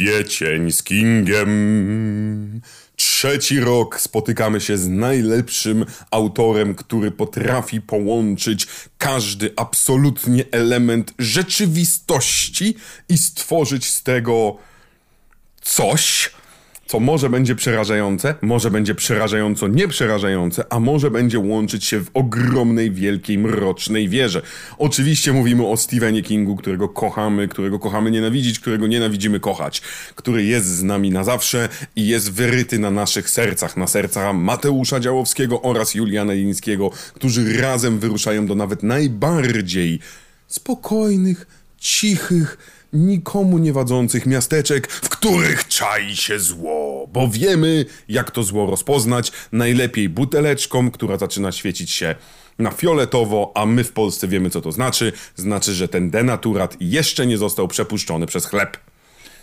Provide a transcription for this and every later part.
Kwiecień z Kingiem. Trzeci rok spotykamy się z najlepszym autorem, który potrafi połączyć każdy absolutnie element rzeczywistości i stworzyć z tego coś, co może będzie przerażające, może będzie przerażająco nieprzerażające, a może będzie łączyć się w ogromnej, wielkiej, mrocznej wierze. Oczywiście mówimy o Stephenie Kingu, którego kochamy, którego kochamy nienawidzić, którego nienawidzimy kochać, który jest z nami na zawsze i jest wyryty na naszych sercach, na serca Mateusza Działowskiego oraz Juliana Lińskiego, którzy razem wyruszają do nawet najbardziej spokojnych, cichych, nikomu nie wadzących miasteczek, w których czai się zło, bo wiemy, jak to zło rozpoznać, najlepiej buteleczką, która zaczyna świecić się na fioletowo, a my w Polsce wiemy, co to znaczy. Znaczy, że ten denaturat jeszcze nie został przepuszczony przez chleb.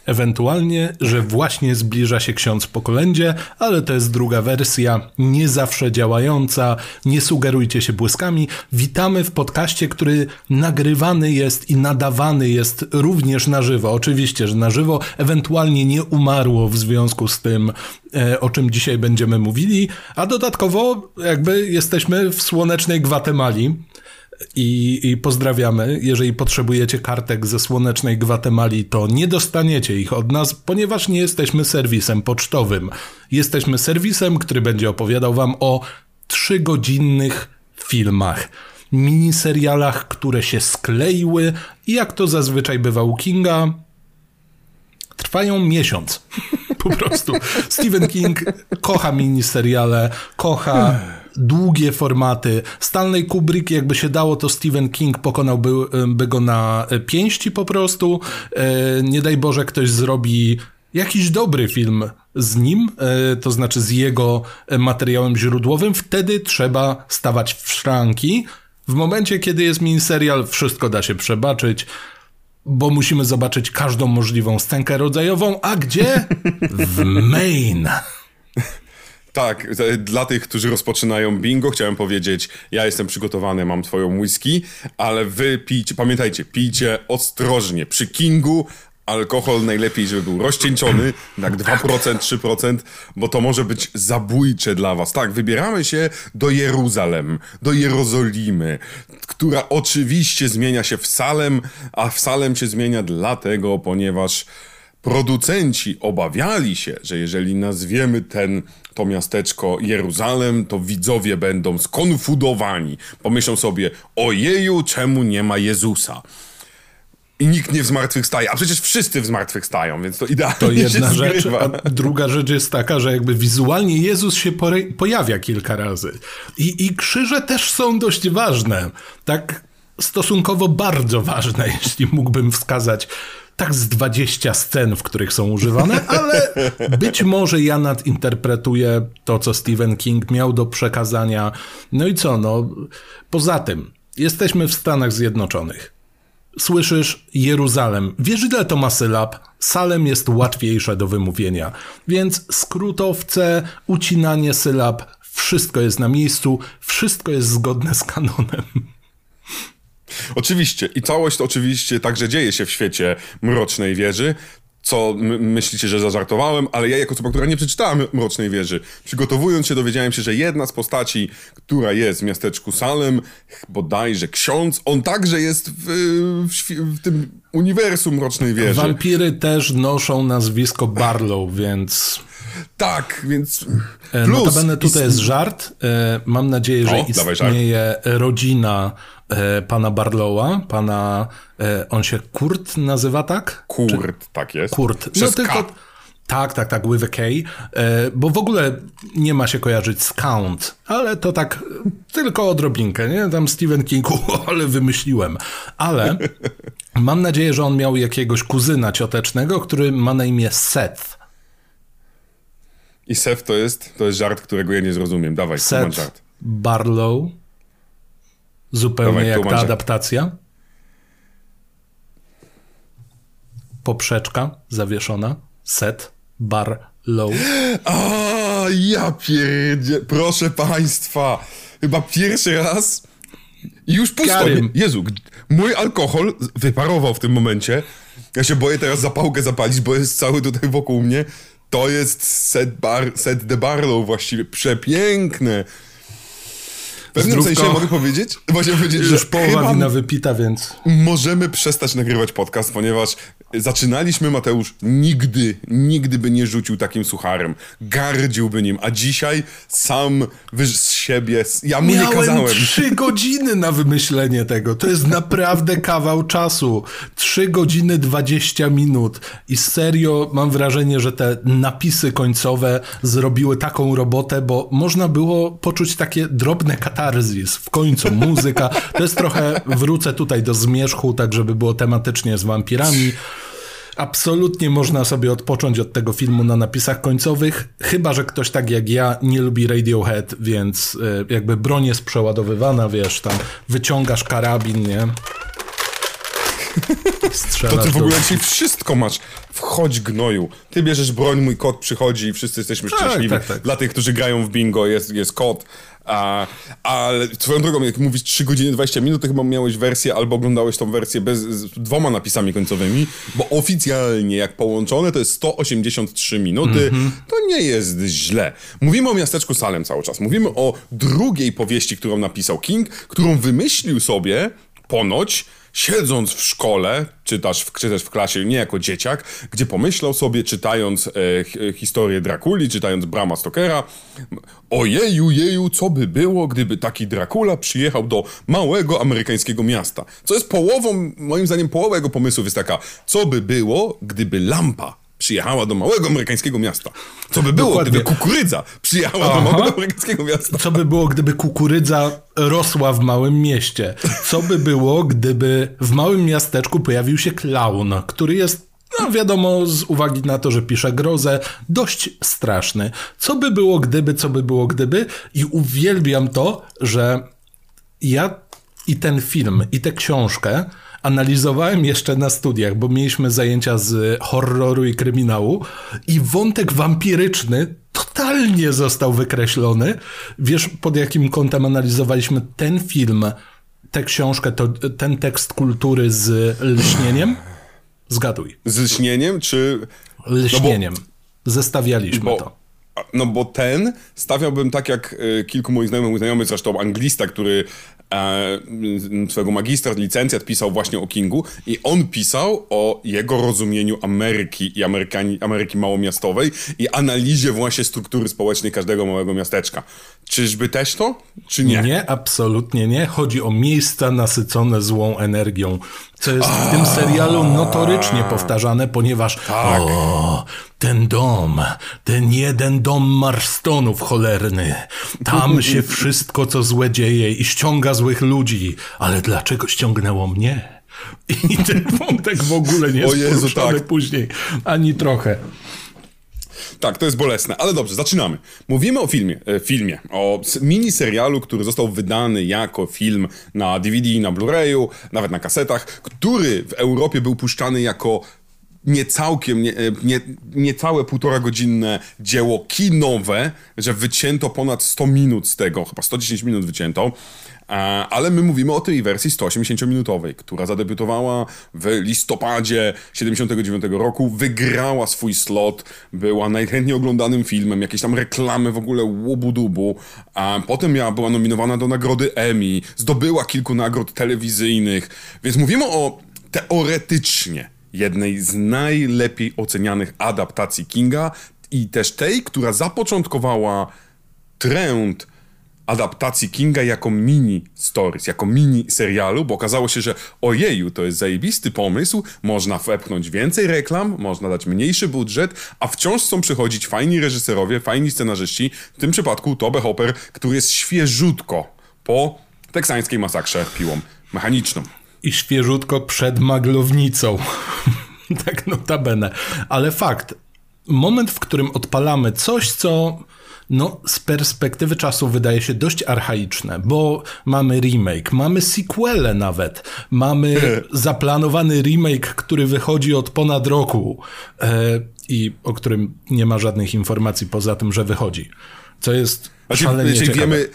Ewentualnie, że właśnie zbliża się ksiądz po kolędzie, ale to jest druga wersja, nie zawsze działająca. Nie sugerujcie się błyskami. Witamy w podcaście, który nagrywany jest i nadawany jest również na żywo. Oczywiście, że na żywo, ewentualnie nie umarło w związku z tym, e, o czym dzisiaj będziemy mówili, a dodatkowo jakby jesteśmy w słonecznej Gwatemali. I, I, pozdrawiamy. Jeżeli potrzebujecie kartek ze słonecznej Gwatemali, to nie dostaniecie ich od nas, ponieważ nie jesteśmy serwisem pocztowym. Jesteśmy serwisem, który będzie opowiadał wam o trzygodzinnych filmach, miniserialach, które się skleiły i jak to zazwyczaj bywa u Kinga, trwają miesiąc. po prostu. Stephen King kocha miniseriale, kocha długie formaty. Stanley Kubrick, jakby się dało, to Stephen King pokonałby by go na pięści po prostu. E, nie daj Boże, ktoś zrobi jakiś dobry film z nim, e, to znaczy z jego materiałem źródłowym, wtedy trzeba stawać w szranki. W momencie, kiedy jest miniserial, wszystko da się przebaczyć bo musimy zobaczyć każdą możliwą scenkę rodzajową, a gdzie? W Maine. Tak, dla tych, którzy rozpoczynają bingo, chciałem powiedzieć, ja jestem przygotowany, mam twoją whisky, ale wy pijcie, pamiętajcie, pijcie ostrożnie. Przy Kingu alkohol najlepiej, żeby był rozcieńczony, tak 2%, 3%, bo to może być zabójcze dla was. Tak, wybieramy się do Jeruzalem, do Jerozolimy, która oczywiście zmienia się w Salem, a w Salem się zmienia dlatego, ponieważ producenci obawiali się, że jeżeli nazwiemy ten, to miasteczko Jeruzalem, to widzowie będą skonfudowani. Pomyślą sobie, ojeju, czemu nie ma Jezusa? i nikt nie zmartwychwstaje, a przecież wszyscy zmartwychwstają, więc to idealnie To jedna rzecz, a druga rzecz jest taka, że jakby wizualnie Jezus się pojawia kilka razy. I, I krzyże też są dość ważne. Tak stosunkowo bardzo ważne, jeśli mógłbym wskazać tak z 20 scen, w których są używane, ale być może ja nadinterpretuję to, co Stephen King miał do przekazania. No i co, no, poza tym, jesteśmy w Stanach Zjednoczonych słyszysz Jeruzalem. Wiesz, ile to ma sylab? Salem jest łatwiejsze do wymówienia. Więc skrótowce, ucinanie sylab, wszystko jest na miejscu, wszystko jest zgodne z kanonem. Oczywiście. I całość oczywiście także dzieje się w świecie Mrocznej Wieży co myślicie, że zażartowałem, ale ja jako osoba, która nie przeczytała Mrocznej Wieży, przygotowując się dowiedziałem się, że jedna z postaci, która jest w miasteczku Salem, bodajże ksiądz, on także jest w, w, w tym uniwersum Mrocznej Wieży. Wampiry też noszą nazwisko Barlow, więc... Tak, więc e, plus... Notabene tutaj jest żart. E, mam nadzieję, że o, istnieje rodzina pana Barlowa, pana, on się Kurt nazywa, tak? Kurt, Czy... tak jest. Kurt. no tylko... Tak, tak, tak, with a K, bo w ogóle nie ma się kojarzyć z Count, ale to tak tylko odrobinkę, nie? Tam Stephen Kingu, ale wymyśliłem. Ale mam nadzieję, że on miał jakiegoś kuzyna ciotecznego, który ma na imię Seth. I Seth to jest, to jest żart, którego ja nie zrozumiem. Dawaj, Seth żart. Barlow. Zupełnie Dawaj, jak ta adaptacja. Poprzeczka zawieszona. Set Barlow. A, ja pierdzie... Proszę państwa. Chyba pierwszy raz... I już pusto. Karym. Jezu, mój alkohol wyparował w tym momencie. Ja się boję teraz zapałkę zapalić, bo jest cały tutaj wokół mnie. To jest set, bar, set de Barlow właściwie. Przepiękne. Pewnym Zdrówko. sensie mogę powiedzieć, właśnie powiedzieć, że Już połowa chyba wina wypita, więc... możemy przestać nagrywać podcast, ponieważ zaczynaliśmy, Mateusz, nigdy, nigdy by nie rzucił takim sucharem. Gardziłby nim, a dzisiaj sam wyż siebie, ja mu nie Miałem kazałem. trzy godziny na wymyślenie tego. To jest naprawdę kawał czasu. Trzy godziny 20 minut. I serio mam wrażenie, że te napisy końcowe zrobiły taką robotę, bo można było poczuć takie drobne katarzis. W końcu muzyka. To jest trochę, wrócę tutaj do zmierzchu, tak żeby było tematycznie z wampirami. Absolutnie można sobie odpocząć od tego filmu na napisach końcowych, chyba że ktoś tak jak ja nie lubi Radiohead, więc y, jakby broń jest przeładowywana, wiesz, tam wyciągasz karabin, nie? Strzelasz To ty w ogóle dzisiaj wszystko masz. Wchodź gnoju. Ty bierzesz broń, mój kot przychodzi i wszyscy jesteśmy szczęśliwi. tak, tak. Dla tych, którzy grają w bingo jest, jest kot. A, ale swoją drogą, jak mówisz 3 godziny 20 minut, to chyba miałeś wersję albo oglądałeś tą wersję bez, z dwoma napisami końcowymi, bo oficjalnie jak połączone to jest 183 minuty. Mhm. To nie jest źle. Mówimy o miasteczku Salem cały czas. Mówimy o drugiej powieści, którą napisał King, którą wymyślił sobie ponoć siedząc w szkole, czytasz w, czytasz w klasie nie jako dzieciak, gdzie pomyślał sobie, czytając e, hi- historię Drakuli, czytając Brama Stokera, ojeju, jeju, co by było, gdyby taki Dracula przyjechał do małego amerykańskiego miasta. Co jest połową, moim zdaniem połowa jego pomysłów jest taka, co by było, gdyby lampa przyjechała do małego amerykańskiego miasta. Co by było, Dokładnie. gdyby kukurydza przyjechała Aha. do małego amerykańskiego miasta. Co by było, gdyby kukurydza rosła w małym mieście? Co by było, gdyby w małym miasteczku pojawił się klaun, który jest, no wiadomo, z uwagi na to, że pisze grozę, dość straszny. Co by było, gdyby, co by było, gdyby? I uwielbiam to, że ja i ten film, i tę książkę analizowałem jeszcze na studiach, bo mieliśmy zajęcia z horroru i kryminału i wątek wampiryczny totalnie został wykreślony. Wiesz, pod jakim kątem analizowaliśmy ten film, tę książkę, to, ten tekst kultury z lśnieniem? Zgaduj. Z lśnieniem, czy... Lśnieniem. Zestawialiśmy Bo, to. no bo ten stawiałbym tak jak e, kilku moich znajomych, mój znajomy zresztą anglista, który swojego magistra, licencjat pisał właśnie o Kingu i on pisał o jego rozumieniu Ameryki i Amerykani, Ameryki małomiastowej i analizie właśnie struktury społecznej każdego małego miasteczka. Czyżby też to? Czy nie? Nie, absolutnie nie. Chodzi o miejsca nasycone złą energią, co jest w tym serialu notorycznie powtarzane, ponieważ Tak. o, ten dom, ten jeden dom Marstonów cholerny, tam się wszystko co złe dzieje i ściąga złych ludzi, ale dlaczego ściągnęło mnie? I ten wątek w ogóle nie jest Jezu, tak. później, ani trochę. Tak, to jest bolesne, ale dobrze, zaczynamy. Mówimy o filmie, e, filmie, o s- miniserialu, który został wydany jako film na DVD, na Blu-rayu, nawet na kasetach, który w Europie był puszczany jako niecałkiem, nie, e, nie, niecałe półtora godzinne dzieło kinowe, że wycięto ponad 100 minut z tego, chyba 110 minut wycięto, ale my mówimy o tej wersji 180-minutowej, która zadebiutowała w listopadzie 79 roku, wygrała swój slot, była najchętniej oglądanym filmem, jakieś tam reklamy w ogóle łubu-dubu, a potem miała, była nominowana do nagrody Emmy, zdobyła kilku nagród telewizyjnych, więc mówimy o teoretycznie jednej z najlepiej ocenianych adaptacji Kinga i też tej, która zapoczątkowała trend adaptacji Kinga jako mini stories, jako mini serialu, bo okazało się, że ojeju, to jest zajebisty pomysł, można wepchnąć więcej reklam, można dać mniejszy budżet, a wciąż chcą przychodzić fajni reżyserowie, fajni scenarzyści, w tym przypadku Tobe Hopper, który jest świeżutko po teksańskiej masakrze piłą mechaniczną. I świeżutko przed maglownicą. tak notabene. Ale fakt, moment, w którym odpalamy coś, co no, z perspektywy czasu wydaje się dość archaiczne, bo mamy remake, mamy sequele nawet, mamy zaplanowany remake, który wychodzi od ponad roku e, i o którym nie ma żadnych informacji poza tym, że wychodzi. Co jest Znaczy, szalenie znaczy wiemy,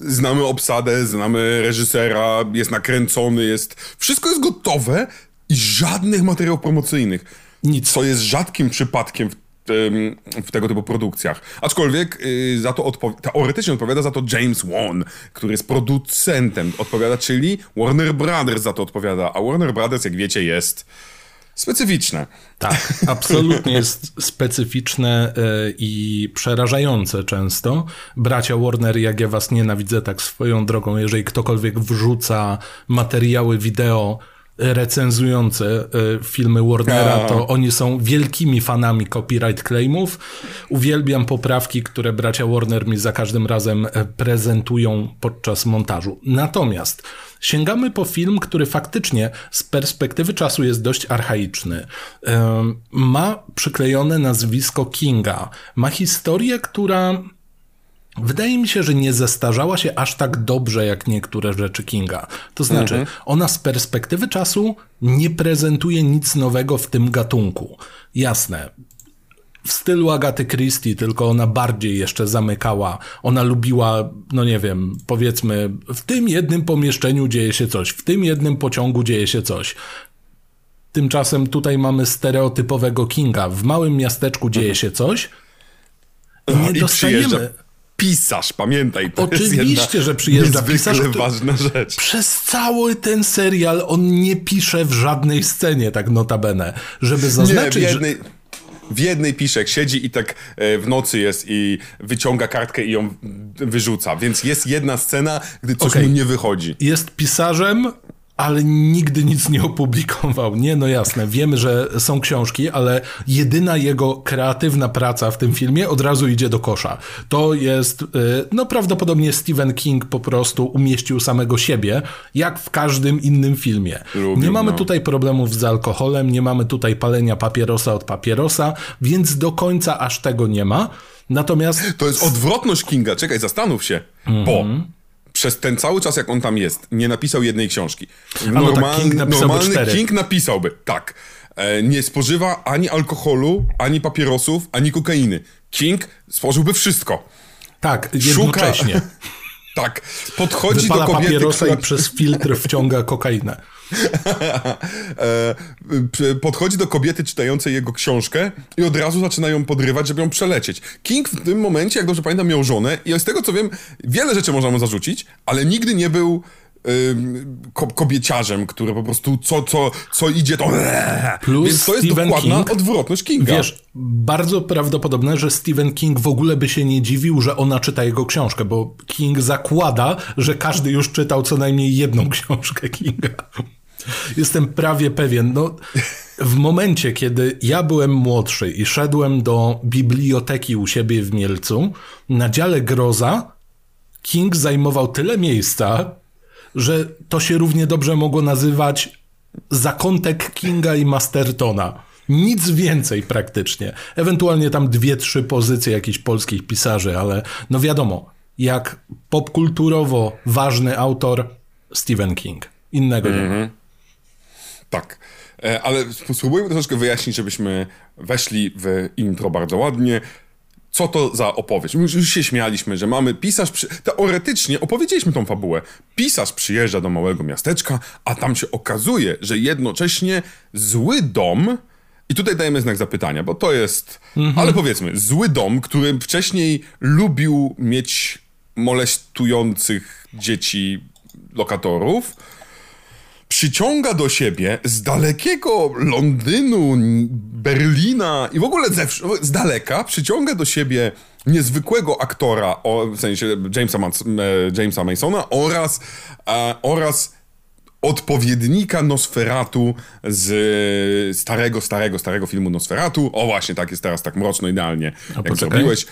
znamy obsadę, znamy reżysera, jest nakręcony, jest... Wszystko jest gotowe, i żadnych materiałów promocyjnych. Nic. Co jest rzadkim przypadkiem w, em, w tego typu produkcjach. Aczkolwiek y, za to odpo- teoretycznie odpowiada za to James Wan, który jest producentem. Odpowiada, czyli Warner Brothers za to odpowiada. A Warner Brothers, jak wiecie, jest specyficzne. Tak, absolutnie jest specyficzne e, i przerażające często. Bracia Warner, jak ja was nienawidzę tak swoją drogą, jeżeli ktokolwiek wrzuca materiały wideo recenzujące e, filmy Warnera, to oni są wielkimi fanami copyright claimów. Uwielbiam poprawki, które bracia Warner mi za każdym razem e, prezentują podczas montażu. Natomiast sięgamy po film, który faktycznie z perspektywy czasu jest dość archaiczny. Ma przyklejone nazwisko Kinga. Ma historię, która Wydaje mi się, że nie zestarzała się aż tak dobrze jak niektóre rzeczy Kinga. To znaczy, ona z perspektywy czasu nie prezentuje nic nowego w tym gatunku. Jasne. W stylu Agaty Christie, tylko ona bardziej jeszcze zamykała. Ona lubiła, no nie wiem, powiedzmy, w tym jednym pomieszczeniu dzieje się coś, w tym jednym pociągu dzieje się coś. Tymczasem tutaj mamy stereotypowego Kinga. W małym miasteczku dzieje się coś. I nie I dostajemy. pisarz, pamiętaj. To Oczywiście, że przyjeżdża pisarz, który- ważna rzecz. Przez cały ten serial on nie pisze w żadnej scenie, tak notabene, żeby Nie, w zaznaczyć, że... w jednej pisze, jak siedzi i tak e, w nocy jest i wyciąga kartkę i ją wyrzuca. Więc jest jedna scena, gdy coś Okej. mu nie wychodzi. jest pisarzem, ale nigdy nic nie opublikował. Nie, no jasne, wiemy, że są książki, ale jedyna jego kreatywna praca w tym filmie od razu idzie do kosza. To jest, y, no prawdopodobnie Stephen King po prostu umieścił samego siebie, jak w każdym innym filmie. Lubił, nie mamy no. tutaj problemów z alkoholem, nie mamy tutaj palenia papierosa od papierosa, więc do końca aż tego nie ma. Natomiast To jest odwrotność Kinga. Czekaj, zastanów się. Bo Mhm. Przez ten cały czas, jak on tam jest, nie napisał jednej książki. no tak, King normalny cztery. King napisałby, tak. E, nie spożywa ani alkoholu, ani papierosów, ani kokainy. King spożyłby wszystko. tak, jednocześnie. Tak. Podchodzi Wypala do kobiety, papierosa która i przez filtr wciąga kokainę. e, podchodzi do kobiety czytającej jego książkę i od razu zaczyna ją podrywać, żeby ją przelecieć. King w tym momencie, jak dobrze pamiętam, miał żonę i z tego co wiem, wiele rzeczy można mu zarzucić, ale nigdy nie był ko- kobieciarzem, który po prostu co, co, co idzie, to... Plus Więc to jest Stephen dokładna King- odwrotność Kinga. Wiesz, bardzo prawdopodobne, że Stephen King w ogóle by się nie dziwił, że ona czyta jego książkę, bo King zakłada, że każdy już czytał co najmniej jedną książkę Kinga. Jestem prawie pewien. No, w momencie, kiedy ja byłem młodszy i szedłem do biblioteki u siebie w Mielcu, na dziale groza King zajmował tyle miejsca, że to się równie dobrze mogło nazywać zakątek Kinga i Mastertona. Nic więcej praktycznie. Ewentualnie tam dwie, trzy pozycje jakichś polskich pisarzy, ale no wiadomo, jak popkulturowo ważny autor Stephen King. Innego nie ma. Tak. E, Ale sp- spróbujmy troszeczkę wyjaśnić, żebyśmy weszli w intro bardzo ładnie. Co to za opowieść? My już, się śmialiśmy, że mamy pisarz. Przy... Teoretycznie opowiedzieliśmy tą fabułę. Pisarz przyjeżdża do małego miasteczka, a tam się okazuje, że jednocześnie zły dom. I tutaj dajemy znak zapytania, bo to jest. Ale powiedzmy, zły dom, który wcześniej lubił mieć molestujących dzieci lokatorów przyciąga do siebie z dalekiego Londynu, Berlina i w ogóle ze, z daleka przyciąga do siebie niezwykłego aktora, o, w sensie Jamesa, e, Jamesa Masona oraz, e, oraz odpowiednika Nosferatu z starego, starego, starego filmu Nosferatu. O właśnie, tak jest teraz tak mroczno idealnie, jak poczekaj. zrobiłeś.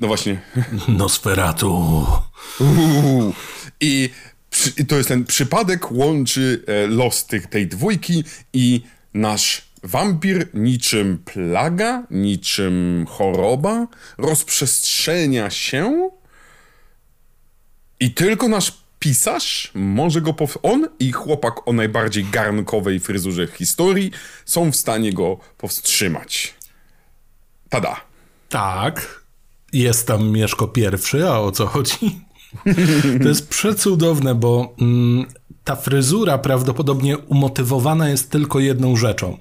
No właśnie, Nosferatu. Uuu. I, I to jest ten przypadek łączy e, los tych, tej dwójki i nasz wampir niczym plaga, niczym choroba rozprzestrzenia się i tylko nasz pisarz może go pow- on i chłopak o najbardziej garnkowej fryzurze historii są w stanie go powstrzymać. Tada. Tak. Jest tam Mieszko pierwszy, a o co chodzi? To jest przecudowne, bo mm, ta fryzura prawdopodobnie umotywowana jest tylko jedną rzeczą.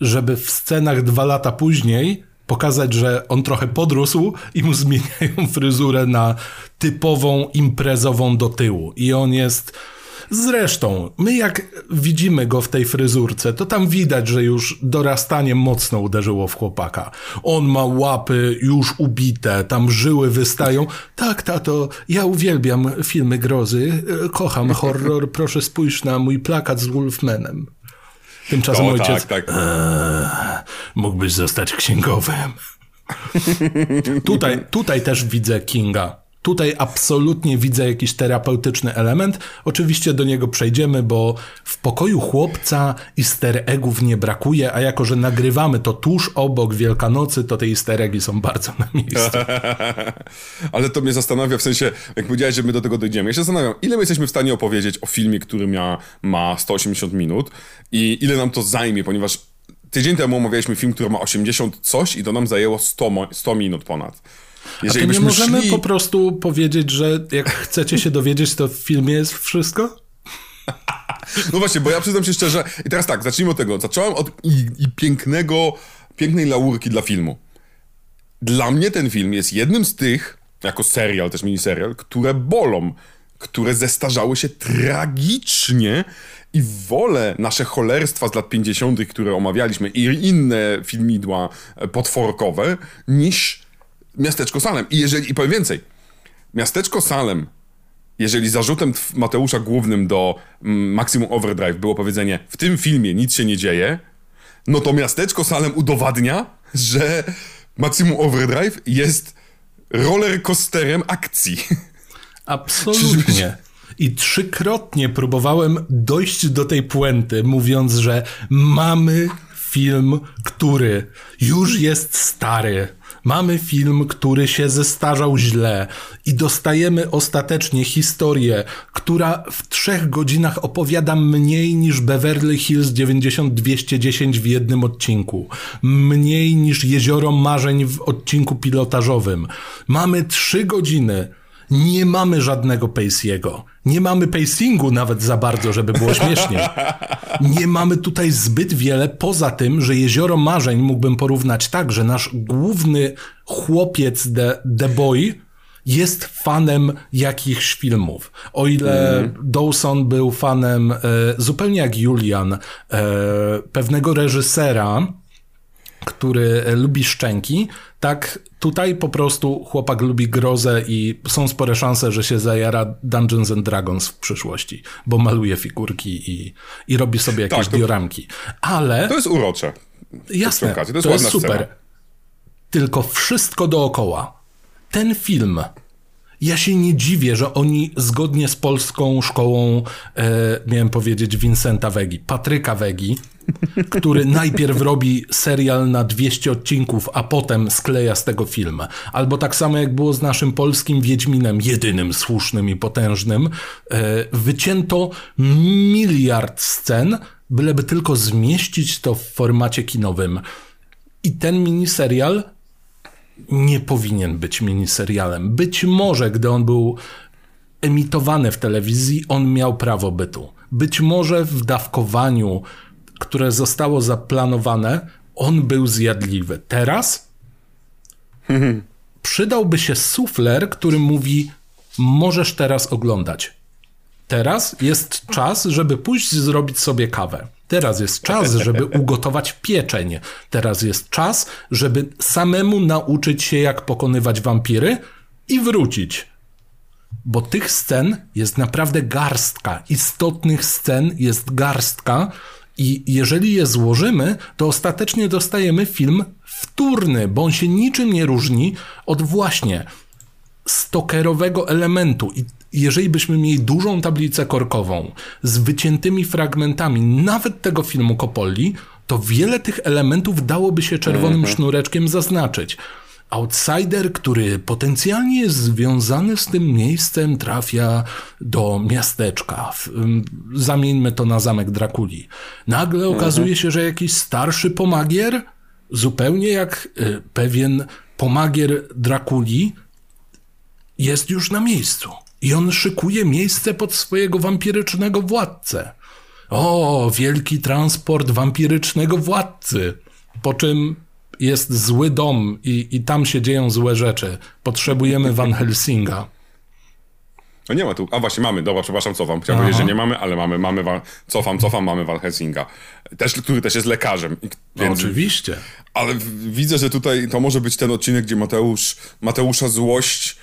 Żeby w scenach dwa lata później pokazać, że on trochę podrósł i mu zmieniają fryzurę na typową imprezową do tyłu. I on jest Zresztą, my jak widzimy go w tej fryzurce, to tam widać, że już dorastanie mocno uderzyło w chłopaka. On ma łapy już ubite, tam żyły wystają. Tak, tato, ja uwielbiam filmy grozy, kocham horror, proszę spójrz na mój plakat z Wolfmanem. Tymczasem O, ojciec, tak, tak. Eee, mógłbyś zostać księgowym. tutaj, tutaj też widzę Kinga. Tutaj absolutnie widzę jakiś terapeutyczny element. Oczywiście do niego przejdziemy, bo w pokoju chłopca easter eggów nie brakuje, a jako, że nagrywamy to tuż obok Wielkanocy, to te easter eggi są bardzo na miejscu. Ale to mnie zastanawia, w sensie, jak powiedziałeś, że my do tego dojdziemy. Ja się zastanawiam, ile my jesteśmy w stanie opowiedzieć o filmie, który ma, ma 180 minut i ile nam to zajmie, ponieważ tydzień temu omawialiśmy film, który ma 80 coś i to nam zajęło 100, mo- 100 minut ponad. A to nie możemy szli... po prostu powiedzieć, że jak chcecie się dowiedzieć, to w filmie jest wszystko? No właśnie, bo ja przyznam się szczerze, i teraz tak, zacznijmy od tego. Zacząłem od i, i pięknego, pięknej laurki dla filmu. Dla mnie ten film jest jednym z tych, jako serial, też miniserial, które bolą, które zestarzały się tragicznie i wolę nasze cholerstwa z lat 50., które omawialiśmy, i inne filmidła potworkowe, niż Miasteczko Salem. I jeżeli, i powiem więcej, Miasteczko Salem, jeżeli zarzutem Mateusza głównym do mm, Maximum Overdrive było powiedzenie, w tym filmie nic się nie dzieje, no to Miasteczko Salem udowadnia, że Maximum Overdrive jest roller coasterem akcji. Absolutnie. I trzykrotnie próbowałem dojść do tej puenty, mówiąc, że mamy film, który już jest stary, Mamy film, który się zestarzał źle i dostajemy ostatecznie historię, która w trzech godzinach opowiada mniej niż Beverly Hills 90210 w jednym odcinku. Mniej niż Jezioro Marzeń w odcinku pilotażowym. Mamy trzy godziny nie mamy żadnego Pacey'ego. Nie mamy pacingu nawet za bardzo, żeby było śmiesznie. Nie mamy tutaj zbyt wiele, poza tym, że Jezioro Marzeń mógłbym porównać tak, że nasz główny chłopiec The, The Boy jest fanem jakichś filmów. O ile mm. Dawson był fanem, e, zupełnie jak Julian, e, pewnego reżysera, który lubi szczęki, tak tutaj po prostu chłopak lubi grozę i są spore szanse, że się zajara Dungeons and Dragons w przyszłości, bo maluje figurki i, i robi sobie jakieś tak, to, dioramki. Ale... To jest urocze. Jasne, to jest, to jest super. Scena. Tylko wszystko dookoła. Ten film ja się nie dziwię, że oni zgodnie z polską szkołą, e, miałem powiedzieć Vincenta Wegi, Patryka Wegi, który najpierw robi serial na 200 odcinków, a potem skleja z tego film. Albo tak samo jak było z naszym polskim Wiedźminem, jedynym słusznym i potężnym, e, wycięto miliard scen, byleby tylko zmieścić to w formacie kinowym. I ten miniserial nie powinien być miniserialem. Być może, gdy on był emitowany w telewizji, on miał prawo bytu. Być może w dawkowaniu, które zostało zaplanowane, on był zjadliwy. Teraz przydałby się sufler, który mówi: Możesz teraz oglądać. Teraz jest czas, żeby pójść zrobić sobie kawę. Teraz jest czas, żeby ugotować pieczeń. Teraz jest czas, żeby samemu nauczyć się, jak pokonywać wampiry i wrócić. Bo tych scen jest naprawdę garstka. Istotnych scen jest garstka. I jeżeli je złożymy, to ostatecznie dostajemy film wtórny, bo on się niczym nie różni od właśnie stokerowego elementu. I jeżeli byśmy mieli dużą tablicę korkową z wyciętymi fragmentami nawet tego filmu Coppoli, to wiele tych elementów dałoby się czerwonym mhm. sznureczkiem zaznaczyć. Outsider, który potencjalnie jest związany z tym miejscem, trafia do miasteczka. Zamieńmy to na zamek Drakuli. Nagle mhm. okazuje się, że jakiś starszy pomagier, zupełnie jak y, pewien pomagier Drakuli, jest już na miejscu. I on szykuje miejsce pod swojego wampirycznego władcę. O, wielki transport wampirycznego władcy. Po czym jest zły dom i, i tam się dzieją złe rzeczy. Potrzebujemy Van Helsinga. No nie ma tu. A właśnie mamy, dobra, przepraszam, cofam. Chciałem powiedzieć, że nie mamy, ale mamy, mamy Van, cofam, cofam, mamy Van Helsinga. Też, który też jest lekarzem. No, więc, oczywiście. Ale widzę, że tutaj to może być ten odcinek, gdzie Mateusz, Mateusza złość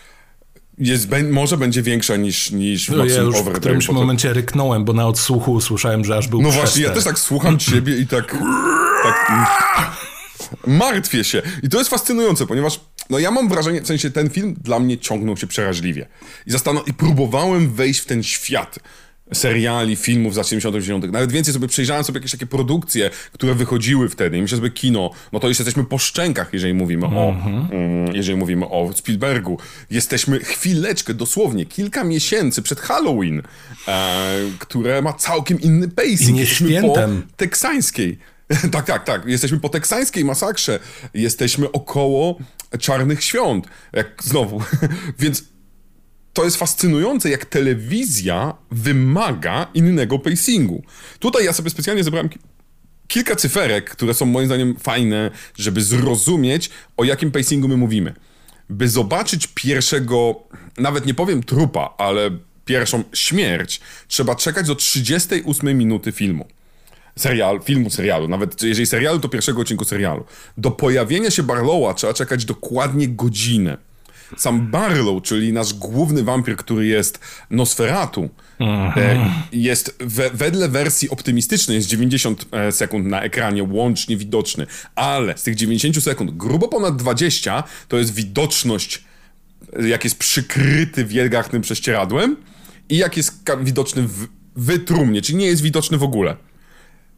jest, może będzie większa niż, niż w no, ja już w którymś momencie ryknąłem, bo na odsłuchu usłyszałem, że aż był No właśnie, ja też tak słucham ciebie i tak... tak martwię się. I to jest fascynujące, ponieważ no ja mam wrażenie, w sensie ten film dla mnie ciągnął się przeraźliwie. I, zastan- i próbowałem wejść w ten świat seriali, filmów z lat 70 Nawet więcej sobie przejrzałem sobie jakieś takie produkcje, które wychodziły wtedy. I myślę sobie, kino, no to już jesteśmy po szczękach, jeżeli mówimy o, mm-hmm. jeżeli mówimy o Spielbergu. Jesteśmy chwileczkę, dosłownie, kilka miesięcy przed Halloween, e, które ma całkiem inny pacing. Jesteśmy świętem. po teksańskiej. tak, tak, tak. Jesteśmy po teksańskiej masakrze. Jesteśmy około czarnych świąt. Jak znowu. Więc to jest fascynujące, jak telewizja wymaga innego pacingu. Tutaj ja sobie specjalnie zebrałem kilka cyferek, które są moim zdaniem fajne, żeby zrozumieć, o jakim pacingu my mówimy. By zobaczyć pierwszego, nawet nie powiem trupa, ale pierwszą śmierć, trzeba czekać do 38 minuty filmu serial, filmu serialu, nawet jeżeli serialu, to pierwszego odcinku serialu. Do pojawienia się Barlowa trzeba czekać dokładnie godzinę. Sam Barlow, czyli nasz główny wampir, który jest Nosferatu, e, jest we, wedle wersji optymistycznej jest 90 e, sekund na ekranie łącznie widoczny, ale z tych 90 sekund grubo ponad 20 to jest widoczność, jak jest przykryty wielgachnym prześcieradłem i jak jest widoczny w, w trumnie, czyli nie jest widoczny w ogóle.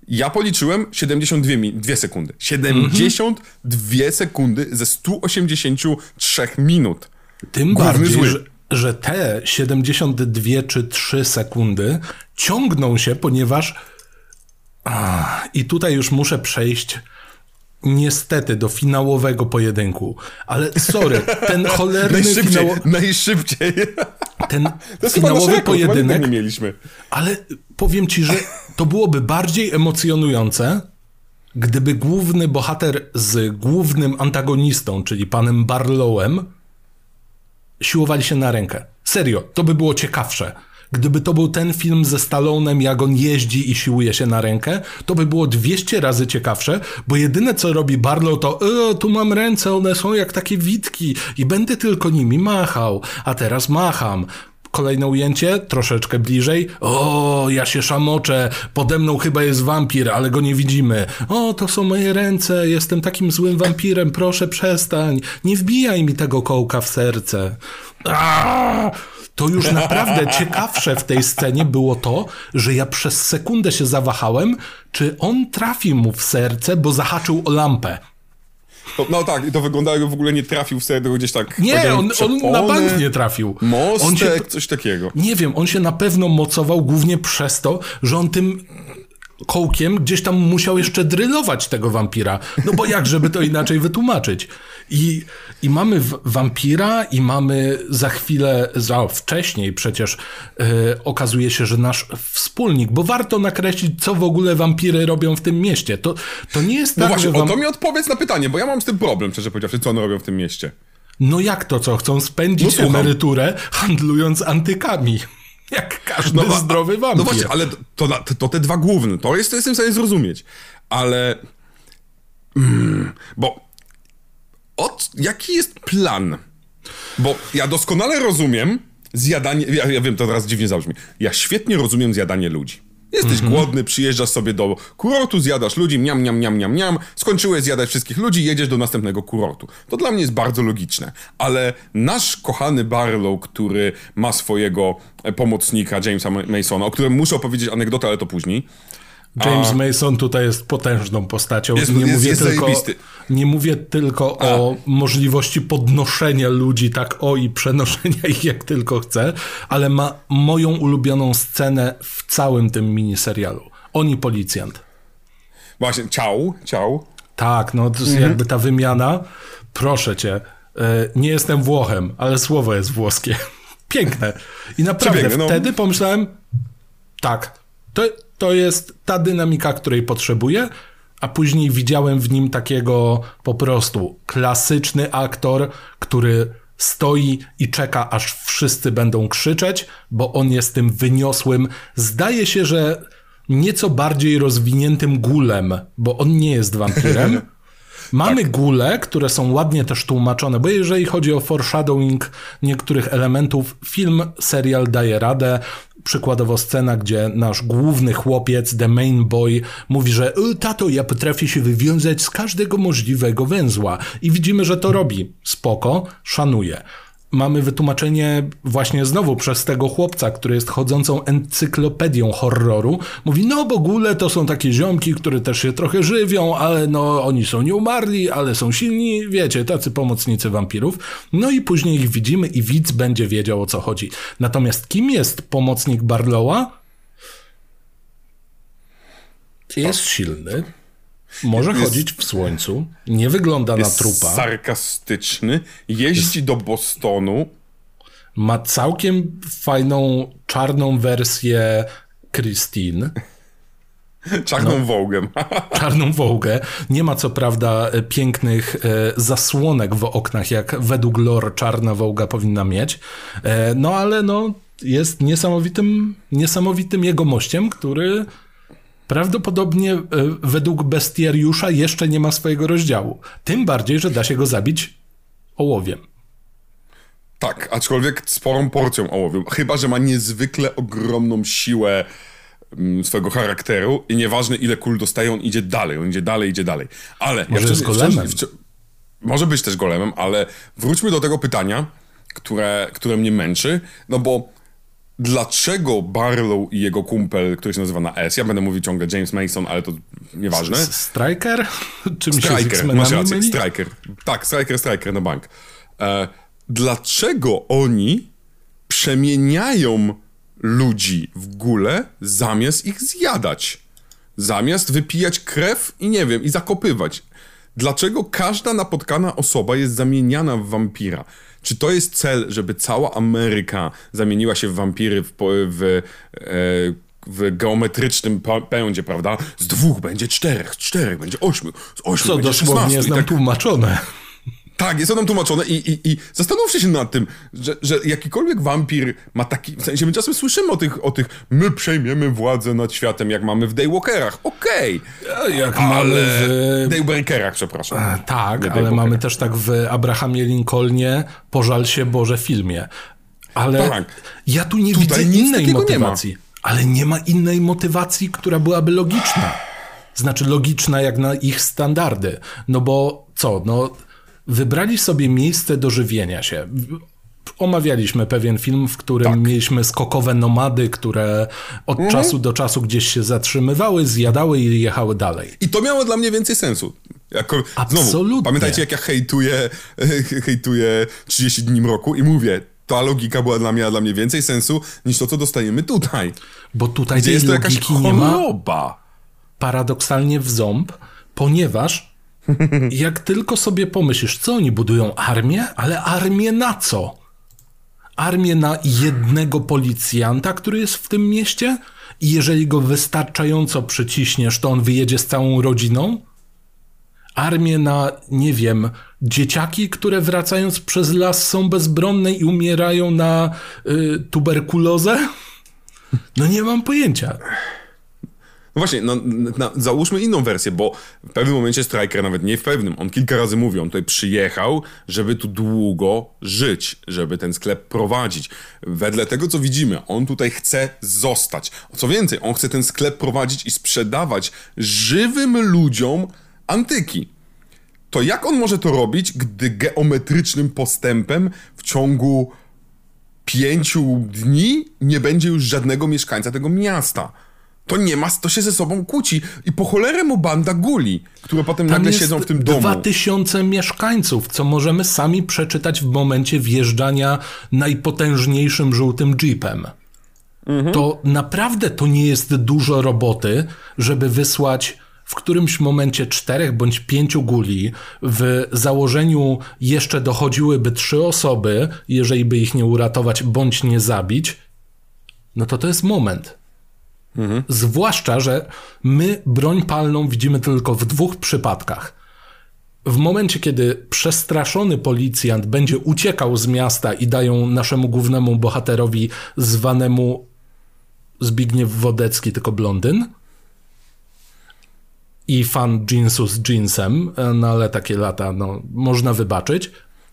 Ja policzyłem 72 2 sekundy. 72 sekundy ze 183 minut. Tym Główny bardziej, zły. Że, że te 72 czy 3 sekundy ciągną się, ponieważ a, i tutaj już muszę przejść niestety do finałowego pojedynku. Ale sorry, ten cholerny najszybciej, finał... Najszybciej. Ten finałowy pojedynek... Nie mieliśmy. Ale powiem ci, że to byłoby bardziej emocjonujące, gdyby główny bohater z głównym antagonistą, czyli panem Barlowem, siłowali się na rękę. Serio, to by było ciekawsze. Gdyby to był ten film ze Stallonem, jak on jeździ i siłuje się na rękę, to by było 200 razy ciekawsze, bo jedyne co robi Barlow to e, tu mam ręce, one są jak takie witki i będę tylko nimi machał, a teraz macham. Kolejne ujęcie, troszeczkę bliżej. O, ja się szamoczę, pode mną chyba jest wampir, ale go nie widzimy. O, to są moje ręce, jestem takim złym wampirem, proszę przestań. Nie wbijaj mi tego kołka w serce. Aaaa! To już naprawdę ciekawsze w tej scenie było to, że ja przez sekundę się zawahałem, czy on trafi mu w serce, bo zahaczył o lampę. To, no tak, i to wyglądało, jakby w ogóle nie trafił w serce, gdzieś tak... Nie, on, on, na bank nie trafił. Mostek, on się, coś takiego. Nie wiem, on się na pewno mocował głównie przez to, że on tym kołkiem gdzieś tam musiał jeszcze drylować tego wampira. No bo jak, żeby to inaczej wytłumaczyć? I, i mamy wampira i mamy za chwilę, za wcześniej przecież yy, okazuje się, że nasz wspólnik, bo warto nakreślić, co w ogóle wampiry robią w tym mieście. To, to nie jest no tak, właśnie, że wam... o to mi odpowiedz na pytanie, bo ja mam z tym problem, szczerze powiedziawszy, co one robią w tym mieście. No jak to co? Chcą spędzić no, emeryturę handlując antykami. Jak każdy no, zdrowy wampir. No właśnie, ale to, to, to, te dwa główne, to jest, to jestem w stanie zrozumieć. Ale... Mm, bo... Od, jaki jest plan? Bo ja doskonale rozumiem zjadanie... Ja, ja wiem, to teraz dziwnie zabrzmi. Ja świetnie rozumiem zjadanie ludzi. Jesteś -hmm. głodny, przyjeżdżasz sobie do kurortu, zjadasz ludzi, miam, miam, miam, miam, miam, skończyłeś zjadać wszystkich ludzi, jedziesz do następnego kurortu. To dla mnie jest bardzo logiczne. Ale nasz kochany Barlow, który ma swojego e, pomocnika, Jamesa Masona, o którym muszę opowiedzieć anegdotę, ale to później, James A... Mason tutaj jest potężną postacią. Jest, nie, jest, mówię jest tylko, nie mówię tylko A. o możliwości podnoszenia ludzi tak o i przenoszenia ich jak tylko chce, ale ma moją ulubioną scenę w całym tym miniserialu. Oni policjant. Właśnie, ciał, ciał. Tak, no to jest mhm. jakby ta wymiana. Proszę cię, e, nie jestem Włochem, ale słowo jest włoskie. piękne. I naprawdę no. wtedy pomyślałem, tak, to, to jest ta dynamika, której potrzebuję, a później widziałem w nim takiego po prostu klasyczny aktor, który stoi i czeka, aż wszyscy będą krzyczeć, bo on jest tym wyniosłym, zdaje się, że nieco bardziej rozwiniętym gulem, bo on nie jest wampirem. Mamy tak. gule, które są ładnie też tłumaczone, bo jeżeli chodzi o foreshadowing niektórych elementów, film, serial daje radę. Przykładowo scena, gdzie nasz główny chłopiec, the main boy, mówi, że e, tato, ja potrafię się wywiązać z każdego możliwego węzła. I widzimy, że to robi. Spoko, szanuje mamy wytłumaczenie właśnie znowu przez tego chłopca, który jest chodzącą encyklopedią horroru. Mówi, no bo góle to są takie ziomki, które też się trochę żywią, ale no oni są nieumarli, ale są silni, wiecie, tacy pomocnicy wampirów. No i później ich widzimy i widz będzie wiedział o co chodzi. Natomiast kim jest pomocnik Barlowa? Jest silny, może jest, chodzić w słońcu, nie wygląda na trupa. sarkastyczny, jeździ jest, do Bostonu. Ma całkiem fajną czarną wersję Christine. Czarną no, wołgę. Czarną wołgę. Nie ma co prawda pięknych e, zasłonek w oknach, jak według lore czarna wołga powinna mieć. E, no ale no, jest niesamowitym, niesamowitym jegomościem, który prawdopodobnie e, według bestiariusza jeszcze nie ma swojego rozdziału. Tym bardziej, że da się go zabić ołowiem. Tak, aczkolwiek sporą porcją ołowiu. Chyba, że ma niezwykle ogromną siłę mm, swojego charakteru i nieważne ile kul dostaje, on idzie dalej, on idzie dalej, idzie dalej. Ale... Może ja jest golemem. może być też golemem, ale wróćmy do tego pytania, które, które mnie męczy, no bo dlaczego Barlow i jego kumpel, który się nazywa na S, ja będę mówił ciągle James Mason, ale to nieważne. Striker? Czy mi Striker, się masz rację, myli? Striker. Tak, Striker, Striker na bank. E, dlaczego oni przemieniają ludzi w gule zamiast ich zjadać? Zamiast wypijać krew i nie wiem, i zakopywać. Dlaczego każda napotkana osoba jest zamieniana w wampira? Czy to jest cel, żeby cała Ameryka zamieniła się w wampiry w, w, e, w geometrycznym pędzie, prawda? Z dwóch będzie czterech, z czterech będzie ośmiu, z ośmiu Co będzie dosłownie jest nam tak... tłumaczone. Tak, jest to nam tłumaczone i, i, i zastanówcie się nad tym, że, że jakikolwiek wampir ma taki... W sensie my czasem słyszymy o tych, o tych my przejmiemy władzę nad światem, jak mamy w Daywalkerach. Okej. Okay. Jak ale... mamy w... Daybreakerach, przepraszam. A, tak, ale mamy też tak w Abrahamie Lincolnie Pożal się Boże filmie. Ale tak. ja tu nie Tutaj widzę innej motywacji. Nie ale nie ma innej motywacji, która byłaby logiczna. Znaczy logiczna jak na ich standardy. No bo co, no wybrali sobie miejsce do żywienia się. Omawialiśmy pewien film, w którym tak. mieliśmy skokowe nomady, które od mhm. czasu do czasu gdzieś się zatrzymywały, zjadały i jechały dalej. I to miało dla mnie więcej sensu. Jako, Absolutnie. Znowu, pamiętajcie, jak ja hejtuję, hejtuję 30 dni mroku i mówię, ta logika była dla mnie, dla mnie więcej sensu niż to, co dostajemy tutaj. Bo tutaj Gdzie jest to jakaś choroba. Paradoksalnie w ząb, ponieważ jak tylko sobie pomyślisz, co oni budują? Armię? Ale armię na co? Armię na jednego policjanta, który jest w tym mieście? I jeżeli go wystarczająco przyciśniesz, to on wyjedzie z całą rodziną? Armię na, nie wiem, dzieciaki, które wracając przez las są bezbronne i umierają na y, tuberkulozę? No nie mam pojęcia. No właśnie, no, załóżmy inną wersję, bo w pewnym momencie Striker, nawet nie w pewnym, on kilka razy mówi, on tutaj przyjechał, żeby tu długo żyć, żeby ten sklep prowadzić. Wedle tego, co widzimy, on tutaj chce zostać. Co więcej, on chce ten sklep prowadzić i sprzedawać żywym ludziom antyki. To jak on może to robić, gdy geometrycznym postępem w ciągu pięciu dni nie będzie już żadnego mieszkańca tego miasta? To nie ma, to się ze sobą kłóci. I po cholerę mu banda guli, które potem Tam nagle siedzą w tym domu. Dwa tysiące mieszkańców, co możemy sami przeczytać w momencie wjeżdżania najpotężniejszym żółtym jeepem. Mhm. To naprawdę to nie jest dużo roboty, żeby wysłać w którymś momencie czterech bądź pięciu guli, w założeniu jeszcze dochodziłyby trzy osoby, jeżeli by ich nie uratować bądź nie zabić, no to to jest moment. Mhm. Zwłaszcza, że my broń palną widzimy tylko w dwóch przypadkach. W momencie, kiedy przestraszony policjant będzie uciekał z miasta i dają naszemu głównemu bohaterowi zwanemu Zbigniew Wodecki, tylko blondyn, i fan jeansu z jeansem, no ale takie lata no, można wybaczyć.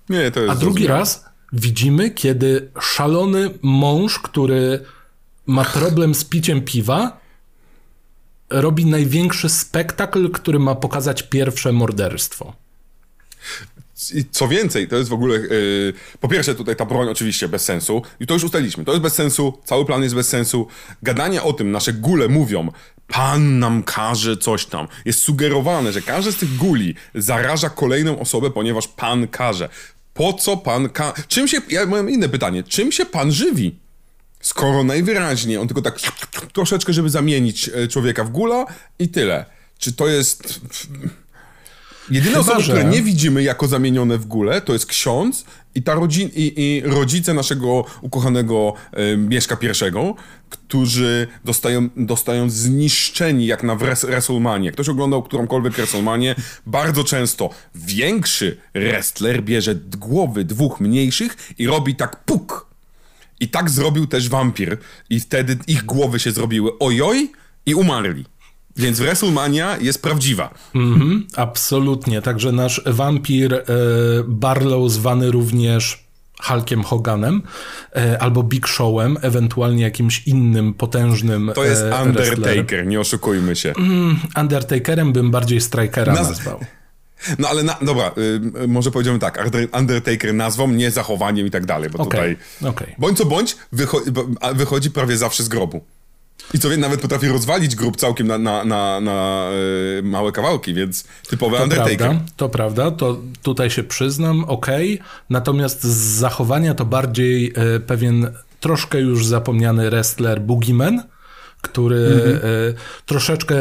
Nie, to jest A drugi raz widzimy, kiedy szalony mąż, który ma problem z piciem piwa, robi największy spektakl, który ma pokazać pierwsze morderstwo. Co więcej, to jest w ogóle. Yy, po pierwsze, tutaj ta broń oczywiście bez sensu. I to już ustaliliśmy. To jest bez sensu, cały plan jest bez sensu. Gadanie o tym, nasze gule mówią, pan nam każe coś tam. Jest sugerowane, że każdy z tych guli zaraża kolejną osobę, ponieważ pan każe. Po co pan ka... Czym się... Ja mam inne pytanie. Czym się pan żywi? Skoro najwyraźniej on tylko tak troszeczkę, żeby zamienić e, człowieka w gula i tyle. Czy to jest... Jedyne osoby, że... które nie widzimy jako zamienione w górę, to jest ksiądz i, ta rodzin, i, i rodzice naszego ukochanego e, Mieszka I, którzy dostają, dostają zniszczeni jak na WrestleMania. Ktoś oglądał którąkolwiek WrestleManię, bardzo często większy wrestler bierze głowy dwóch mniejszych i robi tak puk. I tak zrobił też wampir. I wtedy ich głowy się zrobiły ojoj i umarli. Więc WrestleMania jest prawdziwa. Mhm, absolutnie. Także nasz wampir e, Barlow, zwany również Hulkiem Hoganem e, albo Big Showem, ewentualnie jakimś innym potężnym. To jest e, Undertaker, nie oszukujmy się. Mm, Undertakerem bym bardziej Strikera Naz nazwał. No ale na, dobra, y, może powiedziałbym tak, Undertaker nazwą, nie zachowaniem i tak dalej, bo okay, tutaj okay. bądź co bądź wycho- wychodzi prawie zawsze z grobu. I co wie, nawet potrafi rozwalić grób całkiem na, na, na, na yy, małe kawałki, więc typowy to Undertaker. Prawda, to prawda, to tutaj się przyznam, okej. Okay. Natomiast z zachowania to bardziej yy, pewien troszkę już zapomniany wrestler Boogeyman, który mm -hmm. yy, troszeczkę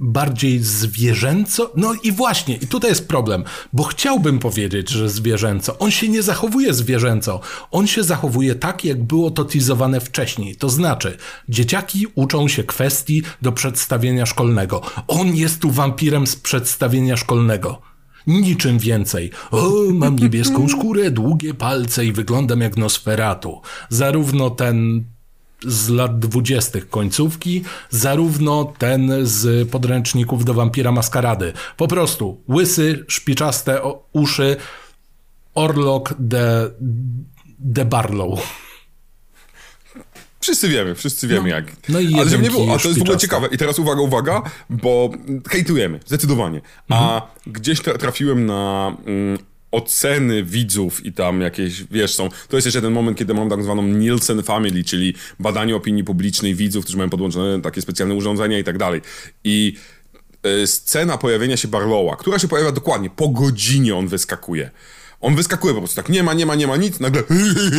bardziej zwierzęco. No i właśnie, i tutaj jest problem, bo chciałbym powiedzieć, że zwierzęco. On się nie zachowuje zwierzęco. On się zachowuje tak, jak było to teasowane wcześniej. To znaczy, dzieciaki uczą się kwestii do przedstawienia szkolnego. On jest tu wampirem z przedstawienia szkolnego. Niczym więcej. O, mam niebieską skórę, długie palce i wyglądam jak Nosferatu. Zarówno ten z lat dwudziestych końcówki, zarówno ten z podręczników do Wampira Maskarady. Po prostu łysy, szpiczaste uszy, Orlok de, de Barlow. Wszyscy wiemy, wszyscy wiemy no, jak. No i Ale żeby nie było, a to jest w ogóle ciekawe. I teraz uwaga, uwaga, bo hejtujemy, zdecydowanie. A mhm. gdzieś trafiłem na mm, oceny widzów i tam jakieś, wiesz, są... To jest jeszcze ten moment, kiedy mam tak zwaną Nielsen Family, czyli badanie opinii publicznej widzów, którzy mają podłączone takie specjalne urządzenia i tak dalej. I y, scena pojawienia się Barlowa, która się pojawia dokładnie, po godzinie on wyskakuje. On wyskakuje po prostu tak, nie ma, nie ma, nie ma nic, nagle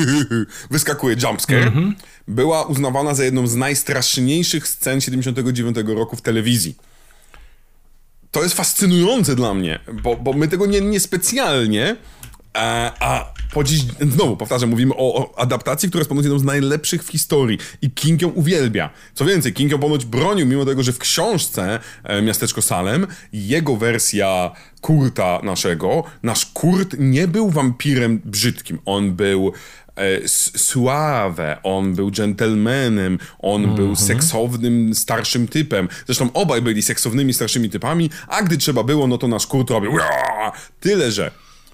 wyskakuje jumpscare. Mm -hmm. Była uznawana za jedną z najstraszniejszych scen 79 roku w telewizji to jest fascynujące dla mnie, bo, bo my tego nie, nie specjalnie, a, a po dziś, znowu powtarzam, mówimy o, o, adaptacji, która jest ponoć jedną z najlepszych w historii i King ją uwielbia. Co więcej, King ją ponoć bronił, mimo tego, że w książce e, Miasteczko Salem, jego wersja Kurta naszego, nasz Kurt nie był wampirem brzydkim, on był E, suave, on był gentlemanem, on mm -hmm. był mhm. seksownym, starszym typem. Zresztą obaj byli seksownymi, starszymi typami, a gdy trzeba było, no to nasz Kurt robił tyle, że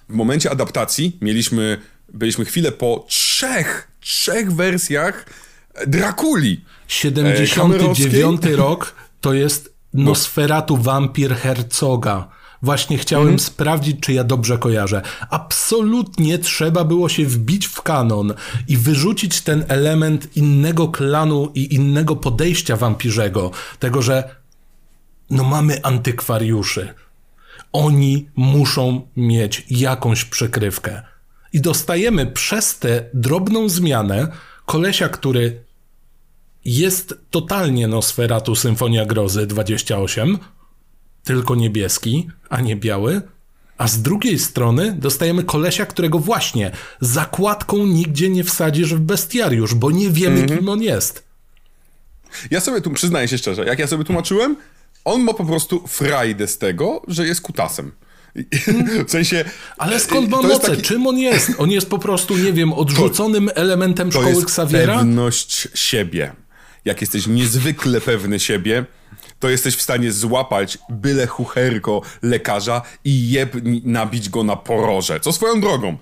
w momencie adaptacji mieliśmy, byliśmy chwilę po trzech, trzech wersjach Drakuli. 79 e, rok to jest Nosferatu Wampir Herzoga. Właśnie chciałem mhm. sprawdzić, czy ja dobrze kojarzę. Absolutnie trzeba było się wbić w kanon i wyrzucić ten element innego klanu i innego podejścia wampirzego. Tego, że no mamy antykwariuszy. Oni muszą mieć jakąś przykrywkę. I dostajemy przez tę drobną zmianę kolesia, który jest totalnie Nosferatu Symfonia Grozy 28, tylko niebieski, a nie biały. A z drugiej strony dostajemy kolesia, którego właśnie zakładką nigdzie nie wsadzisz w bestiariusz, bo nie wiemy, Mhm. kim on jest. Ja sobie tu przyznaję się szczerze, jak ja sobie tłumaczyłem, on ma po prostu frajdę z tego, że jest kutasem. W sensie. Ale skąd ma to jest moce? taki- Czym on jest? On jest po prostu, nie wiem, odrzuconym elementem To szkoły jest Xaviera? pewność siebie. Jak jesteś niezwykle pewny siebie, to jesteś w stanie złapać byle chucherko lekarza i jeb nabić go na poroże. Co swoją drogą.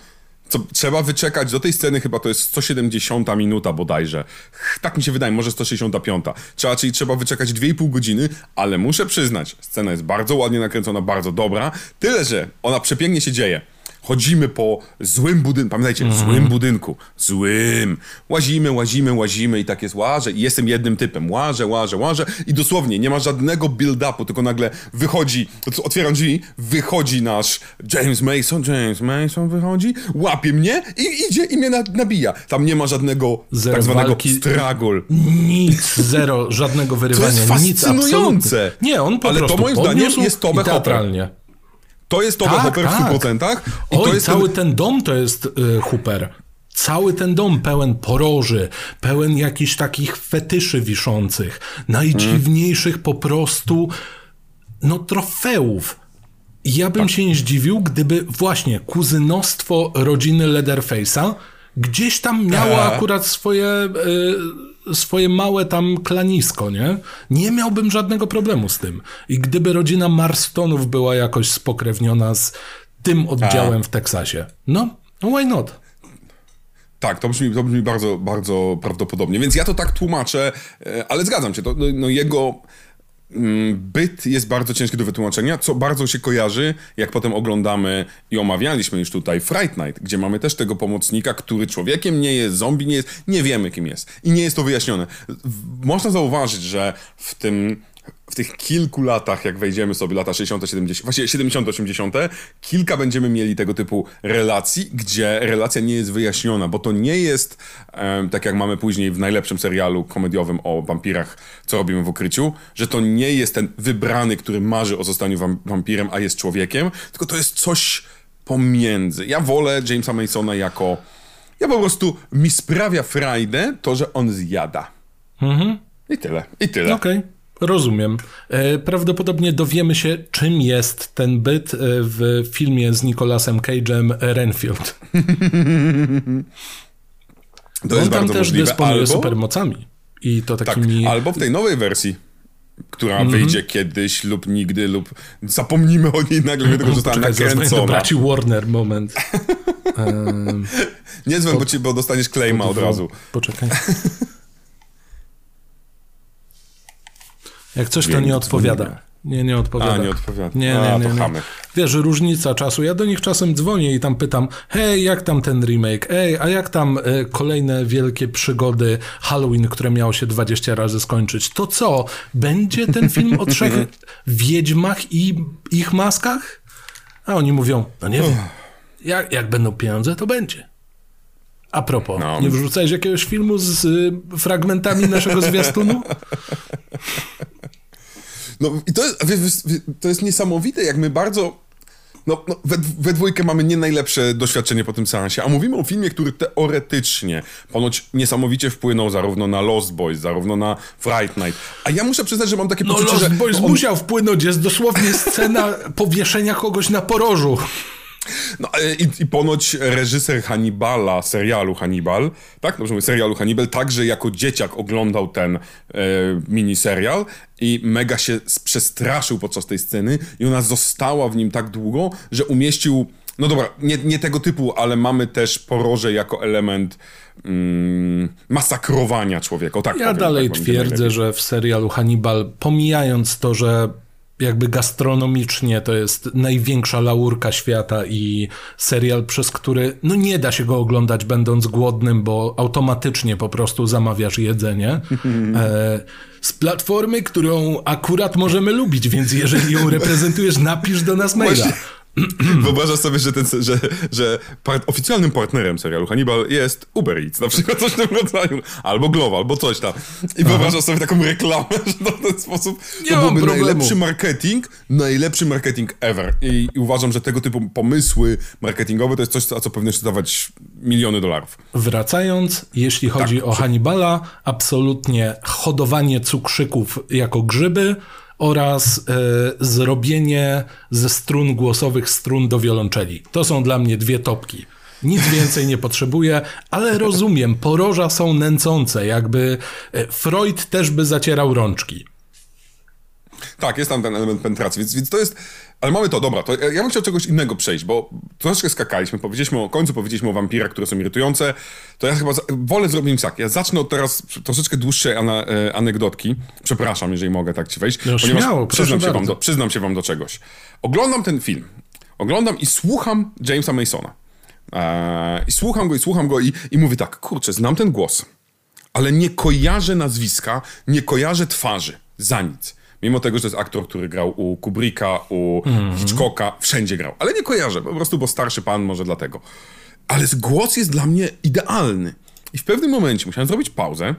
Co trzeba wyczekać do tej sceny, chyba to jest 170 minuta bodajże. Tak mi się wydaje, może 165. Trzeba, czyli trzeba wyczekać 2,5 godziny, ale muszę przyznać, scena jest bardzo ładnie nakręcona, bardzo dobra. Tyle, że ona przepięknie się dzieje. Chodzimy po złym budynku, pamiętajcie, złym budynku, złym. Łazimy, łazimy, łazimy i tak jest łażę i jestem jednym typem. Łażę, łażę, łażę i dosłownie nie ma żadnego build-upu, tylko nagle wychodzi, otwieram drzwi, wychodzi nasz James Mason, James Mason wychodzi, łapie mnie i idzie i mnie na, nabija. Tam nie ma żadnego Zero tak zwanego walki. struggle. Nic, zero, żadnego wyrywania, jest nic fascynujące. absolutnie. Nie, on po Ale to moim zdaniem jest Hopper. teatralnie. To jest Tobe Tak, Hopper w tak. 100%. I Oj, cały ten... ten dom to jest y, Hooper. Cały ten dom pełen poroży, pełen jakichś takich fetyszy wiszących, najdziwniejszych po prostu, no, trofeów. Ja bym się nie zdziwił, gdyby właśnie kuzynostwo rodziny Leatherface'a gdzieś tam miało Tak. akurat swoje, y, swoje małe tam klanisko, nie? Nie miałbym żadnego problemu z tym. I gdyby rodzina Marstonów była jakoś spokrewniona z tym oddziałem w Teksasie, no, no why not? Tak, to brzmi, to brzmi bardzo, bardzo prawdopodobnie. Więc ja to tak tłumaczę, e, ale zgadzam się, to, no, no jego byt jest bardzo ciężki do wytłumaczenia, co bardzo się kojarzy, jak potem oglądamy i omawialiśmy już tutaj Fright Night, gdzie mamy też tego pomocnika, który człowiekiem nie jest, zombie nie jest, nie wiemy kim jest. I nie jest to wyjaśnione. Można zauważyć, że w tym w tych kilku latach, jak wejdziemy sobie, lata 60., 70., właściwie 70., 80., kilka będziemy mieli tego typu relacji, gdzie relacja nie jest wyjaśniona, bo to nie jest em, tak jak mamy później w najlepszym serialu komediowym o wampirach, co robimy w ukryciu, że to nie jest ten wybrany, który marzy o zostaniu wam- wampirem, a jest człowiekiem, tylko to jest coś pomiędzy. Ja wolę Jamesa Masona jako. Ja po prostu mi sprawia frajdę to, że on zjada. I tyle. I tyle. Okej, rozumiem. E, Prawdopodobnie dowiemy się, czym jest ten byt e, w filmie z Nicolasem Cage'em Renfield. To On jest tam bardzo też możliwe. dysponuje Albo, supermocami. I to tak, takimi... albo w tej nowej wersji, która Mhm. wyjdzie kiedyś lub nigdy, lub zapomnimy o niej nagle, tylko że została nakręcona. braci Warner, moment. Em, Nie dzwoń, bo, ci, bo dostaniesz claima od razu. Poczekaj. Jak coś, to nie odpowiada. Nie, nie odpowiada. A, nie odpowiada. Nie, nie, A, nie. nie. chamy. Wiesz, różnica czasu. Ja do nich czasem dzwonię i tam pytam, hej, jak tam ten remake? Ej, a jak tam e, kolejne wielkie przygody Halloween, które miało się 20 razy skończyć? To co? Będzie ten film o trzech wiedźmach i ich maskach? A oni mówią, no nie wiem. Jak, jak będą pieniądze, to będzie. A propos, No. nie wrzucałeś jakiegoś filmu z y, fragmentami naszego zwiastunu? No i to jest, to jest niesamowite, jak my bardzo... No, no we, we dwójkę mamy nie najlepsze doświadczenie po tym seansie, a mówimy o filmie, który teoretycznie ponoć niesamowicie wpłynął zarówno na Lost Boys, zarówno na Fright Night. A ja muszę przyznać, że mam takie No poczucie, Lost że... Boys on- musiał wpłynąć, jest dosłownie scena powieszenia kogoś na porożu. No, e, i, I ponoć reżyser Hannibala, serialu Hannibal, tak? Dobrze mówię, serialu Hannibal, także jako dzieciak oglądał ten e, miniserial i mega się przestraszył podczas tej sceny i ona została w nim tak długo, że umieścił, no dobra, nie, nie tego typu, ale mamy też poroże jako element mm, masakrowania człowieka. O, tak Ja powiem, dalej tak twierdzę, że w serialu Hannibal, pomijając to, że jakby gastronomicznie to jest największa laurka świata i serial, przez który no nie da się go oglądać będąc głodnym, bo automatycznie po prostu zamawiasz jedzenie e, z platformy, którą akurat możemy lubić, więc jeżeli ją reprezentujesz, napisz do nas maila. Właśnie, Wyobrażasz sobie, że, ten, że, że part, oficjalnym partnerem serialu Hannibal jest Uber Eats, na przykład coś w tym rodzaju, albo Glovo, albo coś tam. I Aha. wyobrażasz sobie taką reklamę, że w ten sposób Nie to byłby problemu. najlepszy marketing, najlepszy marketing ever. I, I, uważam, że tego typu pomysły marketingowe to jest coś, za co powinno się dawać miliony dolarów. Wracając, jeśli chodzi tak, o Hannibala, absolutnie hodowanie cukrzyków jako grzyby, oraz e, zrobienie ze strun głosowych strun do wiolonczeli. To są dla mnie dwie topki. Nic więcej nie potrzebuję, ale rozumiem, poroża są nęcące, jakby e, Freud też by zacierał rączki. Tak, jest tam ten element penetracji, więc, więc to jest ale mamy to, dobra, to ja bym chciał czegoś innego przejść, bo troszeczkę skakaliśmy, powiedzieliśmy o końcu, powiedzieliśmy o wampirach, które są irytujące, to ja chyba za, wolę zrobić tak, ja zacznę od teraz troszeczkę dłuższej ana, e, anegdotki, przepraszam, jeżeli mogę tak ci wejść, no, ponieważ śmiało, przyznam, się wam do, przyznam się wam do czegoś. Oglądam ten film, oglądam i słucham Jamesa Masona. E, I słucham go, i słucham go i, i mówię tak, kurczę, znam ten głos, ale nie kojarzę nazwiska, nie kojarzę twarzy, za nic. Mimo tego, że to jest aktor, który grał u Kubricka, u mm-hmm. Hitchcocka, wszędzie grał. Ale nie kojarzę, po prostu, bo starszy pan może dlatego. Ale głos jest dla mnie idealny. I w pewnym momencie musiałem zrobić pauzę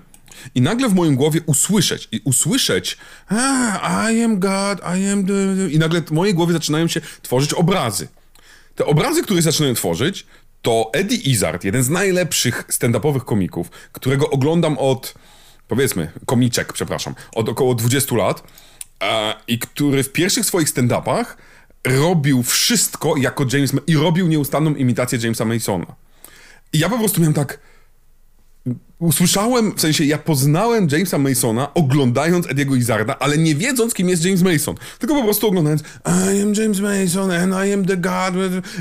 i nagle w moim głowie usłyszeć, i usłyszeć ah, I am God, I am the... I nagle w mojej głowie zaczynają się tworzyć obrazy. Te obrazy, które zaczynają tworzyć, to Eddie Izzard, jeden z najlepszych stand-upowych komików, którego oglądam od, powiedzmy, komiczek, przepraszam, od około 20 lat, i który w pierwszych swoich stand-upach robił wszystko jako James i robił nieustanną imitację Jamesa Masona. I ja po prostu miałem tak usłyszałem, w sensie ja poznałem Jamesa Masona oglądając Ediego Izarda, ale nie wiedząc, kim jest James Mason. Tylko po prostu oglądając I am James Mason and I am the God.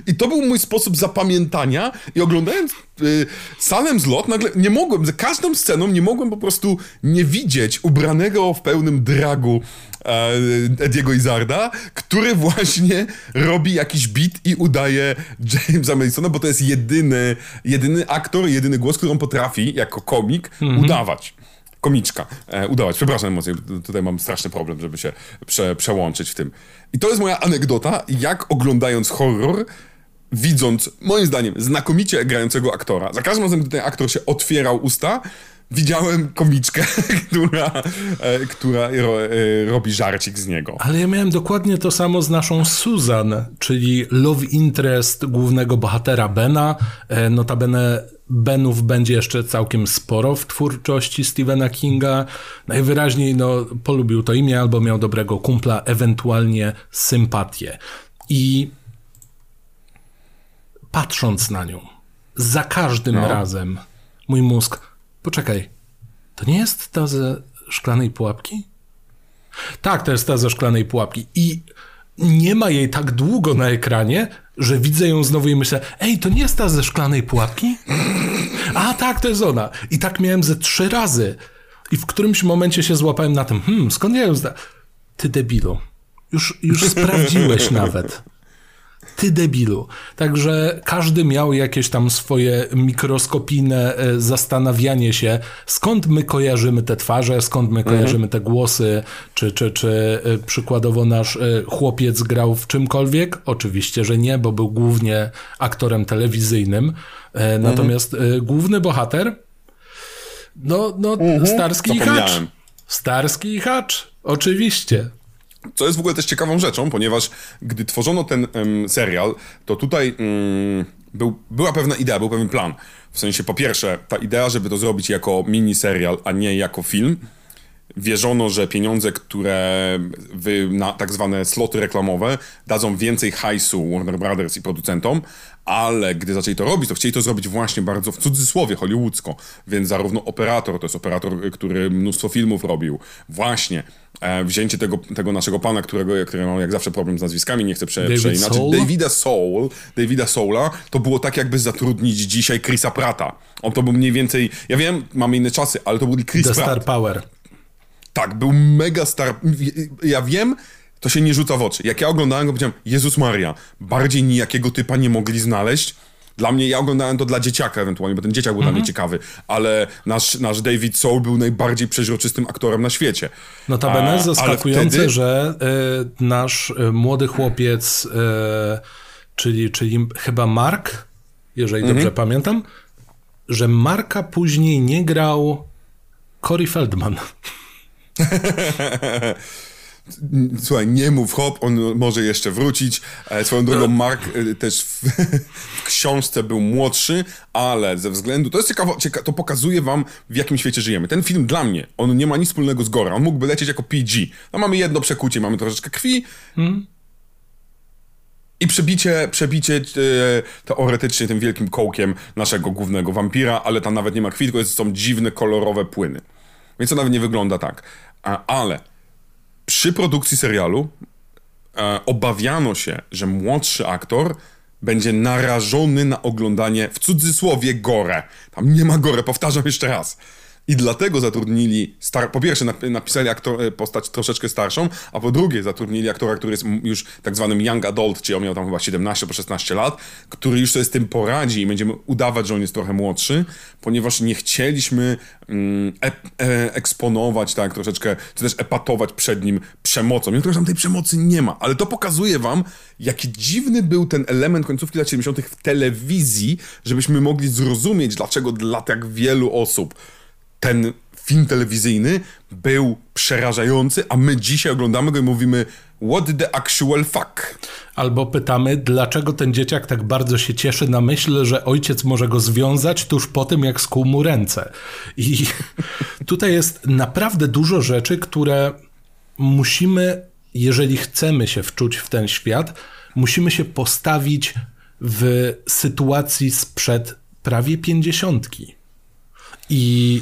I to był mój sposób zapamiętania i oglądając y, Salem nagle nie mogłem, za każdą sceną nie mogłem po prostu nie widzieć ubranego w pełnym dragu e, Ediego Izarda, który właśnie robi jakiś beat i udaje Jamesa Masona, bo to jest jedyny, jedyny aktor, jedyny głos, który on potrafi jako komik mhm. udawać komiczka, e, udawać. Przepraszam emocje, tutaj mam straszny problem, żeby się prze, przełączyć w tym. I to jest moja anegdota, jak oglądając horror, widząc, moim zdaniem, znakomicie grającego aktora. Za każdym razem, gdy ten aktor się otwierał usta, widziałem komiczkę, która, e, która ro, e, robi żarcik z niego. Ale ja miałem dokładnie to samo z naszą Susan, czyli love interest głównego bohatera Bena. E, notabene Benów będzie jeszcze całkiem sporo w twórczości Stephena Kinga. Najwyraźniej no, polubił to imię albo miał dobrego kumpla, ewentualnie sympatię. I patrząc na nią, za każdym no. razem mój mózg Poczekaj, to nie jest ta ze szklanej pułapki? Tak, to jest ta ze szklanej pułapki. I nie ma jej tak długo na ekranie, że widzę ją znowu i myślę, ej, to nie jest ta ze szklanej pułapki? A tak, to jest ona. I tak miałem ze trzy razy. I w którymś momencie się złapałem na tym, hmm, skąd ja ją zda... Ty debilu. Już, już sprawdziłeś nawet. Ty debilu. Także każdy miał jakieś tam swoje mikroskopijne e, zastanawianie się, skąd my kojarzymy te twarze, skąd my mhm. kojarzymy te głosy, czy, czy, czy e, przykładowo nasz e, chłopiec grał w czymkolwiek? Oczywiście, że nie, bo był głównie aktorem telewizyjnym. Natomiast mhm. główny bohater, no, no mhm. Starski i Hacz. Starski i Hacz, oczywiście. Co jest w ogóle też ciekawą rzeczą, ponieważ gdy tworzono ten um, serial, to tutaj um, był, była pewna idea, był pewien plan. W sensie, po pierwsze, ta idea, żeby to zrobić jako mini serial, a nie jako film. Wierzono, że pieniądze, które wy, na tak zwane sloty reklamowe dadzą więcej hajsu Warner Brothers i producentom, ale gdy zaczęli to robić, to chcieli to zrobić właśnie bardzo w cudzysłowie hollywoodzko, więc zarówno operator, to jest operator, który mnóstwo filmów robił, właśnie wzięcie tego, tego naszego pana, którego, który mam jak zawsze problem z nazwiskami, nie chcę prze, David przeinaczyć, Soul? Davida Soul, Davida Soula, to było tak jakby zatrudnić dzisiaj Chrisa Prata. On to był mniej więcej, ja wiem, mamy inne czasy, ale to był Chris The Pratt. Star Power. Tak, był mega star, ja wiem, to się nie rzuca w oczy. Jak ja oglądałem go, powiedziałem, Jezus Maria, bardziej nijakiego typa nie mogli znaleźć. Dla mnie, ja oglądałem to dla dzieciaka ewentualnie, bo ten dzieciak był dla mnie mhm. ciekawy, ale nasz, nasz David Soul był najbardziej przeźroczystym aktorem na świecie. Notabene zaskakujące, wtedy... że y, nasz y, młody chłopiec y, czyli, czyli chyba Mark, jeżeli mhm. dobrze pamiętam, że Marka później nie grał Corey Feldman. Słuchaj, nie mów hop, on może jeszcze wrócić. E, swoją drogą Mark e, też w, w, książce był młodszy, ale ze względu, to jest ciekawe, cieka, to pokazuje wam w jakim świecie żyjemy. Ten film dla mnie, on nie ma nic wspólnego z Gora, on mógłby lecieć jako PG. No mamy jedno przekucie, mamy troszeczkę krwi, hmm. I przebicie, przebicie e, teoretycznie tym wielkim kołkiem naszego głównego wampira, ale tam nawet nie ma krwi, tylko są dziwne, kolorowe płyny. Więc to nawet nie wygląda tak. ale przy produkcji serialu e, obawiano się, że młodszy aktor będzie narażony na oglądanie w cudzysłowie gore. Tam nie ma gore, powtarzam jeszcze raz. I dlatego zatrudnili, star- po pierwsze napisali aktor, e, postać troszeczkę starszą, a po drugie zatrudnili aktora, który jest już tak zwanym young adult, czyli on miał tam chyba 17 po 16 lat, który już sobie z tym poradzi i będziemy udawać, że on jest trochę młodszy, ponieważ nie chcieliśmy mm, e- e- eksponować tak troszeczkę, czy też epatować przed nim przemocą. Mimo że tam tej przemocy nie ma, ale to pokazuje wam, jaki dziwny był ten element końcówki lat 70. w telewizji, żebyśmy mogli zrozumieć, dlaczego dla tak wielu osób ten film telewizyjny był przerażający, a my dzisiaj oglądamy go i mówimy what the actual fuck? Albo pytamy, dlaczego ten dzieciak tak bardzo się cieszy na myśl, że ojciec może go związać tuż po tym, jak skuł mu ręce. I tutaj jest naprawdę dużo rzeczy, które musimy, jeżeli chcemy się wczuć w ten świat, musimy się postawić w sytuacji sprzed prawie pięćdziesiątki. I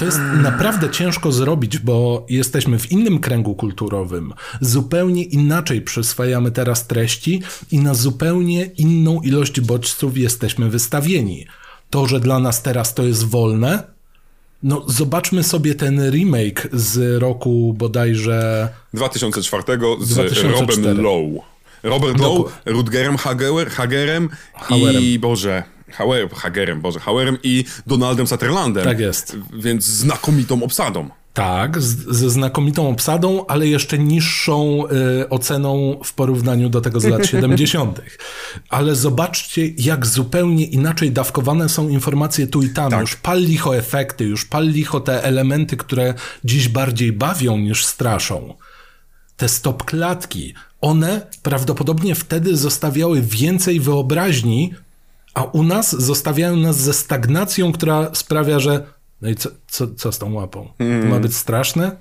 to jest naprawdę ciężko zrobić, bo jesteśmy w innym kręgu kulturowym. Zupełnie inaczej przyswajamy teraz treści i na zupełnie inną ilość bodźców jesteśmy wystawieni. To, że dla nas teraz to jest wolne, no zobaczmy sobie ten remake z roku bodajże... 2004 z 2004. Robem Lowe. Robert Lowe, Rutgerem Hager, Hagerem Hauerem. i Boże, Hauer, Hagerem, Boże, Hauerem i Donaldem Sutherlandem. Tak jest. Więc znakomitą obsadą. Tak, z, ze znakomitą obsadą, ale jeszcze niższą y, oceną w porównaniu do tego z lat 70. Ale zobaczcie, jak zupełnie inaczej dawkowane są informacje tu i tam. Tak. Już pal licho efekty, już pal licho te elementy, które dziś bardziej bawią niż straszą. Te stop klatki, one prawdopodobnie wtedy zostawiały więcej wyobraźni a u nas zostawiają nas ze stagnacją, która sprawia, że no i co, co, co z tą łapą? To ma mm. być straszne?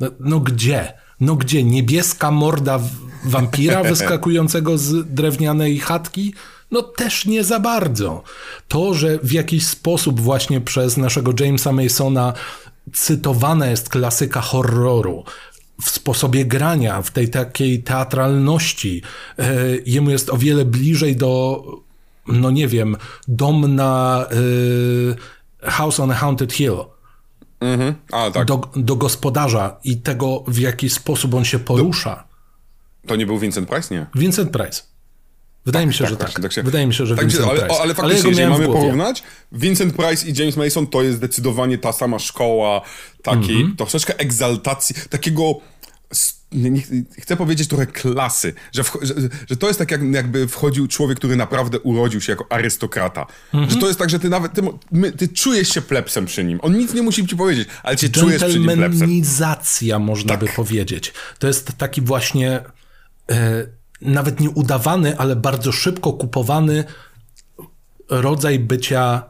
No, no gdzie? No gdzie? Niebieska morda wampira wyskakującego z drewnianej chatki? No też nie za bardzo. To, że w jakiś sposób właśnie przez naszego Jamesa Masona cytowana jest klasyka horroru, w sposobie grania, w tej takiej teatralności. E, jemu jest o wiele bliżej do no nie wiem, dom na y, House on a Haunted Hill. Mhm, a, tak. do, do gospodarza i tego, w jaki sposób on się porusza. To nie był Vincent Price, nie? Vincent Price. Wydaje tak, mi się, tak, że tak. tak się, Wydaje mi się, że tak, Vincent ale, Price. Ale faktycznie, jeżeli mamy porównać, Vincent Price i James Mason to jest zdecydowanie ta sama szkoła takiej mm -hmm. troszeczkę egzaltacji, takiego nie, chcę powiedzieć trochę klasy, że, w, że, że, to jest tak jak, jakby wchodził człowiek, który naprawdę urodził się jako arystokrata. Mhm. Że to jest tak, że ty nawet, ty, my, ty, czujesz się plepsem przy nim. On nic nie musi ci powiedzieć, ale cię czujesz przy nim plepsem. można tak. by powiedzieć. To jest taki właśnie e, nawet nie udawany, ale bardzo szybko kupowany rodzaj bycia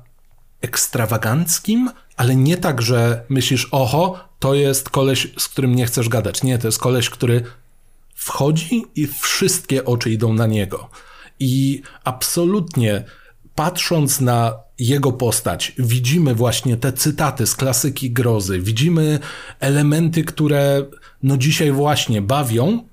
ekstrawaganckim, ale nie tak, że myślisz, oho, to jest koleś, z którym nie chcesz gadać. Nie, to jest koleś, który wchodzi i wszystkie oczy idą na niego. I absolutnie patrząc na jego postać, widzimy właśnie te cytaty z klasyki grozy, widzimy elementy, które no dzisiaj właśnie bawią,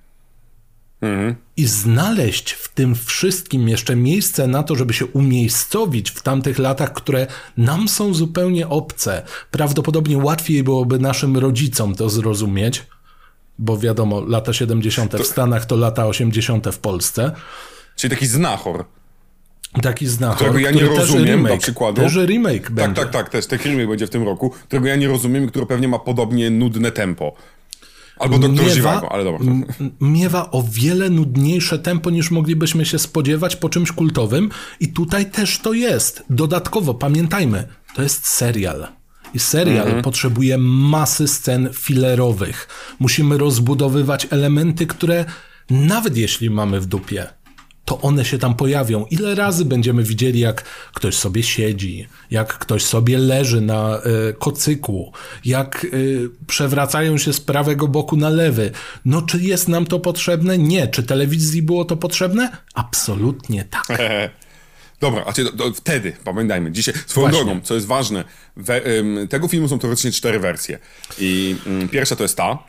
Mhm. I znaleźć w tym wszystkim jeszcze miejsce na to, żeby się umiejscowić w tamtych latach, które nam są zupełnie obce. Prawdopodobnie łatwiej byłoby naszym rodzicom to zrozumieć, bo wiadomo, lata 70. w Stanach to lata 80. w Polsce. Czyli taki znachor. Taki znachor, którego ja nie rozumiem, remake, na przykładu. Też remake tak, będzie. Tak, tak, tak, też taki remake będzie w tym roku, którego ja nie rozumiem, który pewnie ma podobnie nudne tempo. Albo Doktor Zivago, ale dobra. Miewa o wiele nudniejsze tempo niż moglibyśmy się spodziewać po czymś kultowym i tutaj też to jest. Dodatkowo, pamiętajmy, to jest serial. I serial mhm. potrzebuje masy scen filerowych. Musimy rozbudowywać elementy, które nawet jeśli mamy w dupie, to one się tam pojawią. Ile razy będziemy widzieli, jak ktoś sobie siedzi, jak ktoś sobie leży na y, kocyku, jak y, przewracają się z prawego boku na lewy. No, czy jest nam to potrzebne? Nie. Czy telewizji było to potrzebne? Absolutnie tak. Dobra, a to, to wtedy, pamiętajmy, dzisiaj, swoją Właśnie. drogą, co jest ważne, we, tego filmu są teoretycznie cztery wersje. I um, pierwsza to jest ta,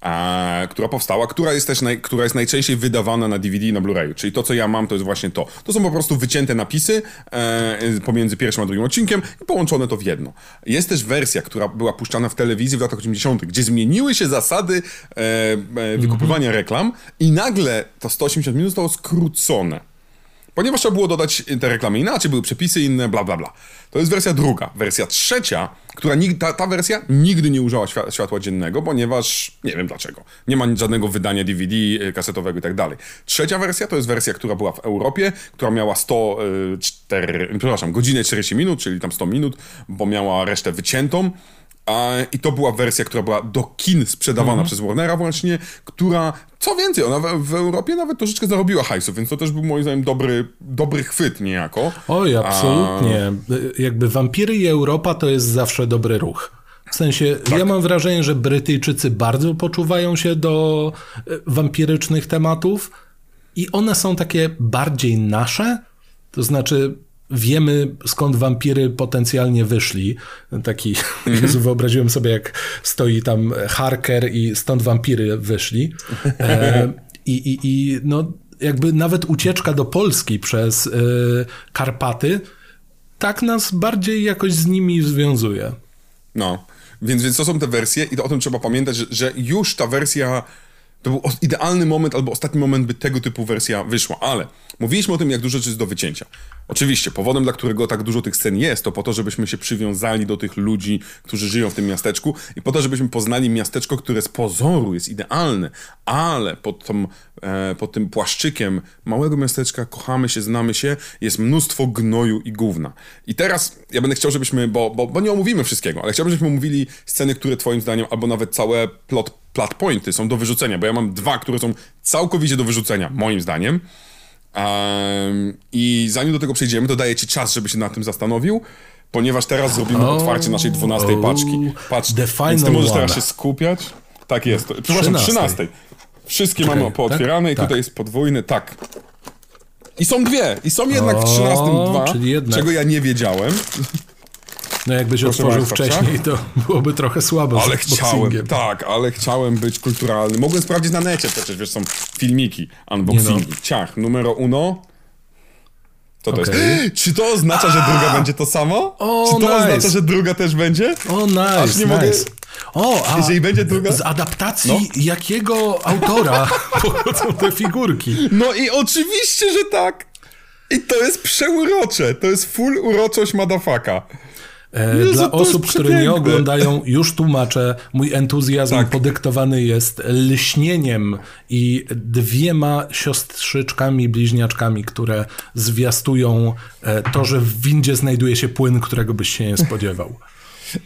a, która powstała, która jest też naj, która jest najczęściej wydawana na DVD i na Blu-rayu. Czyli to, co ja mam, to jest właśnie to. To są po prostu wycięte napisy e, pomiędzy pierwszym a drugim odcinkiem i połączone to w jedno. Jest też wersja, która była puszczana w telewizji w latach 80., gdzie zmieniły się zasady e, e, wykupywania reklam i nagle to 180 minut zostało skrócone. Ponieważ trzeba było dodać te reklamy inaczej, były przepisy inne, bla, bla, bla. To jest wersja druga. Wersja trzecia, która ta, ta wersja nigdy nie użyła światła dziennego, ponieważ nie wiem dlaczego. Nie ma żadnego wydania DVD, y, kasetowego i tak dalej. Trzecia wersja to jest wersja, która była w Europie, która miała 104, y, przepraszam, godzinę 40 minut, czyli tam 100 minut, bo miała resztę wyciętą. I to była wersja, która była do kin sprzedawana mhm. przez Warnera właśnie, która, co więcej, ona w, w, Europie nawet troszeczkę zarobiła hajsu, więc to też był moim zdaniem dobry, dobry chwyt niejako. Oj, absolutnie. A... Jakby Wampiry i Europa to jest zawsze dobry ruch. W sensie, tak. ja mam wrażenie, że Brytyjczycy bardzo poczuwają się do e, wampirycznych tematów i one są takie bardziej nasze. To znaczy, wiemy skąd wampiry potencjalnie wyszli. Taki, mm -hmm. wyobraziłem sobie jak stoi tam Harker i stąd wampiry wyszli. E, i, i, I no jakby nawet ucieczka do Polski przez e, Karpaty tak nas bardziej jakoś z nimi związuje. No, więc, więc to są te wersje i to o tym trzeba pamiętać, że, że już ta wersja to był idealny moment albo ostatni moment, by tego typu wersja wyszła, ale mówiliśmy o tym, jak dużo rzeczy jest do wycięcia. Oczywiście, powodem, dla którego tak dużo tych scen jest, to po to, żebyśmy się przywiązali do tych ludzi, którzy żyją w tym miasteczku i po to, żebyśmy poznali miasteczko, które z pozoru jest idealne, ale pod, tą, e, pod tym płaszczykiem małego miasteczka kochamy się, znamy się, jest mnóstwo gnoju i gówna. I teraz ja będę chciał, żebyśmy, bo, bo, bo nie omówimy wszystkiego, ale chciałbym, żebyśmy omówili sceny, które twoim zdaniem, albo nawet całe plot, plot pointy są do wyrzucenia, bo ja mam dwa, które są całkowicie do wyrzucenia, moim zdaniem. Um, I zanim do tego przejdziemy, to daję ci czas, żeby się nad tym zastanowił, ponieważ teraz zrobimy oh, otwarcie naszej dwunastej oh, paczki. Patrz, więc ty możesz teraz się skupiać. Tak jest. Przepraszam, trzynastej. Wszystkie okay, mamy pootwierane tak? i tutaj tak. jest podwójny, tak. I są dwie. I są jednak w trzynastym dwa, czego ja nie wiedziałem. No jakbyś Proszę otworzył wcześniej, to byłoby trochę słabo Ale chciałem, tak, ale chciałem być kulturalny. Mogłem sprawdzić na necie przecież, wiesz, są filmiki, unboxingi. No. Ciach, numero uno. To okay. jest? Czy to oznacza, że druga będzie to samo? O, Czy to nice. oznacza, że druga też będzie? O, nice, Aż nie nice. Mogę... O, a Jeżeli będzie druga... z adaptacji no. jakiego autora pochodzą te figurki? No i oczywiście, że tak. I to jest przeurocze. To jest full uroczość madafaka. E, Jezu, Dla osób, które nie oglądają, już tłumaczę, mój entuzjazm tak. podyktowany jest lśnieniem i dwiema siostrzyczkami, bliźniaczkami, które zwiastują e, to, że w windzie znajduje się płyn, którego byś się nie spodziewał.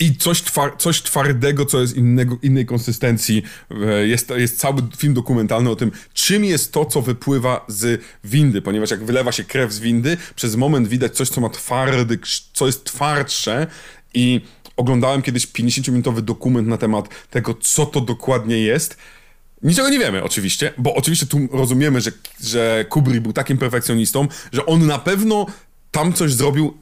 I coś, twar coś twardego, co jest innego, innej konsystencji. E, jest, jest cały film dokumentalny o tym, czym jest to, co wypływa z windy, ponieważ jak wylewa się krew z windy, przez moment widać coś, co ma twardy, co jest twardsze i oglądałem kiedyś 50-minutowy dokument na temat tego, co to dokładnie jest. Niczego nie wiemy oczywiście, bo oczywiście tu rozumiemy, że, że Kubrick był takim perfekcjonistą, że on na pewno tam coś zrobił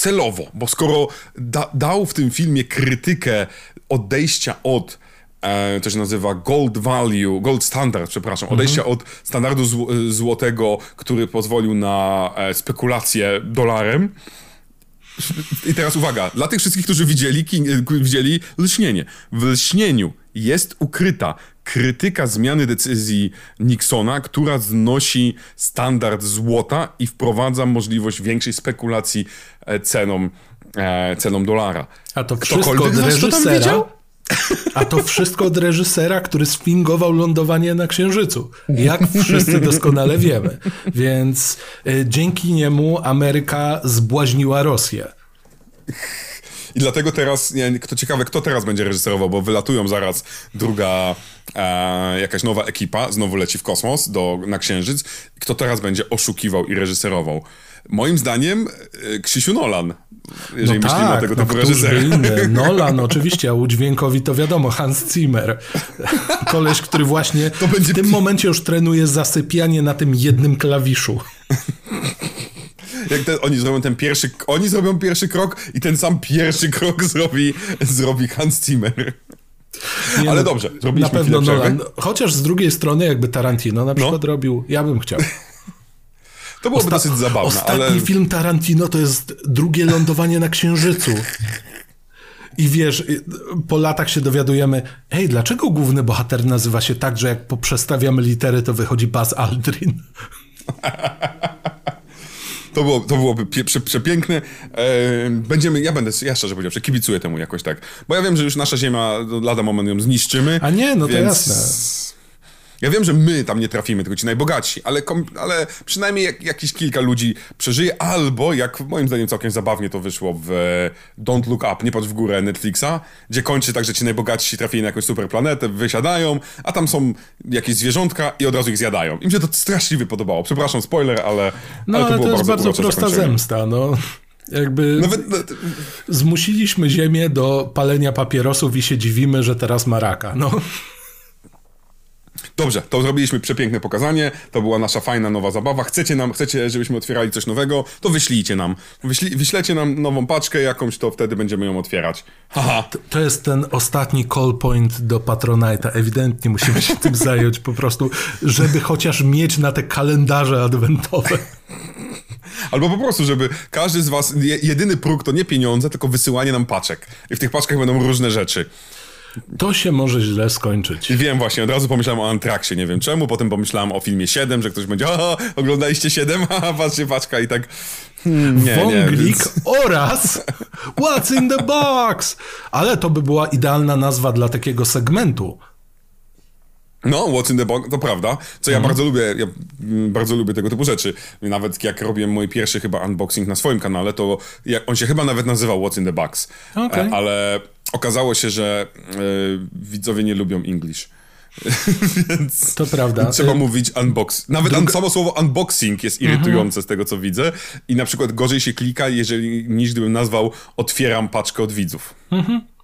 celowo, bo skoro da, dał w tym filmie krytykę odejścia od e, to się nazywa gold value, gold standard, przepraszam, mhm. odejścia od standardu zł złotego, który pozwolił na e, spekulację dolarem. I teraz uwaga, dla tych wszystkich, którzy widzieli, widzieli lśnienie. W lśnieniu jest ukryta krytyka zmiany decyzji Nixona, która znosi standard złota i wprowadza możliwość większej spekulacji e, ceną, e, ceną dolara. A to wszystko od reżysera? A to wszystko od reżysera, który sfingował lądowanie na Księżycu. Jak wszyscy doskonale wiemy. Więc y, dzięki niemu Ameryka zbłaźniła Rosję. I dlatego teraz, nie, kto ciekawe, kto teraz będzie reżyserował, bo wylatują zaraz druga, e, jakaś nowa ekipa, znowu leci w kosmos, do, na Księżyc. Kto teraz będzie oszukiwał i reżyserował? Moim zdaniem e, Krzysiu Nolan, jeżeli no myślimy tak, o tego no typu reżysera. inny? Nolan oczywiście, a u dźwiękowi to wiadomo, Hans Zimmer. Koleś, który właśnie będzie w tym momencie już trenuje zasypianie na tym jednym klawiszu. Jak te, oni zrobią ten pierwszy, oni zrobią pierwszy krok i ten sam pierwszy krok zrobi, zrobi Hans Zimmer. Nie Ale no, dobrze, Na zrobiliśmy pewno chwilę przerwy. Nolan. Chociaż z drugiej strony jakby Tarantino na przykład robił, ja bym chciał. To byłoby dosyć zabawne, Ostatni ale... film Tarantino to jest drugie lądowanie na Księżycu. I wiesz, po latach się dowiadujemy, ej, dlaczego główny bohater nazywa się tak, że jak poprzestawiamy litery, to wychodzi Buzz Aldrin? To, było, to byłoby pie, prze, przepiękne. E, będziemy, ja będę, ja szczerze powiedziawszy, kibicuję temu jakoś tak. Bo ja wiem, że już nasza ziemia, lada moment ją zniszczymy. A nie, no to więc... jasne. Ja wiem, że my tam nie trafimy, tylko ci najbogatsi, ale, ale przynajmniej jak, jakiś kilka ludzi przeżyje, albo jak moim zdaniem całkiem zabawnie to wyszło w e, Don't Look Up, nie patrz w górę Netflixa, gdzie kończy tak, że ci najbogatsi trafili na jakąś super planetę, wysiadają, a tam są jakieś zwierzątka i od razu ich zjadają. Im się to straszliwie podobało. Przepraszam, spoiler, ale, No ale ale to to, było jest bardzo urocze prosta zemsta, no. Jakby Nawet, zmusiliśmy Ziemię do palenia papierosów i się dziwimy, że teraz ma raka. No. Dobrze, to zrobiliśmy przepiękne pokazanie, to była nasza fajna nowa zabawa. Chcecie nam, chcecie, żebyśmy otwierali coś nowego, to wyślijcie nam. Wyśli, wyślecie nam nową paczkę jakąś, to wtedy będziemy ją otwierać. Haha. To jest ten ostatni call point do Patronite'a. Ewidentnie musimy się tym zająć po prostu, żeby chociaż mieć na te kalendarze adwentowe. Albo po prostu, żeby każdy z was, je, jedyny próg to nie pieniądze, tylko wysyłanie nam paczek. I w tych paczkach będą różne rzeczy. To się może źle skończyć. Wiem właśnie, od razu pomyślałem o Antraksie, nie wiem czemu, potem pomyślałem o filmie 7, że ktoś będzie, aha, oglądaliście 7, haha, patrzcie, paczka i tak... Hmm, nie, nie, Wąglik więc... oraz What's in the box? Ale to by była idealna nazwa dla takiego segmentu. No, What's in the Box, to prawda. Co ja Mhm. bardzo lubię, ja mm, bardzo lubię tego typu rzeczy. Nawet jak robiłem mój pierwszy chyba unboxing na swoim kanale, to on się chyba nawet nazywał What's in the Box. Okej. E, Ale okazało się, że e, widzowie nie lubią English. Więc To prawda. trzeba Y, mówić unbox. Nawet un, samo słowo unboxing jest irytujące Mhm. z tego, co widzę. I na przykład gorzej się klika, jeżeli niż gdybym nazwał otwieram paczkę od widzów.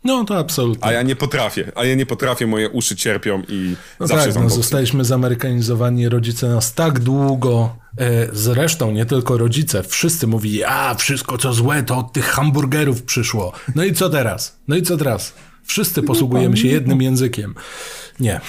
No to absolutnie. A ja nie potrafię. A ja nie potrafię, moje uszy cierpią i No zawsze tak, jest no, zostaliśmy zamerykanizowani, rodzice nas tak długo, e, zresztą nie tylko rodzice, wszyscy mówili, a wszystko co złe to od tych hamburgerów przyszło. No i co teraz? No i co teraz? Wszyscy posługujemy się jednym językiem. Nie.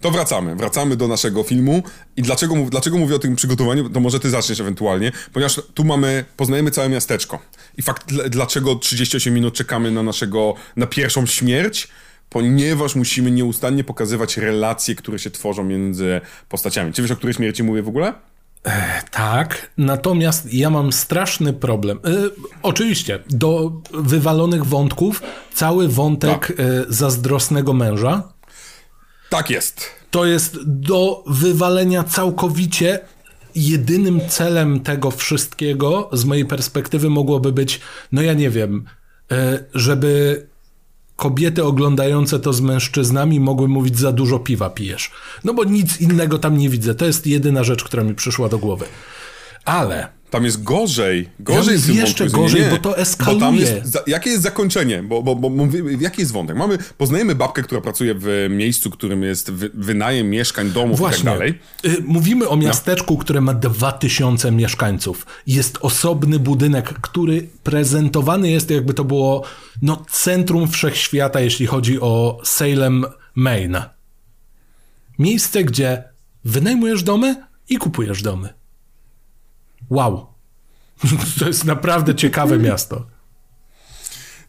To wracamy. Wracamy do naszego filmu. I dlaczego, dlaczego mówię o tym przygotowaniu? To może ty zaczniesz ewentualnie, ponieważ tu mamy, poznajemy całe miasteczko. I fakt, dl- dlaczego 38 minut czekamy na naszego, na pierwszą śmierć? Ponieważ musimy nieustannie pokazywać relacje, które się tworzą między postaciami. Czy wiesz, o której śmierci mówię w ogóle? Tak, natomiast ja mam straszny problem. Y, oczywiście, do wywalonych wątków cały wątek y, zazdrosnego męża Tak jest. to jest do wywalenia całkowicie. Jedynym celem tego wszystkiego, z mojej perspektywy, mogłoby być, no ja nie wiem, e, żeby kobiety oglądające to z mężczyznami mogły mówić za dużo piwa pijesz. No bo nic innego tam nie widzę. To jest jedyna rzecz, która mi przyszła do głowy. Ale Tam jest gorzej. Gorzej jest jeszcze gorzej, bo to eskaluje. Bo tam jest, za, jakie jest zakończenie? Bo, bo, bo mówimy, jaki jest wątek? Mamy, poznajemy babkę, która pracuje w miejscu, którym jest wy, wynajem mieszkań, domów i tak Właśnie. dalej. Y, Mówimy o miasteczku, które ma 2000 mieszkańców. Jest osobny budynek, który prezentowany jest jakby to było no, centrum wszechświata, jeśli chodzi o Salem, Maine. Miejsce, gdzie wynajmujesz domy i kupujesz domy. Wow. To jest naprawdę ciekawe miasto.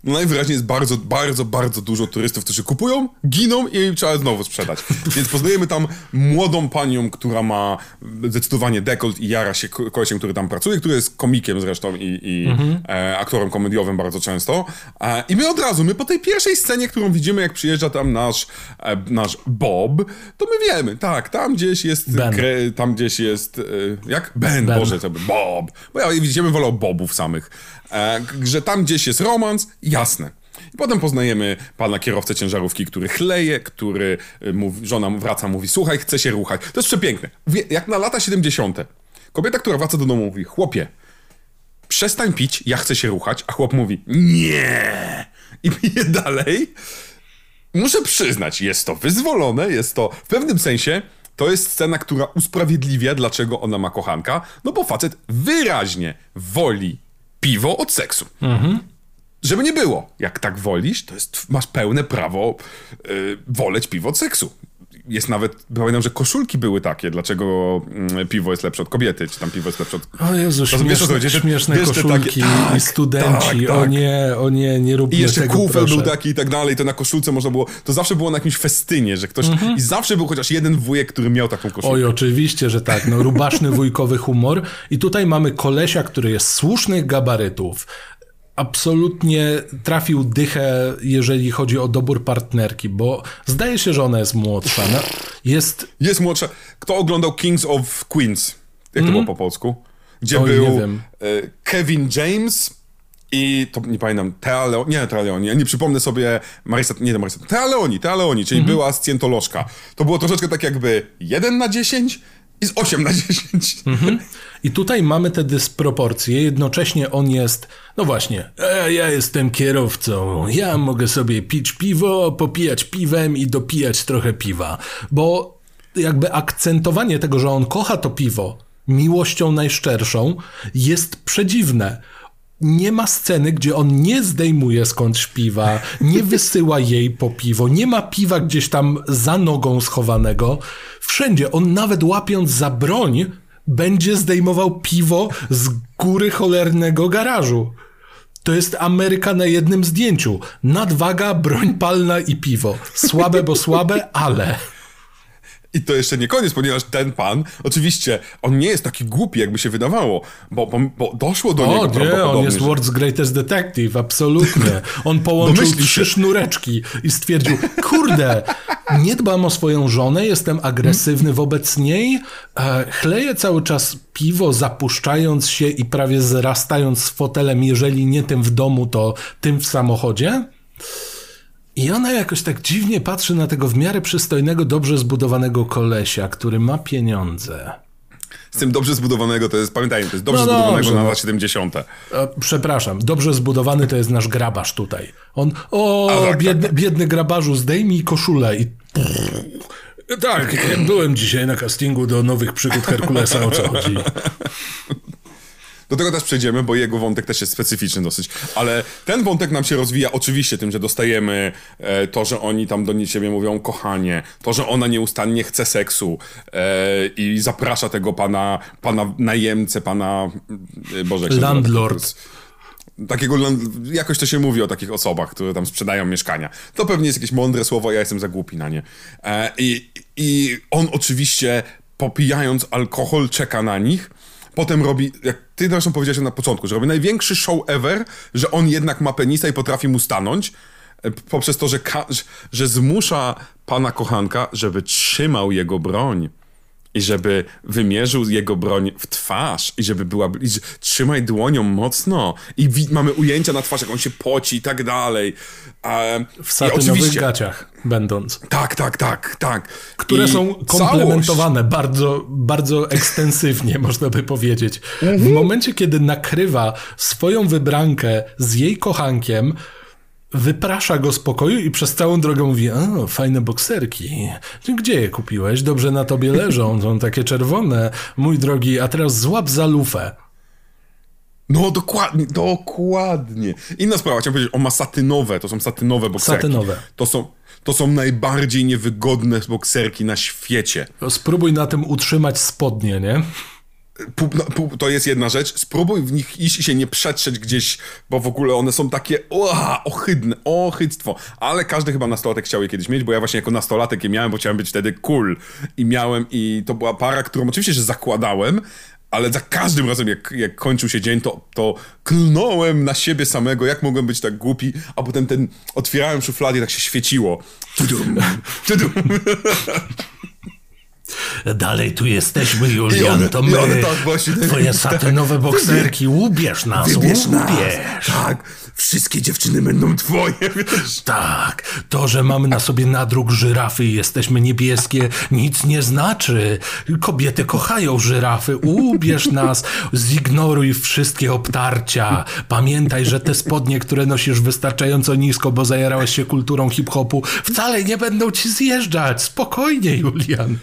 No najwyraźniej jest bardzo, bardzo, bardzo dużo turystów, którzy kupują, giną i trzeba znowu sprzedać. Więc poznajemy tam młodą panią, która ma zdecydowanie dekolt i jara się kolesiem, który tam pracuje, który jest komikiem zresztą i, i mhm. e, aktorem komediowym bardzo często. E, I my od razu, my po tej pierwszej scenie, którą widzimy, jak przyjeżdża tam nasz, e, nasz Bob, to my wiemy, tak, tam gdzieś jest, gre, tam gdzieś jest, e, jak? Ben, ben. Boże, to by Bob. Bo ja widzimy, wolał Bobów samych. E, że tam gdzieś jest romans, jasne. I potem poznajemy pana kierowcę ciężarówki, który chleje, który y, mówi, żona wraca, mówi, słuchaj, chce się ruchać. To jest przepiękne. Jak na lata 70. Kobieta, która wraca do domu, mówi, chłopie, przestań pić, ja chcę się ruchać, a chłop mówi, nie! I pije dalej. Muszę przyznać, jest to wyzwolone, jest to w pewnym sensie to jest scena, która usprawiedliwia, dlaczego ona ma kochanka, no bo facet wyraźnie woli piwo od seksu. Mhm. Żeby nie było. Jak tak wolisz, to jest, masz pełne prawo yy, woleć piwo od seksu. Jest nawet, pamiętam, że koszulki były takie, dlaczego mm, piwo jest lepsze od kobiety, czy tam piwo jest lepsze od... O Jezu, śmieszne, wiesz, śmieszne wiesz, koszulki takie, tak, i studenci, tak, tak. o nie, o nie, nie róbmy I jeszcze tego, kufel był taki i tak dalej, to na koszulce można było, to zawsze było na jakimś festynie, że ktoś, mhm. i zawsze był chociaż jeden wujek, który miał taką koszulkę. Oj, oczywiście, że tak, no rubaszny wujkowy humor i tutaj mamy kolesia, który jest słusznych gabarytów, absolutnie trafił dychę, jeżeli chodzi o dobór partnerki, bo zdaje się, że ona jest młodsza. No, jest... jest młodsza. Kto oglądał Kings of Queens? Jak mm. to było po polsku? Gdzie Oj, był e, Kevin James i to nie pamiętam, Tea Leoni, nie Tea Leoni, ja nie przypomnę sobie Marisa, nie Marisa, Tea Leoni, Tea Leoni, czyli mm -hmm. była scjentolożka. To było troszeczkę tak jakby 1 na 10 z 8 na 10. Mm -hmm. I tutaj mamy te dysproporcje. Jednocześnie on jest, no właśnie, e, ja jestem kierowcą, ja mogę sobie pić piwo, popijać piwem i dopijać trochę piwa. Bo jakby akcentowanie tego, że on kocha to piwo miłością najszczerszą, jest przedziwne nie ma sceny, gdzie on nie zdejmuje skądś piwa, nie wysyła jej po piwo, nie ma piwa gdzieś tam za nogą schowanego. Wszędzie on nawet łapiąc za broń, będzie zdejmował piwo z góry cholernego garażu. To jest Ameryka na jednym zdjęciu. Nadwaga, broń palna i piwo. Słabe, bo słabe, ale. I to jeszcze nie koniec, ponieważ ten pan, oczywiście, on nie jest taki głupi, jakby się wydawało, bo, bo, bo doszło do o, niego nie, on jest że... World's Greatest Detective, absolutnie. On połączył trzy sznureczki i stwierdził, kurde, nie dbam o swoją żonę, jestem agresywny wobec niej, e, chleję cały czas piwo, zapuszczając się i prawie zrastając z fotelem, jeżeli nie tym w domu, to tym w samochodzie. I ona jakoś tak dziwnie patrzy na tego w miarę przystojnego, dobrze zbudowanego kolesia, który ma pieniądze. Z tym dobrze zbudowanego to jest, pamiętajmy, to jest dobrze no zbudowanego dobrze. na lata 70. E, przepraszam, dobrze zbudowany to jest nasz grabarz tutaj. On, o, tak, tak, biedny, tak. biedny grabarzu, zdejmij koszulę i... Tak, byłem dzisiaj na castingu do nowych przygód Herkulesa, o co chodzi. Do tego też przejdziemy, bo jego wątek też jest specyficzny dosyć. Ale ten wątek nam się rozwija oczywiście tym, że dostajemy e, to, że oni tam do siebie mówią kochanie, to, że ona nieustannie chce seksu e, i zaprasza tego pana, pana najemcę, pana... E, Boże, jak Landlord. Takiego, jakoś to się mówi o takich osobach, które tam sprzedają mieszkania. To pewnie jest jakieś mądre słowo, ja jestem za głupi na nie. E, i, I on oczywiście popijając alkohol czeka na nich, Potem robi, jak ty zresztą powiedziałeś na początku, że robi największy show ever, że on jednak ma penisa i potrafi mu stanąć, e, poprzez to, że, że zmusza pana kochanka, żeby trzymał jego broń i żeby wymierzył jego broń w twarz i żeby była... I trzymaj dłonią mocno i mamy ujęcia na twarz, jak on się poci i tak dalej. E, w satynowych oczywiście... gaciach będąc. Tak, tak, tak, tak. Które I są komplementowane całość... bardzo, bardzo ekstensywnie, można by powiedzieć. Mhm. W momencie, kiedy nakrywa swoją wybrankę z jej kochankiem, wyprasza go z pokoju i przez całą drogę mówi, o, fajne bokserki. Gdzie je kupiłeś? Dobrze na tobie leżą, są takie czerwone. Mój drogi, a teraz złap za lufę. No dokładnie, dokładnie. Inna sprawa, chciałem powiedzieć, on ma satynowe, to są satynowe bokserki. Satynowe. To są, to są najbardziej niewygodne bokserki na świecie. Spróbuj na tym utrzymać spodnie, nie? No, to jest jedna rzecz. Spróbuj w nich iść i się nie przetrzeć gdzieś, bo w ogóle one są takie oha, ohydne, ohydztwo. Ale każdy chyba nastolatek chciał je kiedyś mieć, bo ja właśnie jako nastolatek je miałem, bo chciałem być wtedy cool. I miałem, i to była para, którą oczywiście, że zakładałem, ale za każdym razem, jak, jak kończył się dzień, to, to klnąłem na siebie samego, jak mogłem być tak głupi, a potem ten, otwierałem szuflady i tak się świeciło. Tudum, tudum. Dalej tu jesteśmy, Julian, one, to my. Tak właśnie, twoje satynowe bokserki, ubierz nas, ubierz. Nas. Tak, wszystkie dziewczyny będą twoje, wiesz. Tak, to, że mamy na sobie nadruk żyrafy i jesteśmy niebieskie, nic nie znaczy. Kobiety kochają żyrafy, ubierz nas, zignoruj wszystkie obtarcia. Pamiętaj, że te spodnie, które nosisz wystarczająco nisko, bo zajarałeś się kulturą hip-hopu, wcale nie będą ci zjeżdżać. Spokojnie, Julian.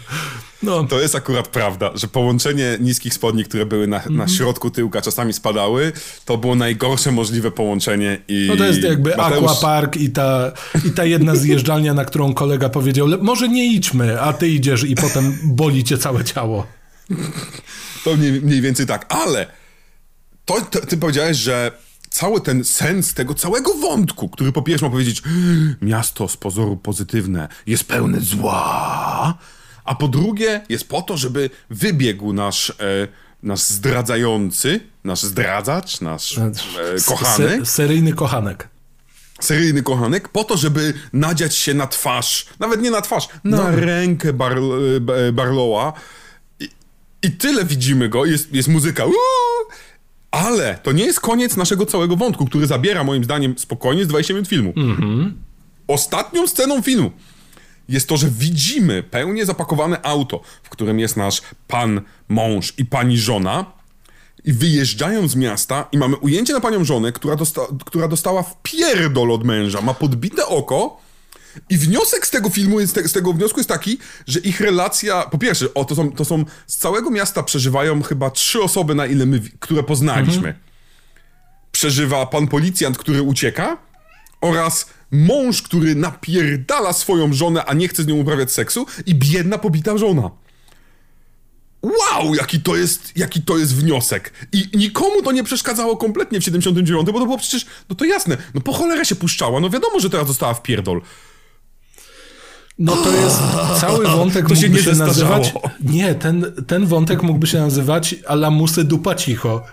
No. To jest akurat prawda, że połączenie niskich spodni, które były na, na mhm. środku tyłka, czasami spadały, to było najgorsze możliwe połączenie i... No to jest jakby Mateusz... Aquapark i ta, i ta jedna zjeżdżalnia, na którą kolega powiedział, może nie idźmy, a ty idziesz i potem boli cię całe ciało. To mniej, mniej więcej tak, ale to, to, ty powiedziałeś, że cały ten sens tego całego wątku, który po pierwsze ma powiedzieć miasto z pozoru pozytywne jest pełne zła, a po drugie jest po to, żeby wybiegł nasz, e, nasz zdradzający, nasz zdradzacz, nasz e, kochany. Se, seryjny kochanek. Seryjny kochanek, po to, żeby nadziać się na twarz, nawet nie na twarz, na no. rękę Bar, e, Barlowa. I, I, tyle widzimy go, jest, jest muzyka. Uuu! Ale to nie jest koniec naszego całego wątku, który zabiera moim zdaniem spokojnie z 20 minut filmu. Mm-hmm. Ostatnią sceną filmu jest to, że widzimy pełnie zapakowane auto, w którym jest nasz pan mąż i pani żona. I wyjeżdżają z miasta i mamy ujęcie na panią żonę, która, dosta która dostała w pierdol od męża, ma podbite oko. I wniosek z tego filmu, jest, z tego wniosku jest taki, że ich relacja, po pierwsze, o, to, są, to są z całego miasta przeżywają chyba trzy osoby, na ile my, które poznaliśmy. Mhm. Przeżywa pan policjant, który ucieka oraz mąż, który napierdala swoją żonę, a nie chce z nią uprawiać seksu i biedna pobita żona. Wow, jaki to jest, jaki to jest wniosek. I nikomu to nie przeszkadzało kompletnie w 79, bo to było przecież, no to jasne, no po cholerę się puszczała, no wiadomo, że teraz została w pierdol. No to jest cały wątek to się nie się nazywać. Nie, ten, ten wątek mógłby się nazywać Alamusy dupa cicho.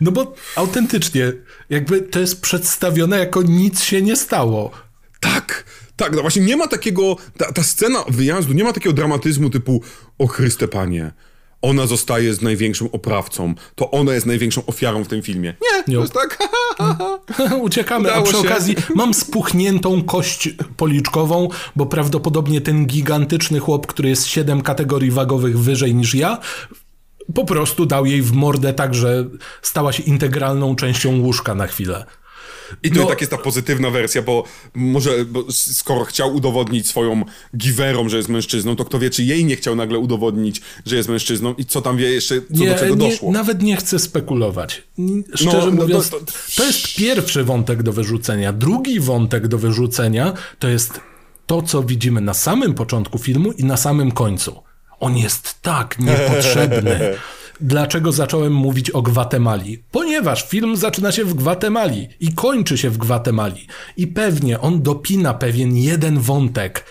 No bo autentycznie, jakby to jest przedstawione jako nic się nie stało. Tak, tak, no właśnie nie ma takiego, ta, ta scena wyjazdu, nie ma takiego dramatyzmu typu o Chryste Panie, ona zostaje z największym oprawcą, to ona jest największą ofiarą w tym filmie. Nie, to jest tak. Uciekamy, Udało a przy się. okazji mam spuchniętą kość policzkową, bo prawdopodobnie ten gigantyczny chłop, który jest siedem kategorii wagowych wyżej niż ja, po prostu dał jej w mordę tak, że stała się integralną częścią łóżka na chwilę. I to no, tak jest ta pozytywna wersja, bo może bo skoro chciał udowodnić swoją giwerą, że jest mężczyzną, to kto wie, czy jej nie chciał nagle udowodnić, że jest mężczyzną i co tam wie jeszcze, co nie, do czego nie, doszło. Nawet nie chcę spekulować. Szczerze no, mówiąc, no, to, to... to jest pierwszy wątek do wyrzucenia. Drugi wątek do wyrzucenia to jest to, co widzimy na samym początku filmu i na samym końcu. On jest tak niepotrzebny. Dlaczego zacząłem mówić o Gwatemali? Ponieważ film zaczyna się w Gwatemali i kończy się w Gwatemali. I pewnie on dopina pewien jeden wątek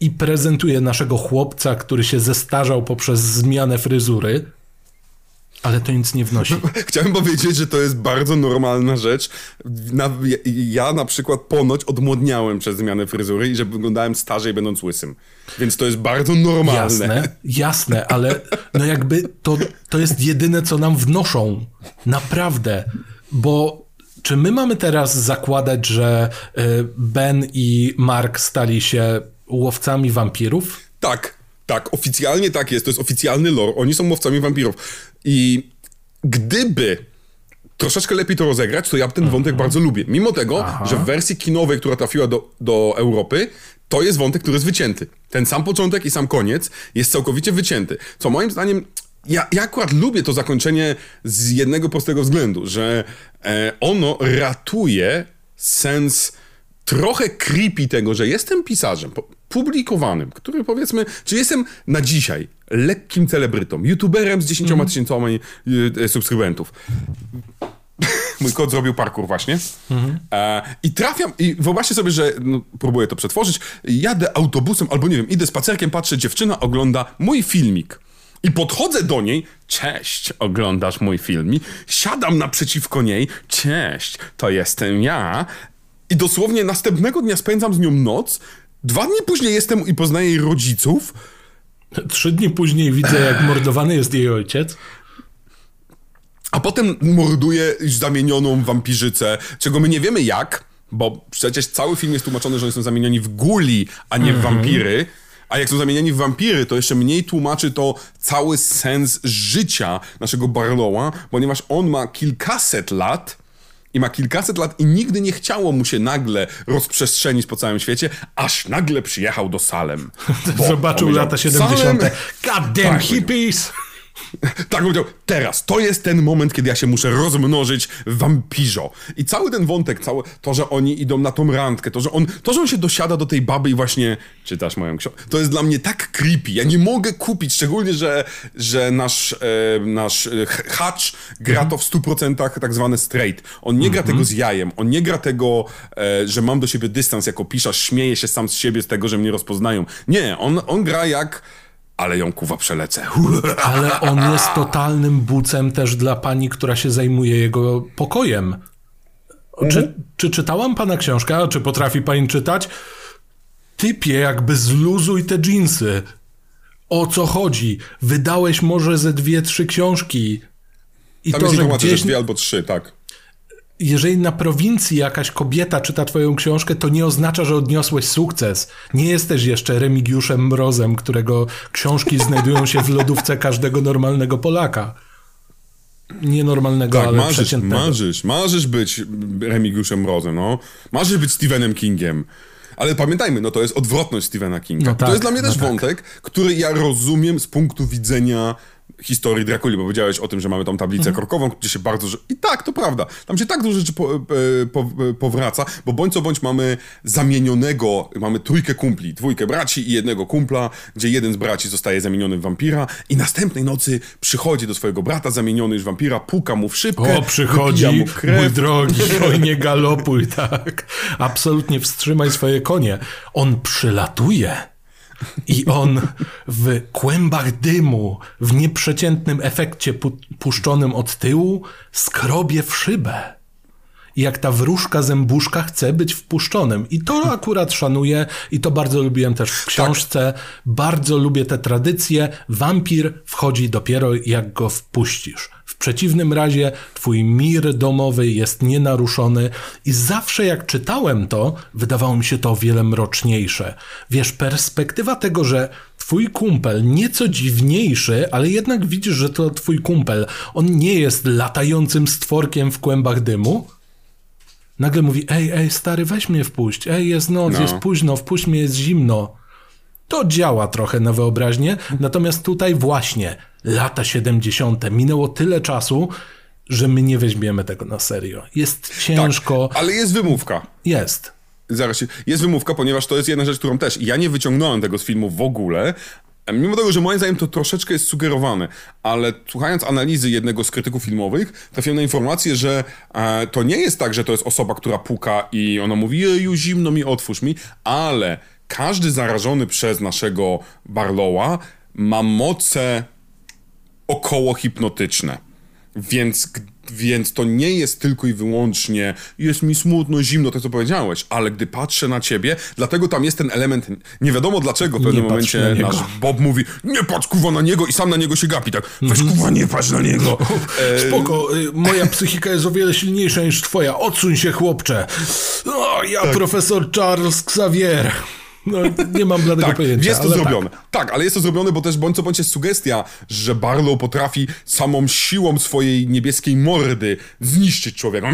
i prezentuje naszego chłopca, który się zestarzał poprzez zmianę fryzury, ale to nic nie wnosi. Chciałem powiedzieć, że to jest bardzo normalna rzecz. Na, ja na przykład ponoć odmłodniałem przez zmianę fryzury i że wyglądałem starzej będąc łysym. Więc to jest bardzo normalne. Jasne, jasne, ale no jakby to, to jest jedyne, co nam wnoszą. Naprawdę. Bo czy my mamy teraz zakładać, że y, Ben i Mark stali się łowcami wampirów? Tak, tak, oficjalnie tak jest, to jest oficjalny lore. Oni są łowcami wampirów. I gdyby troszeczkę lepiej to rozegrać, to ja ten wątek mhm. bardzo lubię. Mimo tego, Aha. że w wersji kinowej, która trafiła do, do Europy, to jest wątek, który jest wycięty. Ten sam początek i sam koniec jest całkowicie wycięty. Co moim zdaniem ja, ja, akurat lubię to zakończenie z jednego prostego względu, że e, ono ratuje sens trochę creepy tego, że jestem pisarzem. Publikowanym, który powiedzmy, czy jestem na dzisiaj lekkim celebrytą, youtuberem z 10 mm. tysiącami subskrybentów. Mój kot zrobił parkour właśnie. Mhm. E, I trafiam, i wyobraźcie sobie, że no, próbuję to przetworzyć. Jadę autobusem, albo nie wiem, idę spacerkiem, patrzę, dziewczyna ogląda mój filmik. I podchodzę do niej, cześć, oglądasz mój filmik. Siadam naprzeciwko niej, cześć, to jestem ja. I dosłownie następnego dnia spędzam z nią noc. Dwa dni później jestem i poznaję jej rodziców. Trzy dni później widzę, jak mordowany jest jej ojciec. A potem morduje zamienioną wampirzycę, czego my nie wiemy jak, bo przecież cały film jest tłumaczony, że oni są zamienioni w guli, a nie w mhm. wampiry. A jak są zamieniani w wampiry, to jeszcze mniej tłumaczy to cały sens życia naszego Barlowa, ponieważ on ma kilkaset lat i ma kilkaset lat i nigdy nie chciało mu się nagle rozprzestrzenić po całym świecie, aż nagle przyjechał do Salem. Zobaczył lata 70. Salem... God damn tak, hippies! Tak powiedział, teraz, to jest ten moment, kiedy ja się muszę rozmnożyć wampirzo. I cały ten wątek, całe to, że oni idą na tą randkę, to, że on, to, że on się dosiada do tej baby i właśnie czytasz moją książkę, to jest dla mnie tak creepy. Ja nie mogę kupić, szczególnie, że, że nasz, e, nasz e, hacz gra to w 100% tak zwany straight. On nie gra tego z jajem, on nie gra tego, e, że mam do siebie dystans jako pisarz, śmieje się sam z siebie z tego, że mnie rozpoznają. Nie, on, on gra jak ale ją kuwa przelecę. Ale on jest totalnym bucem też dla pani, która się zajmuje jego pokojem. Czy, mhm. czy czytałam pana książkę? Czy potrafi pani czytać? Typie, jakby zluzuj te dżinsy. O co chodzi? Wydałeś może ze dwie, trzy książki. I Tam to, jest że informacja, gdzieś... że dwie albo trzy, tak jeżeli na prowincji jakaś kobieta czyta twoją książkę, to nie oznacza, że odniosłeś sukces. Nie jesteś jeszcze Remigiuszem Mrozem, którego książki znajdują się w lodówce każdego normalnego Polaka. Nienormalnego, tak, ale marzysz, przeciętnego. marzysz, marzysz być Remigiuszem Mrozem, no. Marzysz być Stephenem Kingiem. Ale pamiętajmy, no to jest odwrotność Stephena Kinga. No tak, to jest dla mnie no też tak. wątek, który ja rozumiem z punktu widzenia historii Drakuli, bo powiedziałeś o tym, że mamy tą tablicę mhm. krokową, gdzie się bardzo... I tak, to prawda. Tam się tak dużo rzeczy po, e, po, powraca, bo bądź co bądź mamy zamienionego, mamy trójkę kumpli, dwójkę braci i jednego kumpla, gdzie jeden z braci zostaje zamieniony w wampira i następnej nocy przychodzi do swojego brata zamieniony już w wampira, puka mu w szybkę, O, przychodzi, mu krew. mój drogi, oj nie galopuj, tak. Absolutnie wstrzymaj swoje konie. On przylatuje. I on w kłębach dymu, w nieprzeciętnym efekcie pu puszczonym od tyłu, skrobie w szybę. I jak ta wróżka zębuszka chce być wpuszczonym. I to akurat szanuję i to bardzo lubiłem też w książce. Tak. Bardzo lubię te tradycje. Wampir wchodzi dopiero jak go wpuścisz. W przeciwnym razie twój mir domowy jest nienaruszony i zawsze jak czytałem to, wydawało mi się to o wiele mroczniejsze. Wiesz, perspektywa tego, że twój kumpel, nieco dziwniejszy, ale jednak widzisz, że to twój kumpel, on nie jest latającym stworkiem w kłębach dymu, nagle mówi, ej, ej, stary, weź mnie wpuść, ej, jest noc, no. jest późno, wpuść mnie, jest zimno. To działa trochę na wyobraźnię, natomiast tutaj właśnie lata 70. minęło tyle czasu, że my nie weźmiemy tego na serio. Jest ciężko. Tak, ale jest wymówka. Jest. Zaraz, jest wymówka, ponieważ to jest jedna rzecz, którą też ja nie wyciągnąłem tego z filmu w ogóle, Mimo tego, że moim zdaniem to troszeczkę jest sugerowane, ale słuchając analizy jednego z krytyków filmowych, trafiłem na informację, że e, to nie jest tak, że to jest osoba, która puka i ona mówi, jeju, zimno mi, otwórz mi, ale każdy zarażony przez naszego Barlowa ma moce około hipnotyczne. Więc więc to nie jest tylko i wyłącznie jest mi smutno, zimno, to co powiedziałeś, ale gdy patrzę na ciebie, dlatego tam jest ten element, nie wiadomo dlaczego w pewnym nie momencie na nasz Bob mówi, nie patrz kuwa na niego i sam na niego się gapi, tak, weź mm -hmm. kuwa, nie patrz na niego. E... Spoko, y, moja psychika jest o wiele silniejsza niż twoja, odsuń się chłopcze. O, ja tak. profesor Charles Xavier. No, nie mam dla tego tak, pojęcia. Jest to zrobione. Tak. tak. ale jest to zrobione, bo też bądź co bądź jest sugestia, że Barlow potrafi samą siłą swojej niebieskiej mordy zniszczyć człowieka.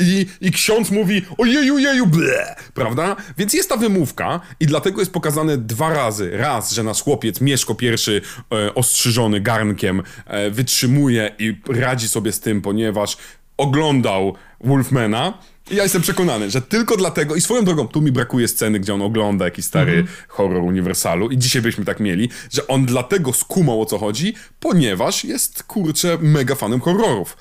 I, i ksiądz mówi ojeju, jeju, ble, prawda? Więc jest ta wymówka i dlatego jest pokazane dwa razy. Raz, że nasz chłopiec Mieszko pierwszy e, ostrzyżony garnkiem e, wytrzymuje i radzi sobie z tym, ponieważ oglądał Wolfmana, Ja jestem przekonany, że tylko dlatego, i swoją drogą, tu mi brakuje sceny, gdzie on ogląda jakiś stary mm -hmm. horror Uniwersalu i dzisiaj byśmy tak mieli, że on dlatego skumał o co chodzi, ponieważ jest, kurczę, mega fanem horrorów.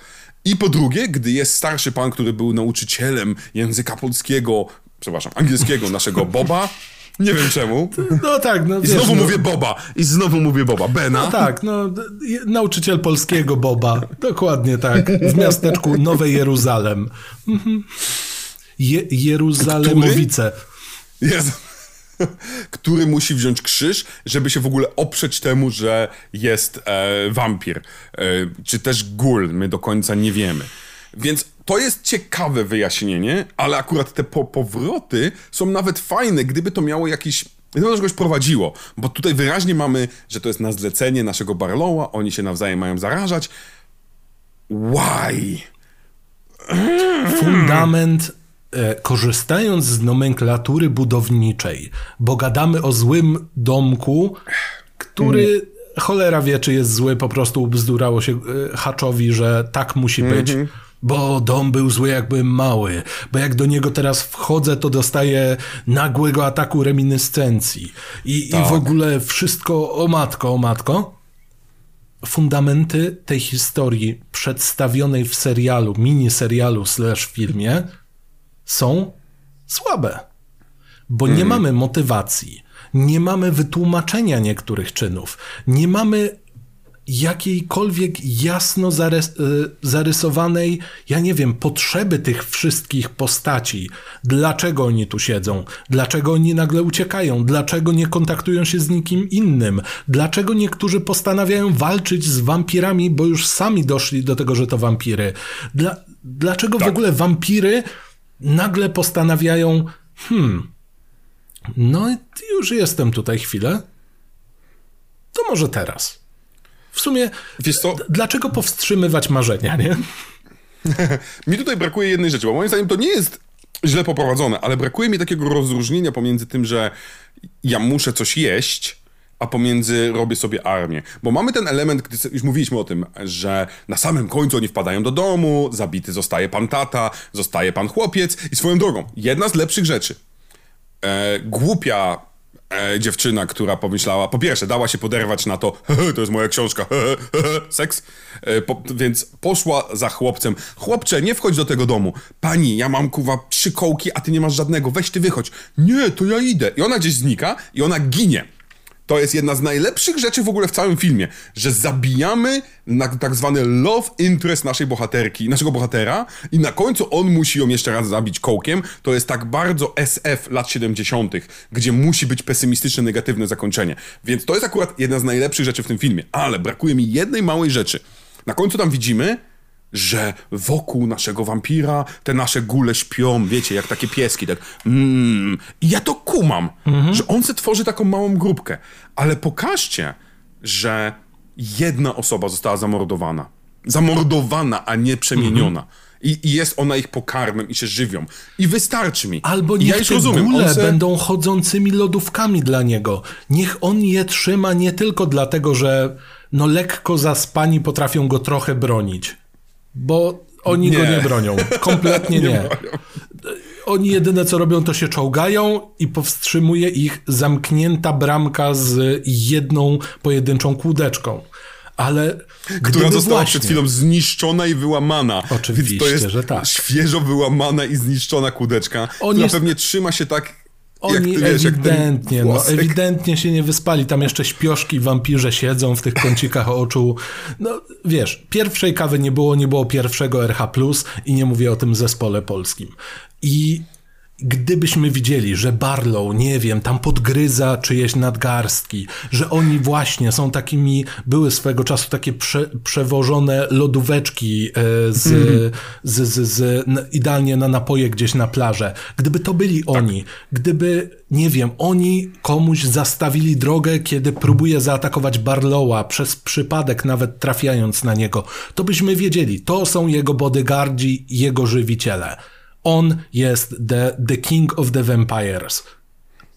I po drugie, gdy jest starszy pan, który był nauczycielem języka polskiego, przepraszam, angielskiego naszego Boba, nie wiem czemu. No tak, no I znowu no... mówię Boba. I znowu mówię Boba. Bena. No tak, no nauczyciel polskiego Boba. Dokładnie tak. W miasteczku Nowe Jeruzalem. Mhm. Je Jeruzalemowice. Jezu. Który musi wziąć krzyż, żeby się w ogóle oprzeć temu, że jest e, wampir. E, czy też gul. My do końca nie wiemy. Więc to jest ciekawe wyjaśnienie, ale akurat te po powroty są nawet fajne, gdyby to miało jakiś Gdyby to czegoś prowadziło, bo tutaj wyraźnie mamy, że to jest na zlecenie naszego Barlowa, oni się nawzajem mają zarażać. Why? Fundament, e, korzystając z nomenklatury budowniczej, bo gadamy o złym domku, który mm. cholera wie, czy jest zły, po prostu bzdurało się e, Haczowi, że tak musi być. Mm -hmm bo dom był zły, jakby mały, bo jak do niego teraz wchodzę, to dostaję nagłego ataku reminiscencji. I, tak. i w ogóle wszystko o matko, o matko. Fundamenty tej historii przedstawionej w serialu, mini serialu slash filmie są słabe. Bo mm. nie mhm. mamy motywacji, nie mamy wytłumaczenia niektórych czynów, nie mamy jakiejkolwiek jasno zarys y, zarysowanej, ja nie wiem, potrzeby tych wszystkich postaci. Dlaczego oni tu siedzą? Dlaczego oni nagle uciekają? Dlaczego nie kontaktują się z nikim innym? Dlaczego niektórzy postanawiają walczyć z wampirami, bo już sami doszli do tego, że to wampiry? Dla, dlaczego tak. w ogóle wampiry nagle postanawiają, hmm, no już jestem tutaj chwilę, to może teraz. W sumie, dlaczego powstrzymywać marzenia, nie? mi tutaj brakuje jednej rzeczy, bo moim zdaniem to nie jest źle poprowadzone, ale brakuje mi takiego rozróżnienia pomiędzy tym, że ja muszę coś jeść, a pomiędzy robię sobie armię. Bo mamy ten element, gdy już mówiliśmy o tym, że na samym końcu oni wpadają do domu, zabity zostaje pan tata, zostaje pan chłopiec i swoją drogą, jedna z lepszych rzeczy. E, głupia e, dziewczyna, która pomyślała, po pierwsze, dała się poderwać na to, to jest moja książka, seks, e, po, więc poszła za chłopcem. Chłopcze, nie wchodź do tego domu. Pani, ja mam kuwa trzy kołki, a ty nie masz żadnego, weź ty wychodź. Nie, to ja idę. I ona gdzieś znika i ona ginie. To jest jedna z najlepszych rzeczy w ogóle w całym filmie, że zabijamy na tak zwany love interest naszej bohaterki, naszego bohatera i na końcu on musi ją jeszcze raz zabić kołkiem. To jest tak bardzo SF lat 70., gdzie musi być pesymistyczne, negatywne zakończenie. Więc to jest akurat jedna z najlepszych rzeczy w tym filmie, ale brakuje mi jednej małej rzeczy. Na końcu tam widzimy, że wokół naszego wampira te nasze gule śpią, wiecie, jak takie pieski, tak mm. I ja to kumam, mhm. że on se tworzy taką małą grupkę, ale pokażcie, że jedna osoba została zamordowana. Zamordowana, a nie przemieniona. Mhm. I, I, jest ona ich pokarmem i się żywią. I wystarczy mi. Albo niech ja te rozumiem, gule se... będą chodzącymi lodówkami dla niego. Niech on je trzyma nie tylko dlatego, że no lekko zaspani potrafią go trochę bronić bo oni nie. go nie bronią. Kompletnie nie. nie. Oni jedyne co robią, to się czołgają i powstrzymuje ich zamknięta bramka z jedną pojedynczą kłódeczką. Ale która została właśnie... przed chwilą zniszczona i wyłamana. Oczywiście, Więc to jest że tak. świeżo wyłamana i zniszczona kłódeczka, On która jest... pewnie trzyma się tak oni jak, wiesz, ewidentnie, no, ewidentnie się nie wyspali. Tam jeszcze śpioszki wampirze siedzą w tych kącikach oczu. No wiesz, pierwszej kawy nie było, nie było pierwszego RH+, i nie mówię o tym zespole polskim. I Gdybyśmy widzieli, że Barlow, nie wiem, tam podgryza czyjeś nadgarstki, że oni właśnie są takimi, były swego czasu takie prze, przewożone lodóweczki e, z, mm. z, z, z, idealnie na napoje gdzieś na plażę. Gdyby to byli tak. oni, gdyby, nie wiem, oni komuś zastawili drogę, kiedy próbuje zaatakować Barlowa, przez przypadek nawet trafiając na niego, to byśmy wiedzieli, to są jego bodyguardzi, jego żywiciele. On jest the, the king of the vampires.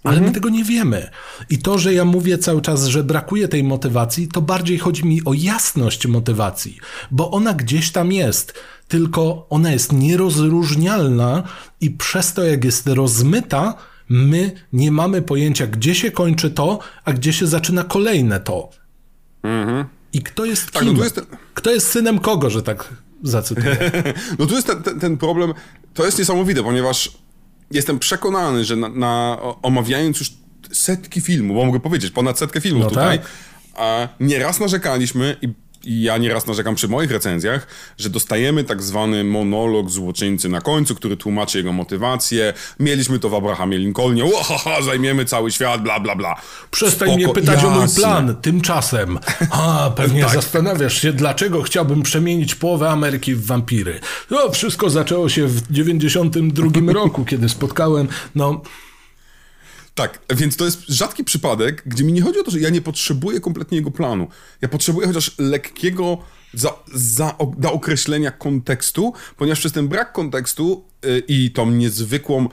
ale mhm. my tego nie wiemy. I to, że ja mówię cały czas, że brakuje tej motywacji, to bardziej chodzi mi o jasność motywacji, bo ona gdzieś tam jest, tylko ona jest nierozróżnialna i przez to, jak jest rozmyta, my nie mamy pojęcia, gdzie się kończy to, a gdzie się zaczyna kolejne to. Mhm. I kto jest tak, no kim? Jest. Kto jest synem kogo, że tak zacytuję? no tu jest ten, ten, ten problem, to jest niesamowite, ponieważ jestem przekonany, że na, na, omawiając już setki filmów, bo mogę powiedzieć, ponad setkę filmów no tutaj, tak. a nieraz narzekaliśmy i i ja nieraz narzekam przy moich recenzjach, że dostajemy tak zwany monolog złoczyńcy na końcu, który tłumaczy jego motywację. Mieliśmy to w Abrahamie Lincolnie, ohaha, zajmiemy cały świat, bla, bla, bla. Przestań Spoko, mnie pytać jasne. o mój plan, tymczasem. A, pewnie tak. zastanawiasz się, dlaczego chciałbym przemienić połowę Ameryki w wampiry. No, wszystko zaczęło się w 92 roku, kiedy spotkałem, no... Tak, więc to jest rzadki przypadek, gdzie mi nie chodzi o to, że ja nie potrzebuję kompletnie jego planu. Ja potrzebuję chociaż lekkiego za, za, za określenia kontekstu, ponieważ przez ten brak kontekstu yy, i tą niezwykłą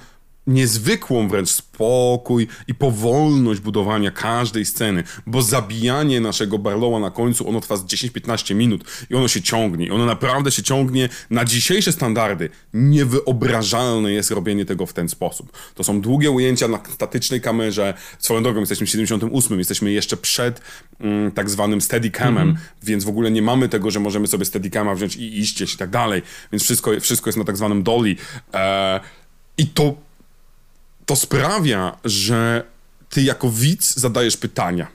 niezwykłą wręcz spokój i powolność budowania każdej sceny, bo zabijanie naszego Barlowa na końcu, ono trwa z 10-15 minut i ono się ciągnie. I ono naprawdę się ciągnie na dzisiejsze standardy. Niewyobrażalne jest robienie tego w ten sposób. To są długie ujęcia na statycznej kamerze. Swoją drogą jesteśmy w 78, jesteśmy jeszcze przed mm, tak zwanym steadicamem, mm -hmm. więc w ogóle nie mamy tego, że możemy sobie steadicama wziąć i iść i tak dalej. Więc wszystko, wszystko jest na tak zwanym dolly. Eee, I to to sprawia, że ty jako widz zadajesz pytania,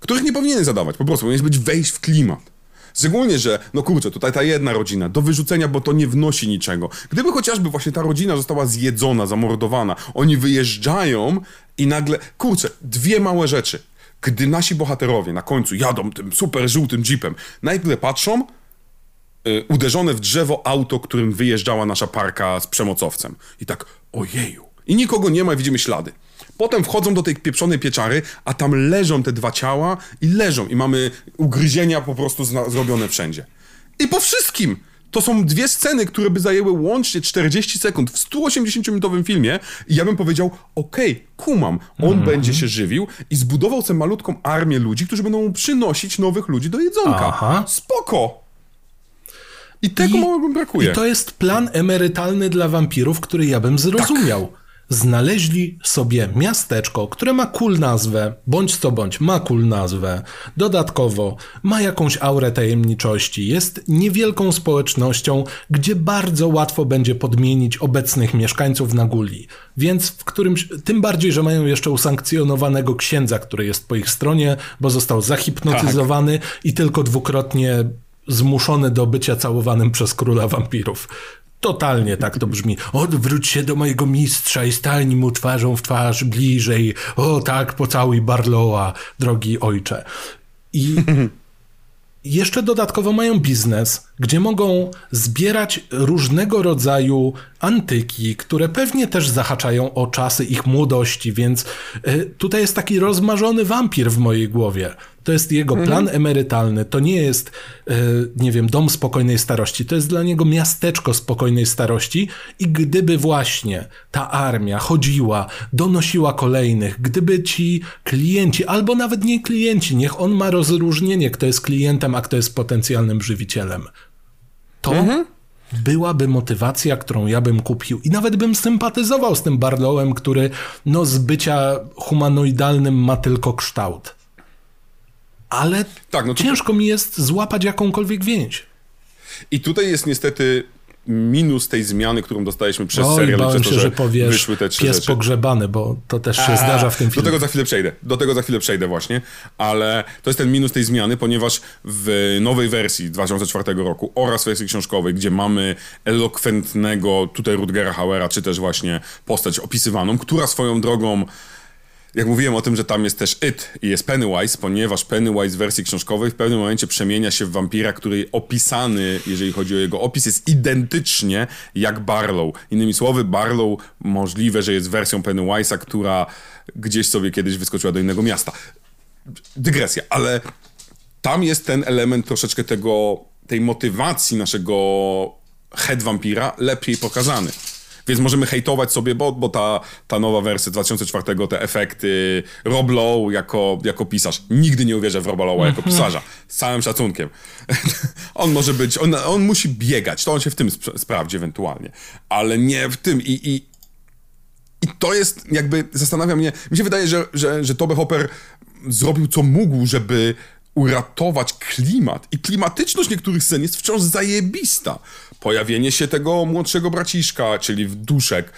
których nie powinieneś zadawać, po prostu powinieneś być wejść w klimat. Szczególnie, że, no kurczę, tutaj ta jedna rodzina, do wyrzucenia, bo to nie wnosi niczego. Gdyby chociażby właśnie ta rodzina została zjedzona, zamordowana, oni wyjeżdżają i nagle, kurczę, dwie małe rzeczy. Gdy nasi bohaterowie na końcu jadą tym super żółtym jeepem, najpierw patrzą, y, uderzone w drzewo auto, którym wyjeżdżała nasza parka z przemocowcem. I tak, ojeju, i nikogo nie ma, widzimy ślady. Potem wchodzą do tej pieprzonej pieczary, a tam leżą te dwa ciała i leżą. I mamy ugryzienia po prostu zrobione wszędzie. I po wszystkim! To są dwie sceny, które by zajęły łącznie 40 sekund w 180-minutowym filmie i ja bym powiedział, okej, okay, kumam, on mm -hmm. będzie się żywił i zbudował sobie malutką armię ludzi, którzy będą mu przynosić nowych ludzi do jedzonka. Aha. Spoko! I tego I, mało brakuje. I to jest plan emerytalny dla wampirów, który ja bym zrozumiał. Tak znaleźli sobie miasteczko, które ma cool nazwę, bądź co bądź ma cool nazwę. Dodatkowo ma jakąś aurę tajemniczości, jest niewielką społecznością, gdzie bardzo łatwo będzie podmienić obecnych mieszkańców na guli. Więc w którymś, tym bardziej, że mają jeszcze usankcjonowanego księdza, który jest po ich stronie, bo został zahipnotyzowany tak. i tylko dwukrotnie zmuszony do bycia całowanym przez króla wampirów. Totalnie tak to brzmi. Odwróć się do mojego mistrza i stań mu twarzą w twarz bliżej. O tak, pocałuj Barlowa, drogi ojcze. I jeszcze dodatkowo mają biznes, gdzie mogą zbierać różnego rodzaju antyki, które pewnie też zahaczają o czasy ich młodości, więc y, tutaj jest taki rozmarzony wampir w mojej głowie. To jest jego mhm. plan emerytalny, to nie jest, e, nie wiem, dom spokojnej starości, to jest dla niego miasteczko spokojnej starości i gdyby właśnie ta armia chodziła, donosiła kolejnych, gdyby ci klienci, albo nawet nie klienci, niech on ma rozróżnienie, kto jest klientem, a kto jest potencjalnym żywicielem, to mhm byłaby motywacja, którą ja bym kupił i nawet bym sympatyzował z tym Barlowem, który no z bycia humanoidalnym ma tylko kształt ale tak, no to... ciężko mi jest złapać jakąkolwiek więź. I tutaj jest niestety minus tej zmiany, którą dostaliśmy przez Oj, serial. Bałem się, to, że, że powiesz wyszły te trzy pies rzeczy. pogrzebany, bo to też się A, zdarza w tym filmie. Do tego za chwilę przejdę. Do tego za chwilę przejdę właśnie, ale to jest ten minus tej zmiany, ponieważ w nowej wersji 2004 roku oraz wersji książkowej, gdzie mamy elokwentnego tutaj Rutgera Hauera, czy też właśnie postać opisywaną, która swoją drogą jak mówiłem o tym, że tam jest też It i jest Pennywise, ponieważ Pennywise w wersji książkowej w pewnym momencie przemienia się w wampira, który opisany, jeżeli chodzi o jego opis, jest identycznie jak Barlow. Innymi słowy, Barlow możliwe, że jest wersją Pennywise'a, która gdzieś sobie kiedyś wyskoczyła do innego miasta. Dygresja, ale tam jest ten element troszeczkę tego, tej motywacji naszego head wampira lepiej pokazany. Więc możemy hejtować sobie, bo, bo ta, ta nowa wersja 2004, te efekty, Rob Lowe jako, jako pisarz. Nigdy nie uwierzę w Roba Lowe'a jako pisarza. Z całym szacunkiem. on może być, on, on musi biegać, to on się w tym sp sprawdzi ewentualnie. Ale nie w tym i, i, i to jest jakby, zastanawia mnie, mi się wydaje, że, że, że Toby Hopper zrobił co mógł, żeby uratować klimat. I klimatyczność niektórych scen jest wciąż zajebista. Pojawienie się tego młodszego braciszka, czyli w duszek.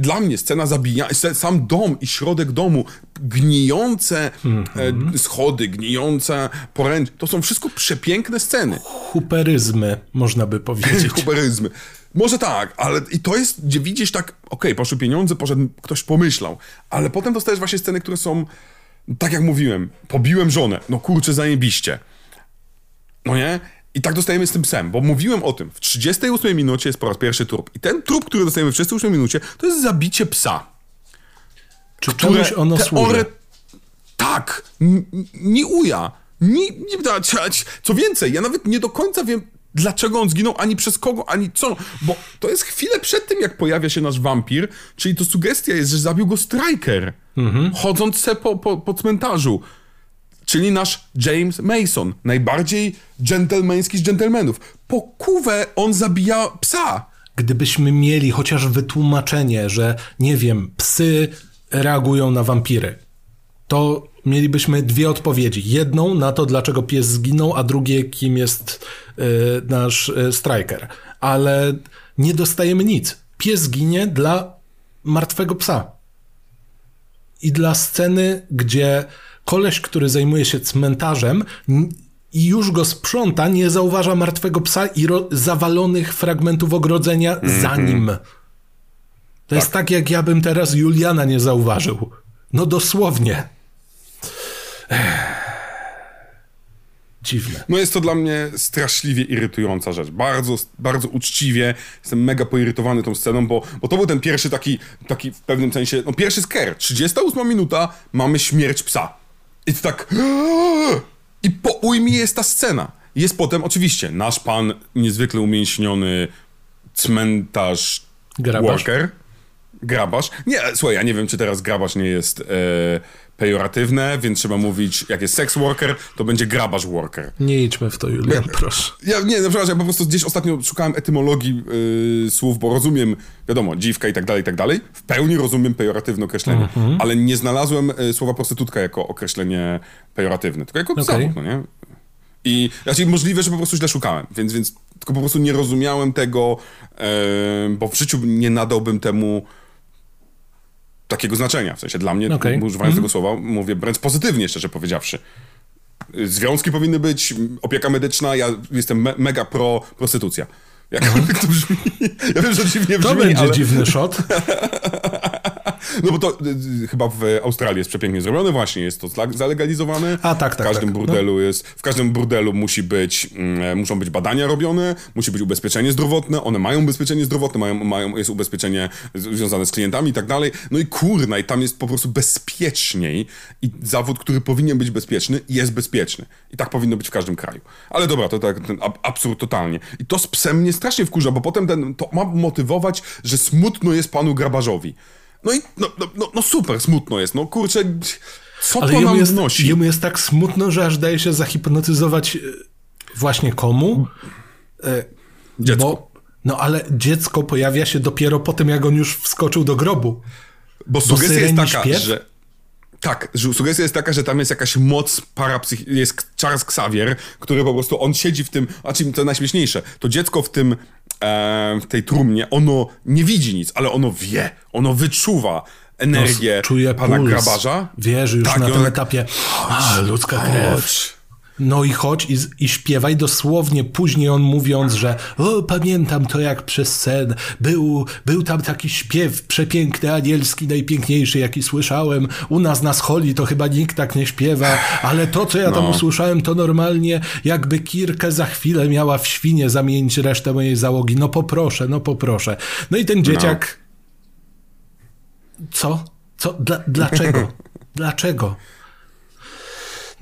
Dla mnie scena zabija, sam dom i środek domu, gnijące mm -hmm. schody, gnijące poręcze, to są wszystko przepiękne sceny. Huperyzmy, można by powiedzieć. Huperyzmy. Może tak, ale i to jest, gdzie widzisz tak, okej, okay, poszły pieniądze, poszedł, ktoś pomyślał, ale potem dostajesz właśnie sceny, które są tak jak mówiłem, pobiłem żonę, no kurczę, zajebiście. No nie? I tak dostajemy z tym psem, bo mówiłem o tym. W 38 minucie jest po raz pierwszy trup. I ten trup, który dostajemy w 38 minucie, to jest zabicie psa. Czy które ono służy? Tak, nie uja. Nie, nie, co więcej, ja nawet nie do końca wiem, dlaczego on zginął, ani przez kogo, ani co. Bo to jest chwilę przed tym, jak pojawia się nasz wampir, czyli to sugestia jest, że zabił go Striker, mhm. chodząc se po, po, po cmentarzu. Czyli nasz James Mason, najbardziej dżentelmeński z dżentelmenów. Po kuwę on zabija psa. Gdybyśmy mieli chociaż wytłumaczenie, że nie wiem, psy reagują na wampiry, to mielibyśmy dwie odpowiedzi. Jedną na to, dlaczego pies zginął, a drugie, kim jest y, nasz y, striker. Ale nie dostajemy nic. Pies ginie dla martwego psa. I dla sceny, gdzie koleś, który zajmuje się cmentarzem i już go sprząta, nie zauważa martwego psa i zawalonych fragmentów ogrodzenia mm -hmm. za nim. To tak. jest tak, jak ja bym teraz Juliana nie zauważył. No dosłownie. Dziwne. No jest to dla mnie straszliwie irytująca rzecz. Bardzo, bardzo uczciwie. Jestem mega poirytowany tą sceną, bo, bo to był ten pierwszy taki, taki w pewnym sensie, no pierwszy sker. 38 minuta, mamy śmierć psa. I to tak... I po ujmie jest ta scena. Jest potem oczywiście nasz pan, niezwykle umięśniony cmentarz Grabasz. worker. Grabasz. Nie, słuchaj, ja nie wiem, czy teraz grabasz nie jest... E, pejoratywne, więc trzeba mówić, jak jest sex worker, to będzie grabarz worker. Nie idźmy w to, Julian, proszę. Ja, nie, no przepraszam, ja po prostu gdzieś ostatnio szukałem etymologii yy, słów, bo rozumiem, wiadomo, dziwka i tak dalej, i tak dalej. W pełni rozumiem pejoratywne określenie, mm-hmm. ale nie znalazłem y, słowa prostytutka jako określenie pejoratywne, tylko jako okay. zawód, no nie? I znaczy możliwe, że po prostu źle szukałem, więc, więc tylko po prostu nie rozumiałem tego, yy, bo w życiu nie nadałbym temu takiego znaczenia. W sensie dla mnie, okay. używając mm. tego słowa, mówię wręcz pozytywnie, szczerze powiedziawszy. Związki powinny być, opieka medyczna, ja jestem me mega pro prostytucja. Jak mhm. to brzmi? Ja wiem, że dziwnie brzmi, To będzie ale... dziwny shot. No bo to y, chyba w Australii jest przepięknie zrobione, właśnie jest to zalegalizowane. A tak, tak. W każdym tak. burdelu no. jest, w każdym burdelu musi być, mm, muszą być badania robione, musi być ubezpieczenie zdrowotne, one mają ubezpieczenie zdrowotne, mają, mają, jest ubezpieczenie związane z klientami i tak dalej. No i kurna, i tam jest po prostu bezpieczniej i zawód, który powinien być bezpieczny, jest bezpieczny. I tak powinno być w każdym kraju. Ale dobra, to tak ten absurd totalnie. I to z psem mnie strasznie wkurza, bo potem ten, to ma motywować, że smutno jest panu grabarzowi. No i no, no, no, no super, smutno jest. No kurczę, co Ale to nam jest, wnosi? Jemu jest tak smutno, że aż daje się zahipnotyzować e, właśnie komu? E, dziecko. Bo, no ale dziecko pojawia się dopiero po tym, jak on już wskoczył do grobu. Bo sugestia jest taka, śpiew? że... Tak, sugestia jest taka, że tam jest jakaś moc parapsych... Jest Charles Xavier, który po prostu, on siedzi w tym... A czym to najśmieszniejsze, to dziecko w tym w tej trumnie, ono nie widzi nic, ale ono wie, ono wyczuwa energię czuje pana puls. grabarza. Wierzy już tak, na tym etapie, a, ludzka krew. No i chodź i, i śpiewaj dosłownie. Później on mówiąc, że o, pamiętam to jak przez sen. Był, był tam taki śpiew przepiękny, anielski, najpiękniejszy, jaki słyszałem. U nas na scholi to chyba nikt tak nie śpiewa, ale to, co ja tam no. usłyszałem, to normalnie jakby Kirkę za chwilę miała w świnie zamienić resztę mojej załogi. No poproszę, no poproszę. No i ten no. dzieciak... No. Co? Co? Dla, dlaczego? Dlaczego?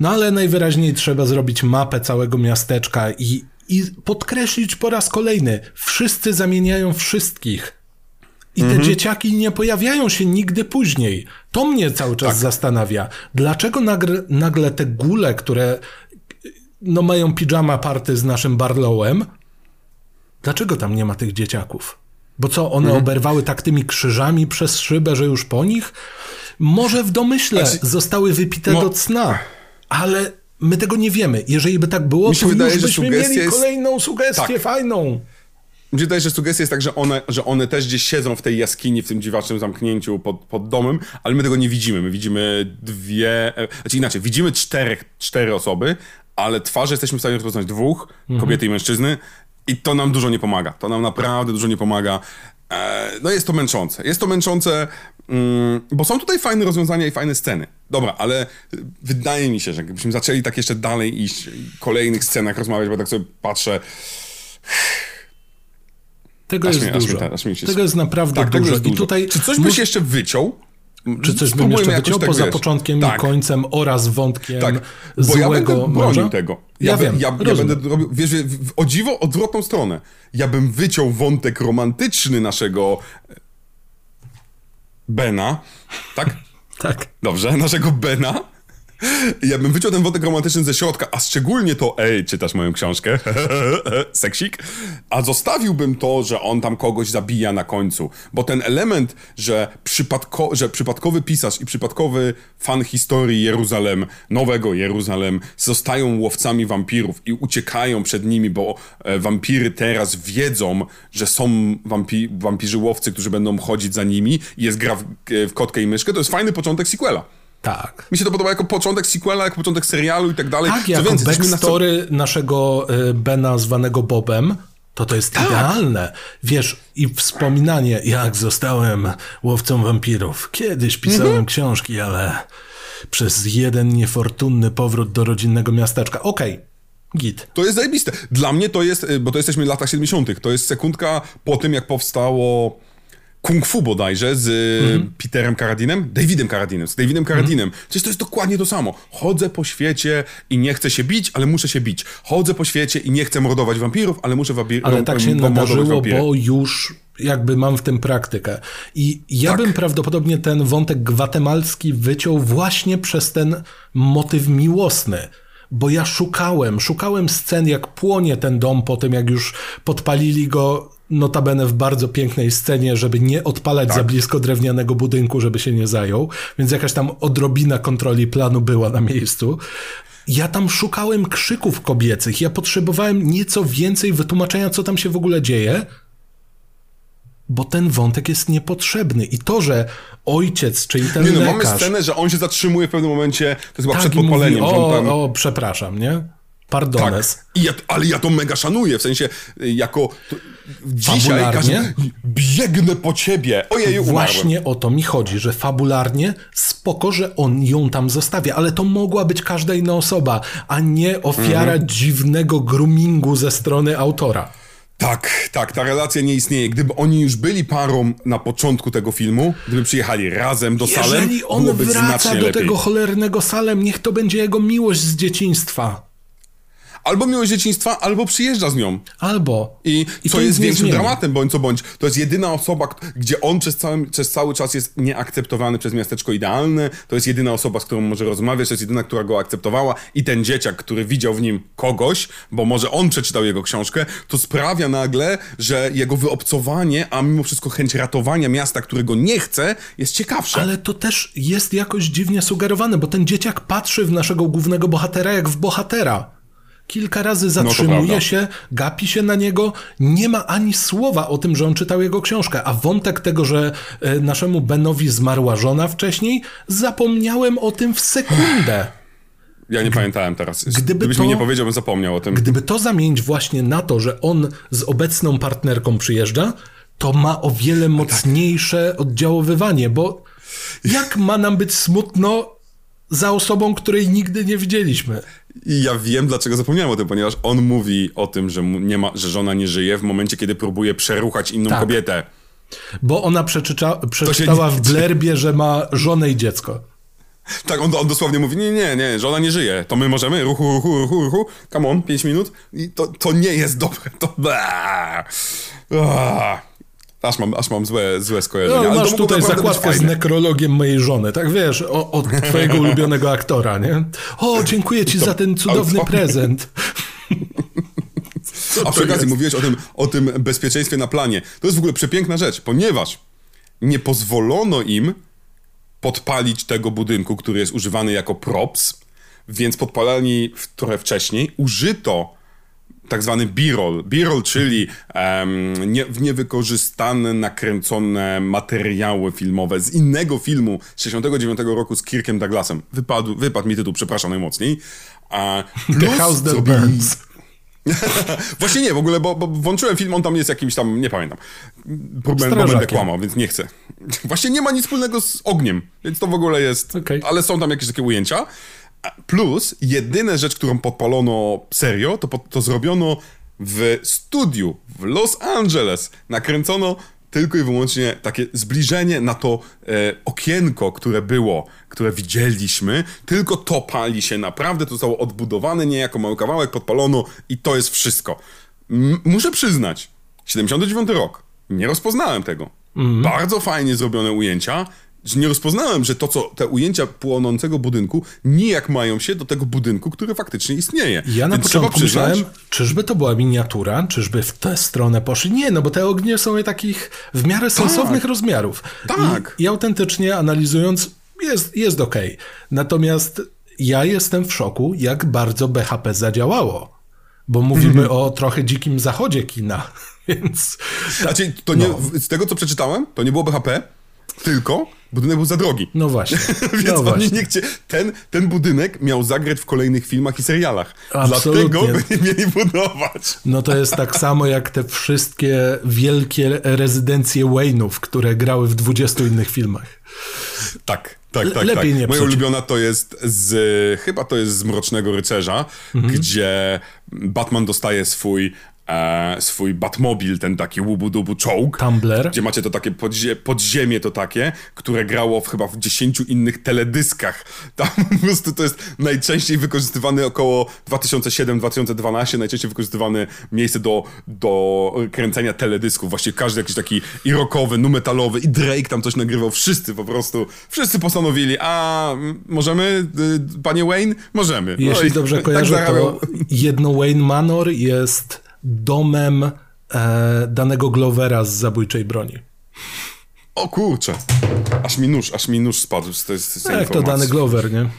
No ale najwyraźniej trzeba zrobić mapę całego miasteczka i, i podkreślić po raz kolejny, wszyscy zamieniają wszystkich. I te dzieciaki nie pojawiają się nigdy później. To mnie cały czas zastanawia. Dlaczego nagle, nagle te gule, które no, mają pijama party z naszym Barlowem, dlaczego tam nie ma tych dzieciaków? Bo co, one oberwały tak tymi krzyżami przez szybę, że już po nich? Może w domyśle Znaczy- zostały wypite Mo- do cna, ale my tego nie wiemy. Jeżeli by tak było, Mi to wydaje, już byśmy mieli jest- kolejną sugestię Tak. fajną. Mi się wydaje, że sugestia jest tak, że one, że one też gdzieś siedzą w tej jaskini, w tym dziwacznym zamknięciu pod, pod domem, ale my tego nie widzimy. My widzimy dwie, e, znaczy inaczej, widzimy czterech, cztery osoby, ale twarze jesteśmy w stanie rozpoznać dwóch, kobiety i mężczyzny i to nam dużo nie pomaga. To nam naprawdę dużo nie pomaga. E, no jest to męczące. Jest to męczące, mm, bo są tutaj fajne rozwiązania i fajne sceny. Dobra, ale wydaje mi się, że gdybyśmy zaczęli tak jeszcze dalej iść, w kolejnych scenach rozmawiać, bo tak sobie patrzę, Tego Aż jest mnie- aż dużo. mnie aż się- Tego jest naprawdę Tak, dużo. jest I dużo. tutaj Czy coś byś jeszcze wyciął? Czy coś bym jeszcze wyciął tak, poza wiesz, początkiem i tak, końcem oraz wątkiem Tak, bo ja złego będę bronił tego. Ja, be- wiem, ja, ja będę robił, wiesz, o dziwo odwrotną stronę. Ja bym wyciął wątek romantyczny naszego e, Bena, tak? Tak. Dobrze, naszego Bena. Ja bym wyciął ten wątek romantyczny ze środka, a szczególnie to, ej, czytasz moją książkę, seksik, a zostawiłbym to, że on tam kogoś zabija na końcu, bo ten element, że, przypadko, że przypadkowy pisarz i przypadkowy fan historii Jeruzalem, nowego Jeruzalem, zostają łowcami wampirów i uciekają przed nimi, bo e, wampiry teraz wiedzą, że są wampi wampirzy łowcy, którzy będą chodzić za nimi i jest gra w, w kotkę i myszkę, to jest fajny początek sequela. Tak. Mi się to podoba jako początek sequela, jako początek serialu i tak dalej. Tak, Co jako więcej, jesteśmy na backstory naszego y, Bena zwanego Bobem, to to jest Tak. idealne. Wiesz, i wspominanie, jak zostałem łowcą wampirów. Kiedyś pisałem Mhm. książki, ale przez jeden niefortunny powrót do rodzinnego miasteczka. Okej, git. To jest zajebiste. Dla mnie to jest, y, bo to jesteśmy w latach 70., to jest sekundka po tym, jak powstało Kung Fu bodajże z y, Peterem Karadinem, Davidem Karadinem, z Davidem Karadinem. Przecież to jest dokładnie to samo. Chodzę po świecie i nie chcę się bić, ale muszę się bić. Chodzę po świecie i nie chcę mordować wampirów, ale muszę wampir- Ale tak się nadarzyło, bo już jakby mam w tym praktykę. I ja Tak. bym prawdopodobnie ten wątek gwatemalski wyciął właśnie przez ten motyw miłosny. Bo ja szukałem, szukałem scen, jak płonie ten dom po tym, jak już podpalili go notabene w bardzo pięknej scenie, żeby nie odpalać Tak. za blisko drewnianego budynku, żeby się nie zajął. Więc jakaś tam odrobina kontroli planu była na miejscu. Ja tam szukałem krzyków kobiecych. Ja potrzebowałem nieco więcej wytłumaczenia, co tam się w ogóle dzieje, bo ten wątek jest niepotrzebny. I to, że ojciec, czyli ten Nie no, mamy lekarz... scenę, że on się zatrzymuje w pewnym momencie, to jest chyba tak przed i mówi, on tam... o, o, przepraszam, nie? Pardones. Tak. Ja, ale ja to mega szanuję, w sensie y, jako to, dzisiaj każdy, biegnę po ciebie. Ojej, umarłem. Właśnie o to mi chodzi, że fabularnie spoko, że on ją tam zostawia, ale to mogła być każda inna osoba, a nie ofiara Mhm. dziwnego groomingu ze strony autora. Tak, tak, ta relacja nie istnieje. Gdyby oni już byli parą na początku tego filmu, gdyby przyjechali razem do Salem, Jeżeli on byłoby wraca do lepiej. tego cholernego Salem, niech to będzie jego miłość z dzieciństwa. Albo miłość dzieciństwa, albo przyjeżdża z nią. Albo. I, I co to jest większym dramatem, bądź co bądź. To jest jedyna osoba, gdzie on przez cały, przez cały czas jest nieakceptowany przez miasteczko idealne. To jest jedyna osoba, z którą może rozmawiać, to jest jedyna, która go akceptowała. I ten dzieciak, który widział w nim kogoś, bo może on przeczytał jego książkę, to sprawia nagle, że jego wyobcowanie, a mimo wszystko chęć ratowania miasta, którego nie chce, jest ciekawsze. Ale to też jest jakoś dziwnie sugerowane, bo ten dzieciak patrzy w naszego głównego bohatera jak w bohatera. Kilka razy zatrzymuje No się, gapi się na niego, nie ma ani słowa o tym, że on czytał jego książkę. A wątek tego, że e, naszemu Benowi zmarła żona wcześniej, zapomniałem o tym w sekundę. Ja nie pamiętałem teraz. Gdyby Gdybyś to- mi nie powiedział, bym zapomniał o tym. Gdyby to zamienić właśnie na to, że on z obecną partnerką przyjeżdża, to ma o wiele mocniejsze oddziaływanie, bo jak ma nam być smutno za osobą, której nigdy nie widzieliśmy? I ja wiem, dlaczego zapomniałem o tym, ponieważ on mówi o tym, że, nie ma, że żona nie żyje w momencie, kiedy próbuje przeruchać inną Tak. kobietę. Bo ona przeczyta, przeczytała nie- w blerbie, że ma żonę i dziecko. Tak, on, on dosłownie mówi, nie, nie, nie, żona nie żyje, to my możemy, ruchu, ruchu, ruchu, ruchu, come on, 5 minut i to, to nie jest dobre, to... Baa. Aż mam, aż mam złe, złe skojarzenia. No, ale masz tutaj zakładkę z nekrologiem mojej żony, tak wiesz, o, od twojego ulubionego aktora, nie? O, dziękuję ci to, za ten cudowny to... prezent. A przy okazji mówiłeś o tym, o tym bezpieczeństwie na planie. To jest w ogóle przepiękna rzecz, ponieważ nie pozwolono im podpalić tego budynku, który jest używany jako props, więc podpalali trochę wcześniej. Użyto tak zwany b-roll. B-roll, czyli um, nie, niewykorzystane, nakręcone materiały filmowe z innego filmu z 69 roku z Kirkiem Douglasem. Wypadł, wypadł mi tytuł, przepraszam najmocniej. A plus The House That Burns. Właśnie nie, w ogóle, bo, bo, włączyłem film, on tam jest jakimś tam, nie pamiętam. Problem, bo będę kłamał, więc nie chcę. Właśnie nie ma nic wspólnego z ogniem, więc to w ogóle jest... Okay. Ale są tam jakieś takie ujęcia. Plus, jedyna rzecz, którą podpalono serio, to, to zrobiono w studiu w Los Angeles. Nakręcono tylko i wyłącznie takie zbliżenie na to e, okienko, które było, które widzieliśmy, tylko to pali się naprawdę, to zostało odbudowane niejako mały kawałek, podpalono i to jest wszystko. M muszę przyznać, 79 rok, nie rozpoznałem tego. Mm. Bardzo fajnie zrobione ujęcia, nie rozpoznałem, że to, co te ujęcia płonącego budynku nijak mają się do tego budynku, który faktycznie istnieje. Ja na Więc początku przyznać... myślałem, czyżby to była miniatura, czyżby w tę stronę poszli. Nie, no bo te ognie są takich w miarę tak. sensownych tak. rozmiarów. Tak. I, I, autentycznie analizując, jest, jest okej. Okay. Natomiast ja jestem w szoku, jak bardzo BHP zadziałało. Bo mówimy o trochę dzikim zachodzie kina. Więc. Znaczy, to nie, no. z tego co przeczytałem, to nie było BHP, tylko budynek był za drogi. No właśnie. Więc no oni właśnie. nie chcie... ten, ten budynek miał zagrać w kolejnych filmach i serialach. Absolutnie. Dlatego by nie mieli budować. No to jest tak samo jak te wszystkie wielkie rezydencje Wayne'ów, które grały w 20 innych filmach. Tak, tak, tak. Lepiej tak. nie Moja ulubiona to jest z, chyba to jest z Mrocznego Rycerza, mhm. gdzie Batman dostaje swój e, swój Batmobil, ten taki łubu-dubu czołg. Tumblr. Gdzie macie to takie podzie podziemie to takie, które grało w, chyba w dziesięciu innych teledyskach. Tam po prostu to jest najczęściej wykorzystywany około 2007-2012, najczęściej wykorzystywane miejsce do, do kręcenia teledysków. Właściwie każdy jakiś taki i rockowy, nu metalowy i Drake tam coś nagrywał. Wszyscy po prostu, wszyscy postanowili, a możemy, y, panie Wayne? Możemy. No Jeśli dobrze tak kojarzę, tak to jedno Wayne Manor jest domem e, danego Glovera z zabójczej broni. O kurczę. Aż mi nóż, aż mi nóż spadł z tej, z tej Jak to dany Glover, nie?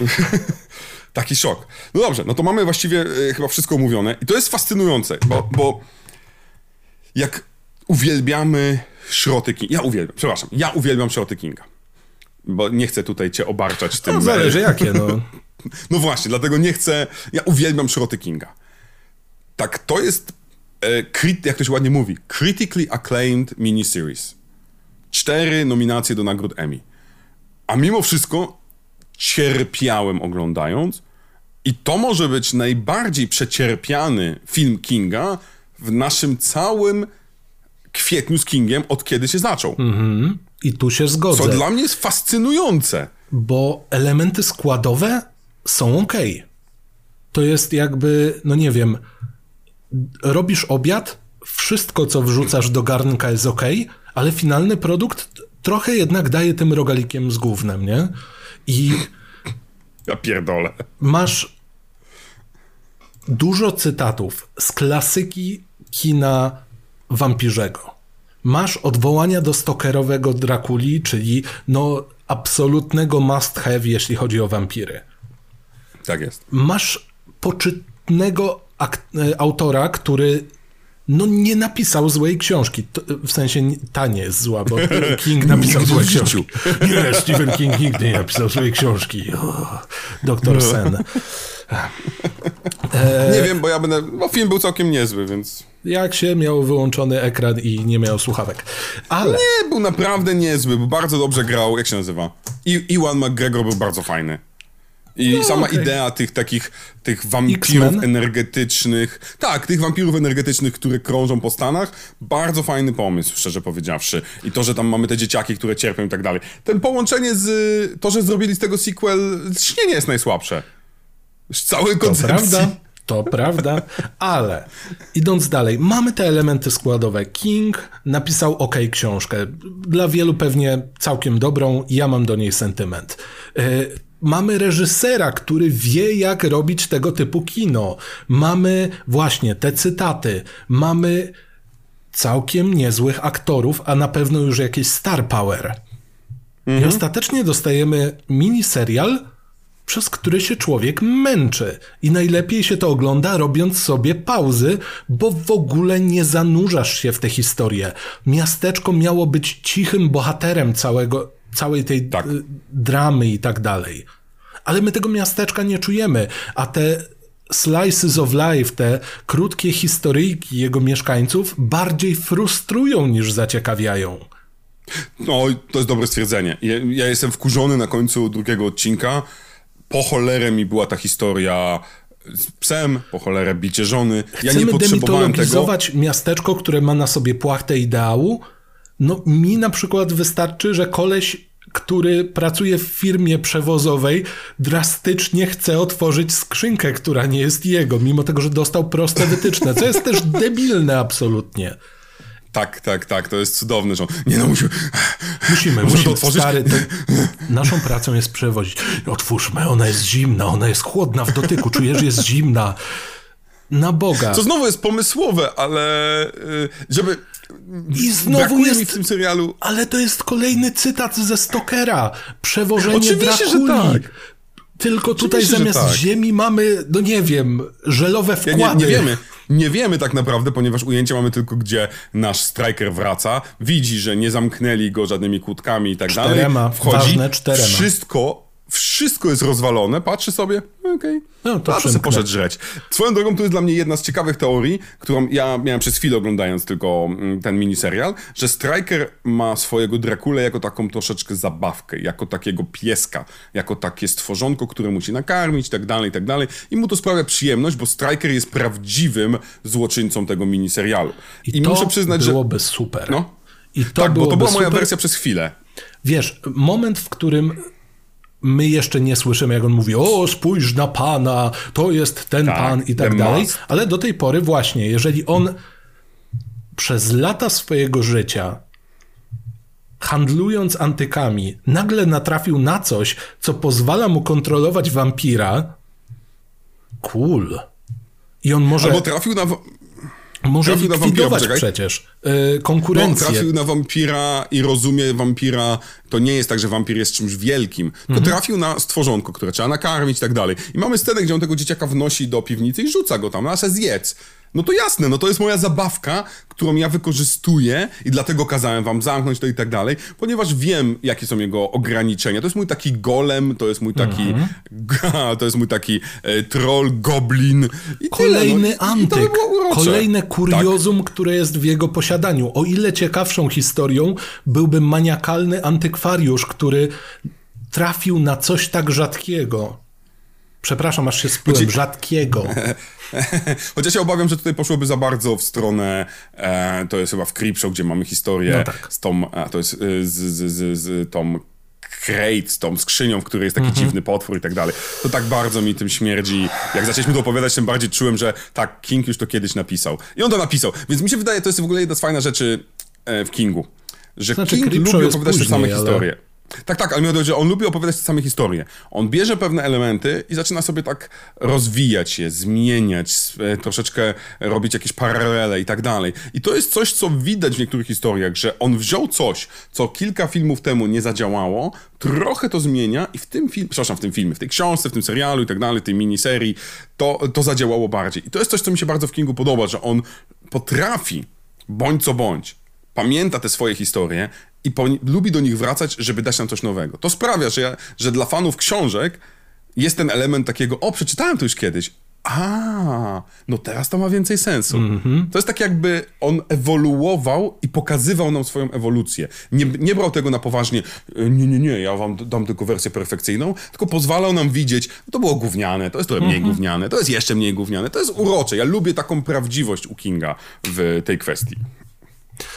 Taki szok. No dobrze, no to mamy właściwie e, chyba wszystko omówione i to jest fascynujące, bo, bo jak uwielbiamy szroty Kinga, ja uwielbiam, przepraszam, ja uwielbiam szroty Kinga, bo nie chcę tutaj cię obarczać tym. No zależy jakie, no. no właśnie, dlatego nie chcę, ja uwielbiam szroty Kinga tak, to jest, e, jak to się ładnie mówi, critically acclaimed miniseries. Cztery nominacje do nagród Emmy. A mimo wszystko cierpiałem oglądając i to może być najbardziej przecierpiany film Kinga w naszym całym kwietniu z Kingiem, od kiedy się zaczął. Mhm. I tu się zgodzę. Co dla mnie jest fascynujące. Bo elementy składowe są ok. To jest jakby, no nie wiem, robisz obiad, wszystko co wrzucasz do garnka jest ok, ale finalny produkt trochę jednak daje tym rogalikiem z głównym, nie? I. Ja pierdolę. Masz dużo cytatów z klasyki kina wampirzego. Masz odwołania do stokerowego Drakuli, czyli no absolutnego must have, jeśli chodzi o wampiry. Tak jest. Masz poczytnego autora, który no nie napisał złej książki. w sensie ta nie jest zła, bo King napisał złe książki. Nie, Stephen King nigdy nie napisał złej książki. doktor Sen. E... Nie wiem, bo ja będę. Bo film był całkiem niezły, więc. Jak się miał wyłączony ekran i nie miał słuchawek. Ale. Nie, był naprawdę niezły, bo bardzo dobrze grał. Jak się nazywa? I Iwan McGregor był bardzo fajny. I no, sama okay. idea tych takich, tych wampirów energetycznych, tak, tych wampirów energetycznych, które krążą po Stanach, bardzo fajny pomysł, szczerze powiedziawszy. I to, że tam mamy te dzieciaki, które cierpią i tak dalej. Ten połączenie z, to, że zrobili z tego sequel, nie jest najsłabsze. Z całej koncepcji. To prawda. To prawda, ale idąc dalej, mamy te elementy składowe. King napisał OK książkę. Dla wielu pewnie całkiem dobrą, ja mam do niej sentyment. Mamy reżysera, który wie, jak robić tego typu kino. Mamy właśnie te cytaty. Mamy całkiem niezłych aktorów, a na pewno już jakieś star power. Mhm. I ostatecznie dostajemy miniserial, przez który się człowiek męczy. I najlepiej się to ogląda, robiąc sobie pauzy, bo w ogóle nie zanurzasz się w tę historię. Miasteczko miało być cichym bohaterem całego, całej tej tak. dramy i tak dalej. Ale my tego miasteczka nie czujemy, a te slices of life, te krótkie historyjki jego mieszkańców bardziej frustrują niż zaciekawiają. No, to jest dobre stwierdzenie. Ja, ja jestem wkurzony na końcu drugiego odcinka. Po cholerę mi była ta historia z psem, po cholerę bicie żony. Ja Chcemy nie potrzebowałem tego. miasteczko, które ma na sobie płachtę ideału. No mi na przykład wystarczy, że koleś który pracuje w firmie przewozowej, drastycznie chce otworzyć skrzynkę, która nie jest jego, mimo tego, że dostał proste wytyczne, co jest też debilne absolutnie. Tak, tak, tak, to jest cudowne, że nie no, musimy... Musimy, musimy, otworzyć. stary, to naszą pracą jest przewozić. Otwórzmy, ona jest zimna, ona jest chłodna w dotyku, czujesz, że jest zimna. Na Boga. Co znowu jest pomysłowe, ale y, żeby i znowu jest mi w tym serialu. Ale to jest kolejny cytat ze Stokera. Przewożenie Oczywiście, Drakuli. Że tak. Tylko tutaj Oczywiście, zamiast tak. ziemi mamy, no nie wiem, żelowe wkłady. Ja nie, nie, wiemy. Nie wiemy tak naprawdę, ponieważ ujęcie mamy tylko, gdzie nasz striker wraca, widzi, że nie zamknęli go żadnymi kłódkami i tak czterema, dalej. Wchodzi, ważne czterema. Wszystko wszystko jest rozwalone, patrzy sobie, okej, okay. no, to sobie poszedł żreć. Swoją drogą to jest dla mnie jedna z ciekawych teorii, którą ja miałem przez chwilę oglądając tylko mm, ten miniserial, że Striker ma swojego Drakule jako taką troszeczkę zabawkę, jako takiego pieska, jako takie stworzonko, które musi nakarmić, tak dalej, tak dalej. I mu to sprawia przyjemność, bo Striker jest prawdziwym złoczyńcą tego miniserialu. I, I muszę przyznać, byłoby że... byłoby super. No. I to tak, bo to była moja super. wersja przez chwilę. Wiesz, moment, w którym my jeszcze nie słyszymy, jak on mówi, o spójrz na pana, to jest ten tak, pan i tak dalej, most. ale do tej pory właśnie, jeżeli on przez lata swojego życia handlując antykami, nagle natrafił na coś, co pozwala mu kontrolować wampira, cool. I on może... Albo trafił na, może trafił likwidować na wampira, przecież yy, konkurencję. No, trafił na wampira i rozumie wampira. To nie jest tak, że wampir jest czymś wielkim. To mhm. trafił na stworzonko, które trzeba nakarmić i tak dalej. I mamy scenę, gdzie on tego dzieciaka wnosi do piwnicy i rzuca go tam, no a se zjedz. No to jasne, no to jest moja zabawka, którą ja wykorzystuję i dlatego kazałem wam zamknąć to i tak dalej, ponieważ wiem, jakie są jego ograniczenia. To jest mój taki golem, to jest mój taki, mm -hmm. to jest mój taki e, troll, goblin i Kolejny tyle, no, antyk, kolejne kuriozum, tak. które jest w jego posiadaniu. O ile ciekawszą historią byłby maniakalny antykwariusz, który trafił na coś tak rzadkiego. Przepraszam, aż się spłyłem. Rzadkiego. Chociaż ja obawiam, że tutaj poszłoby za bardzo w stronę, e, to jest chyba w Creepshow, gdzie mamy historię no tak. z tą, a, to jest e, z, z, z, z tą crate, z tą skrzynią, w której jest taki mm -hmm. dziwny potwór i tak dalej. To tak bardzo mi tym śmierdzi. Jak zaczęliśmy to opowiadać, tym bardziej czułem, że tak, King już to kiedyś napisał. I on to napisał. Więc mi się wydaje, to jest w ogóle jedna z fajnych rzeczy e, w Kingu. Że znaczy, King lubi opowiadać te same ale... historie. Tak, tak, ale mi chodzi, że on lubi opowiadać te same historie. On bierze pewne elementy i zaczyna sobie tak rozwijać je, zmieniać, e, troszeczkę robić jakieś paralele i tak dalej. I to jest coś, co widać w niektórych historiach, że on wziął coś, co kilka filmów temu nie zadziałało, trochę to zmienia i w tym filmie, przepraszam, w tym filmie, w tej książce, w tym serialu i tak dalej, tej miniserii, to, to zadziałało bardziej. I to jest coś, co mi się bardzo w Kingu podoba, że on potrafi, bądź co bądź, pamięta te swoje historie i po, lubi do nich wracać, żeby dać nam coś nowego. To sprawia, że, ja, że dla fanów książek jest ten element takiego, o, przeczytałem to już kiedyś. A, no teraz to ma więcej sensu. Mm -hmm. To jest tak jakby on ewoluował i pokazywał nam swoją ewolucję. Nie, nie brał tego na poważnie, e, nie, nie, nie, ja wam dam tylko wersję perfekcyjną, tylko pozwalał nam widzieć, no to było gówniane, to jest trochę mniej mm -hmm. gówniane, to jest jeszcze mniej gówniane, to jest urocze. Ja lubię taką prawdziwość u Kinga w tej kwestii.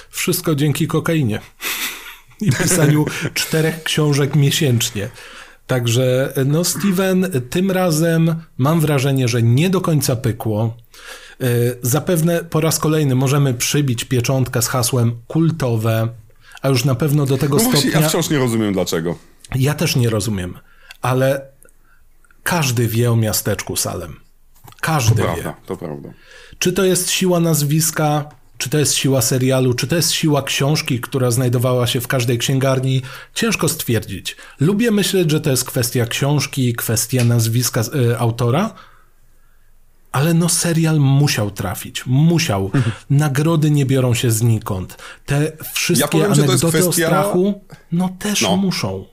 Wszystko dzięki kokainie i pisaniu czterech książek miesięcznie. Także, no, Steven, tym razem mam wrażenie, że nie do końca pykło. Y, zapewne po raz kolejny możemy przybić pieczątkę z hasłem kultowe, a już na pewno do tego no stopnia. Właśnie, ja wciąż nie rozumiem dlaczego. Ja też nie rozumiem, ale każdy wie o miasteczku Salem. Każdy to wie. Prawda, to prawda. Czy to jest siła nazwiska, czy to jest siła serialu, czy to jest siła książki, która znajdowała się w każdej księgarni, ciężko stwierdzić. Lubię myśleć, że to jest kwestia książki, kwestia nazwiska y, autora, ale no serial musiał trafić. Musiał. Nagrody nie biorą się znikąd. Te wszystkie Ja powiem, anegdoty o kwestia- strachu, no też No. muszą.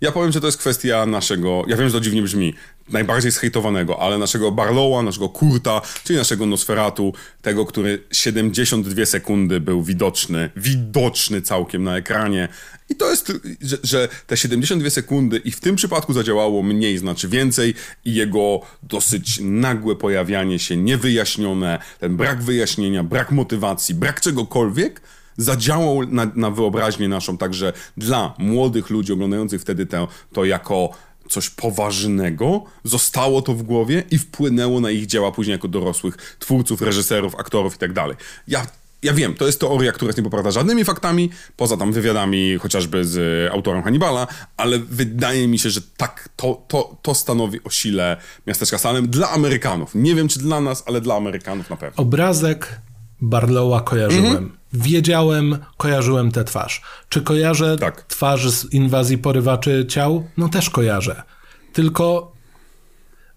Ja powiem, że to jest kwestia naszego, ja wiem, że to dziwnie brzmi, najbardziej zhejtowanego, ale naszego Barlowa, naszego Kurta, czyli naszego Nosferatu, tego, który 72 sekundy był widoczny, widoczny całkiem na ekranie. I to jest, że, że te 72 sekundy i w tym przypadku zadziałało mniej, znaczy więcej i jego dosyć nagłe pojawianie się, niewyjaśnione, ten brak wyjaśnienia, brak motywacji, brak czegokolwiek, zadziałał na, na wyobraźnię naszą, także dla młodych ludzi oglądających wtedy to, to jako coś poważnego, zostało to w głowie i wpłynęło na ich dzieła później jako dorosłych twórców, reżyserów, aktorów i tak dalej. Ja ja wiem, to jest teoria, która jest niepoprawna żadnymi faktami, poza tam wywiadami chociażby z e, autorem Hannibala, ale wydaje mi się, że tak, to, to, to stanowi o sile miasteczka Salem dla Amerykanów. Nie wiem, czy dla nas, ale dla Amerykanów na pewno. Obrazek Barlowa kojarzyłem. Mhm. Wiedziałem, kojarzyłem tę twarz. Czy kojarzę Tak. twarz z inwazji porywaczy ciał? No też kojarzę. Tylko,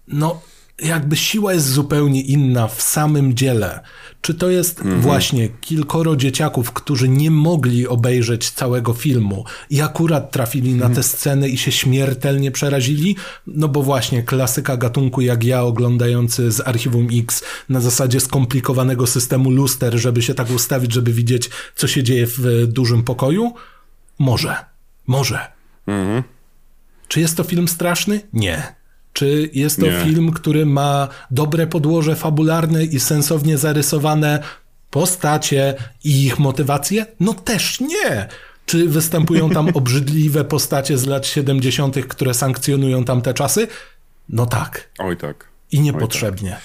no, jakby siła jest zupełnie inna w samym dziele. Czy to jest Mhm. właśnie kilkoro dzieciaków, którzy nie mogli obejrzeć całego filmu i akurat trafili Mhm. na te sceny i się śmiertelnie przerazili? No bo właśnie klasyka gatunku jak ja oglądający z Archiwum X na zasadzie skomplikowanego systemu luster, żeby się tak ustawić, żeby widzieć, co się dzieje w dużym pokoju? Może. Może. Czy jest to film straszny? Nie. Czy jest to Nie. film, który ma dobre podłoże fabularne i sensownie zarysowane postacie i ich motywacje? No też nie. Czy występują tam obrzydliwe postacie z lat 70., które sankcjonują tamte czasy? No tak. Oj tak. I niepotrzebnie.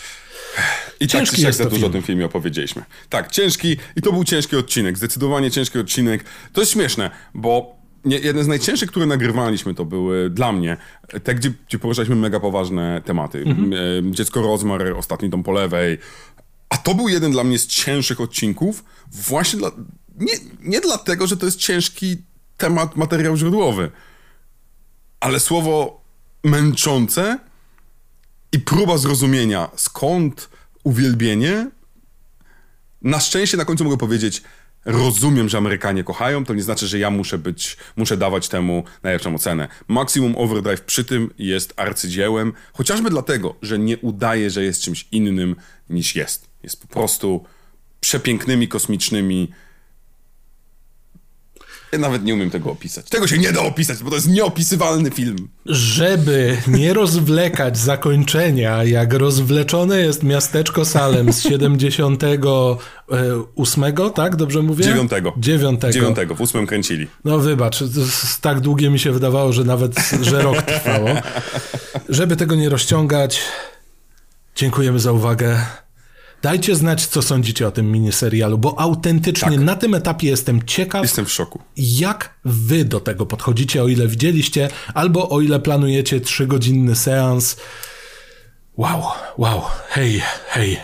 I tak Ciężki czy jest za dużo film. o tym filmie opowiedzieliśmy. Tak, ciężki i to był ciężki odcinek, zdecydowanie ciężki odcinek. To jest śmieszne, bo nie, jeden z najcięższych, które nagrywaliśmy, to były dla mnie te, gdzie, gdzie poruszaliśmy mega poważne tematy. Mhm. E, Dziecko rozmar, ostatni dom po lewej. A to był jeden dla mnie z cięższych odcinków, właśnie dla, nie, nie dlatego, że to jest ciężki temat, materiał źródłowy, ale słowo męczące i próba zrozumienia, skąd uwielbienie. Na szczęście na końcu mogę powiedzieć, rozumiem, że Amerykanie kochają, to nie znaczy, że ja muszę być, muszę dawać temu najlepszą ocenę. Maximum Overdrive przy tym jest arcydziełem, chociażby dlatego, że nie udaje, że jest czymś innym niż jest. Jest po prostu przepięknymi, kosmicznymi. Ja nawet nie umiem tego opisać. Tego się nie da opisać, bo to jest nieopisywalny film. Żeby nie rozwlekać zakończenia, jak rozwleczone jest miasteczko Salem z 78, tak? Dobrze mówię? Dziewiątego. Dziewiątego. Dziewiątego, w ósmym kręcili. No wybacz, tak długie mi się wydawało, że nawet, że rok trwało. Żeby tego nie rozciągać, dziękujemy za uwagę. Dajcie znać, co sądzicie o tym miniserialu, bo autentycznie na tym etapie jestem ciekaw, Jestem w szoku. jak wy do tego podchodzicie, o ile widzieliście, albo o ile planujecie trzygodzinny seans. Wow, wow, hej, hej.